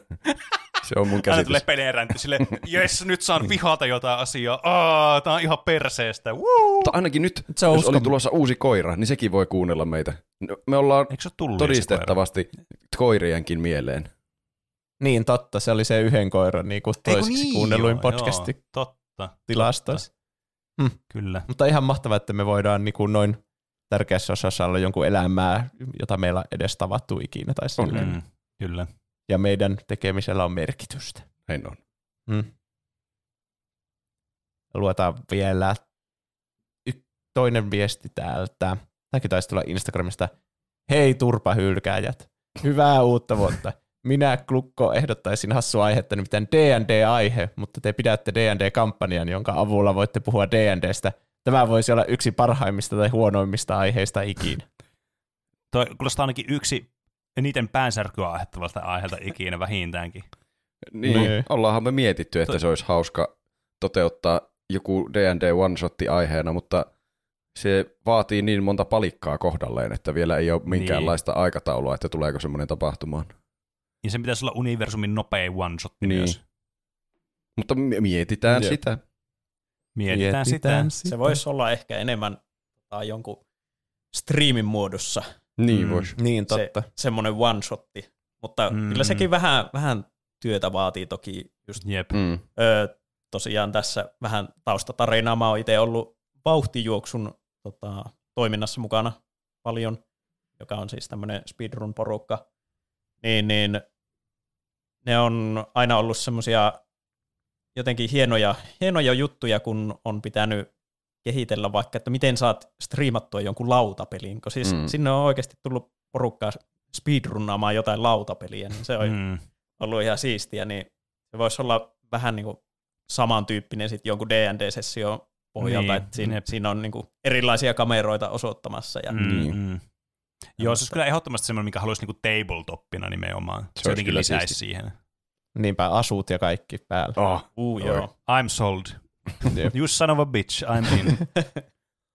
Se on mun Aina käsitys. tulee peneeränty sille, jes, nyt saan vihata jotain asiaa. Aa, tää on ihan perseestä. Woo! Mutta ainakin nyt, Se jos oli uskon- tulossa uusi koira, niin sekin voi kuunnella meitä. No, Me ollaan todistettavasti koirienkin mieleen. Niin totta, se oli se yhden koiran niin kuin toiseksi niin, kuunnelluin joo, podcasti joo, totta, tilastoissa. kyllä. Mutta ihan mahtavaa, että me voidaan niin kuin noin tärkeässä osassa olla jonkun elämää, jota meillä on edes tavattu ikinä. Tai. Mm, kyllä. Ja meidän tekemisellä on merkitystä. Näin on. Mm. Luetaan vielä y- toinen viesti täältä. Tämäkin taisi tulla Instagramista. Hei turpahylkääjät. Hyvää uutta vuotta. Minä Klukko ehdottaisin hassua aihetta, nimittäin D&D-aihe, mutta te pidätte D&D-kampanjan, jonka avulla voitte puhua D&Dstä. Tämä voisi olla yksi parhaimmista tai huonoimmista aiheista ikinä. Toi kuulostaa ainakin yksi eniten päänsärkyä aiheuttavalta aiheelta ikinä vähintäänkin. Niin, Niin. ollaanhan me mietitty, että Toi- se olisi hauska toteuttaa joku D&D one-shotti aiheena, mutta se vaatii niin monta palikkaa kohdalleen, että vielä ei ole minkäänlaista aikataulua, että tuleeko semmoinen tapahtumaan. Ja se pitäisi olla universumin nopein one-shot Niin. myös. Mutta mi- mietitään Jep. sitä. Mietitään, sitä. Se voisi olla ehkä enemmän tai jonkun striimin muodossa Niin Mm. mm. vois. Niin, Se- totta. semmoinen one-shotti. Mutta Mm. kyllä sekin vähän, vähän työtä vaatii toki just Jep. Mm. Öö, tosiaan tässä vähän taustatarinaa. Mä oon itse ollut vauhtijuoksun tota, toiminnassa mukana paljon, joka on siis tämmöinen speedrun-porukka. Niin, niin ne on aina ollut semmoisia jotenkin hienoja, hienoja juttuja, kun on pitänyt kehitellä vaikka, että miten saat striimattua jonkun lautapelin, kun siis Mm. sinne on oikeasti tullut porukkaa speedrunnaamaan jotain lautapeliä, niin se on Mm. ollut ihan siistiä, niin se voisi olla vähän niin kuin samantyyppinen sitten jonkun D&D-session pohjalta, Niin, että siinä, jep. siinä on niin kuin erilaisia kameroita osoittamassa. Ja, Mm, Niin. mm. Joo, se olisi kyllä ehdottomasti semmoinen, mikä haluaisi niinku tabletoppina nimenomaan. Se, se jotenkin lisäisi siisti. siihen. Niinpä asut ja kaikki päällä. Oh. Oi. joo. I'm sold. You son of a bitch, I'm in.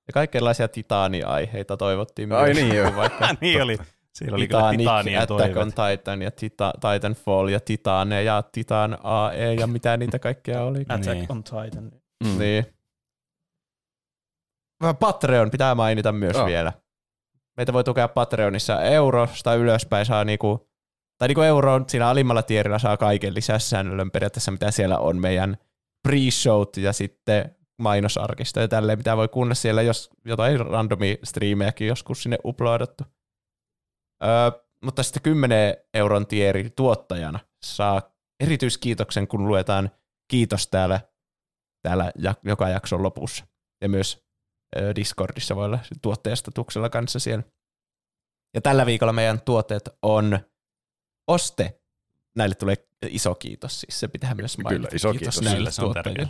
Ja kaikenlaisia titaani-aiheita toivottiin Ai myös. niin joo. Vaikka niin oli. Siellä oli kyllä Titanic, Titanien Attack on. Titan ja Tita, Titanfall ja Titane ja Titan AE ja mitä niitä kaikkea oli. Attack Niin. on Titan. Mm. Niin. Patreon pitää mainita myös Joo. vielä. Meitä voi tukea Patreonissa eurosta ylöspäin saa niinku, tai niinku euro siinä alimmalla tierillä saa kaiken lisäsäännöllön periaatteessa, mitä siellä on meidän pre-showt ja sitten mainosarkisto ja tälleen, mitä voi kuunnella siellä, jos jotain randomi striimejäkin joskus sinne uploadattu. Öö, mutta sitten 10 euron tieri tuottajana saa erityiskiitoksen, kun luetaan kiitos täällä, täällä joka jakson lopussa. Ja myös Discordissa voi olla tuottajastatuksella kanssa siellä. Ja tällä viikolla meidän tuotteet on Oste. Näille tulee iso kiitos, siis se pitää myös mainita. Kyllä, iso kiitos. näille se on tuottajille.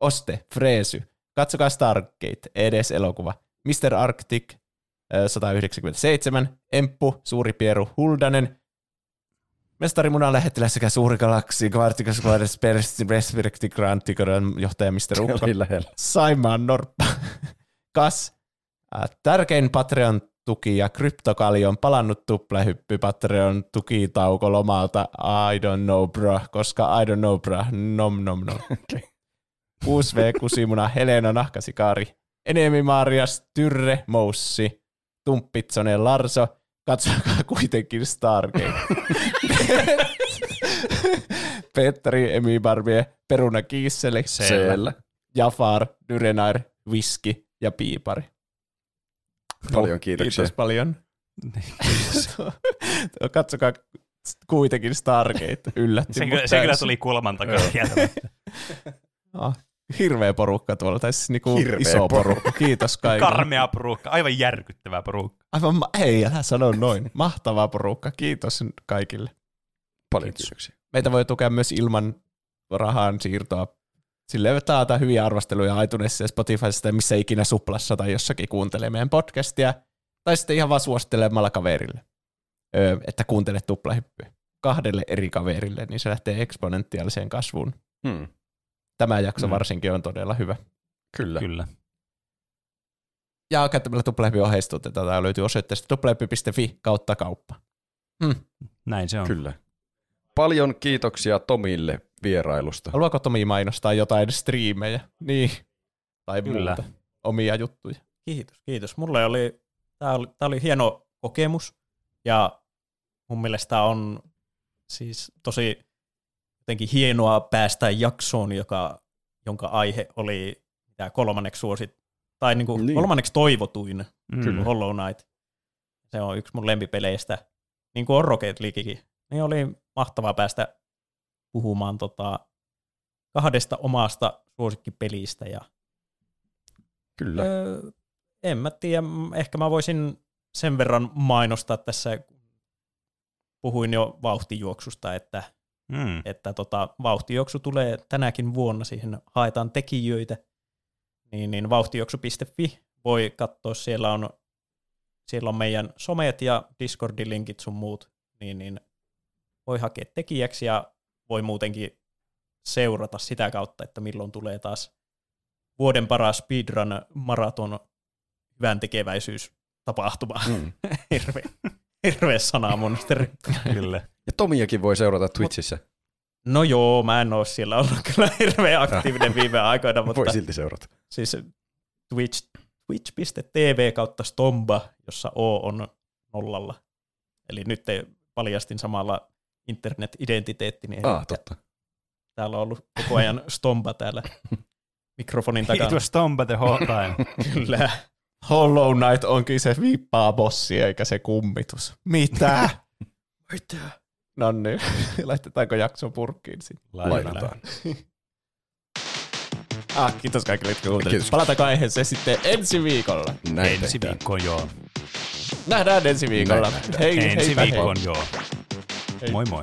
Oste, Freesy, katsokaa Stargate, edes elokuva, Mr. Arctic, ö, 197, Emppu, Suuri Pieru, Huldanen, Mestari Munan lähettiläs sekä Suuri Galaksi, Kvartikas, Kvartis, Perspekti, Grantikoran johtaja Mr. Ukko. Saimaan Norppa, Kas, tärkein Patreon-tuki ja Kryptokali on palannut tuplahyppy Patreon tukitauko lomalta I don't know bro, koska I don't know bro, nom nom nom. 6V Kusimuna, Helena Nahkasikaari, Enemi Marias, Tyrre, Moussi, Tumppitsonen, Larso, katsokaa kuitenkin Stargate. Petteri, Emi Barbie, Peruna Kiisseli, Siellä. Jafar, Dyrenair, Whisky, ja piipari. Paljon kiitoksia. Kiitos paljon. Katsokaa kuitenkin Stargate yllätti. Se, kyllä- se kyllä tuli kulman takaa. Ah, hirveä porukka tuolla, tai siis niinku Hirveä iso porukka. porukka. Kiitos kaikille. Karmea porukka, aivan järkyttävä porukka. Aivan, ma- ei, älä sano noin. Mahtava porukka. Kiitos kaikille. Paljon Kiitos. kiitoksia. Meitä voi tukea myös ilman rahan siirtoa. Silleen taataan hyviä arvosteluja iTunesissa ja Spotifyssa ja missä ikinä suplassa tai jossakin kuuntelee meidän podcastia. Tai sitten ihan vaan suosittelemalla kaverille, öö, että kuuntele tuplahyppyä. Kahdelle eri kaverille, niin se lähtee eksponentiaaliseen kasvuun. Hmm. Tämä jakso Mm. varsinkin on todella hyvä. Kyllä. Kyllä. Ja käyttämällä tuplahyppy ohjeistuutta tätä löytyy osoitteesta tuplahyppy.fi kautta kauppa. Näin se on. Kyllä. Paljon kiitoksia Tomille vierailusta. Haluaako Tomi mainostaa jotain striimejä? Niin. Tai Kyllä. muuta. Omia juttuja. Kiitos, kiitos. Mulle oli, tää oli, tää oli hieno kokemus ja mun mielestä on siis tosi jotenkin hienoa päästä jaksoon, joka, jonka aihe oli mitä kolmanneksi suosit, tai niinku Niin. niin. kolmanneksi toivotuin Mm. Kyllä. Hollow Knight. Se on yksi mun lempipeleistä, niin kuin on Rocket Leaguekin. Niin oli mahtavaa päästä puhumaan tota kahdesta omasta suosikkipelistä ja Kyllä. Öö, en mä tiedä, ehkä mä voisin sen verran mainostaa tässä, puhuin jo vauhtijuoksusta, että, Mm. että tota, vauhtijuoksu tulee tänäkin vuonna, siihen haetaan tekijöitä, niin, niin vauhtijuoksu.fi voi katsoa, siellä on, siellä on meidän somet ja Discordin linkit sun muut, niin, niin voi hakea tekijäksi ja voi muutenkin seurata sitä kautta, että milloin tulee taas vuoden paras speedrun maraton hyvän tekeväisyys tapahtuma. Mm. hirveä, hirveä sanamonsteri. Kyllä. Ja Tomiakin voi seurata Twitchissä. No joo, mä en oo siellä ollut kyllä hirveän aktiivinen viime aikoina, mutta Voi silti seurata. siis Twitch, twitch.tv kautta Stomba, jossa O on nollalla. Eli nyt paljastin samalla internet-identiteettini. Ah, Eli totta. Täällä on ollut koko ajan Stomba täällä mikrofonin takana. It was Tomba the whole time. Kyllä. Hollow Knight onkin se viippaa bossi eikä se kummitus. Mitä? Mitä? no niin, laitetaanko jakso purkkiin sitten? Laitetaan. Ah, kiitos kaikille, jotka kuuntelivat. Kiitos. Palataanko aiheeseen sitten ensi viikolla. Näin Ensi viikkoon joo. Nähdään ensi viikolla. Näin. Hei, Ensi hei. viikkoon joo. Hei. Moi moi.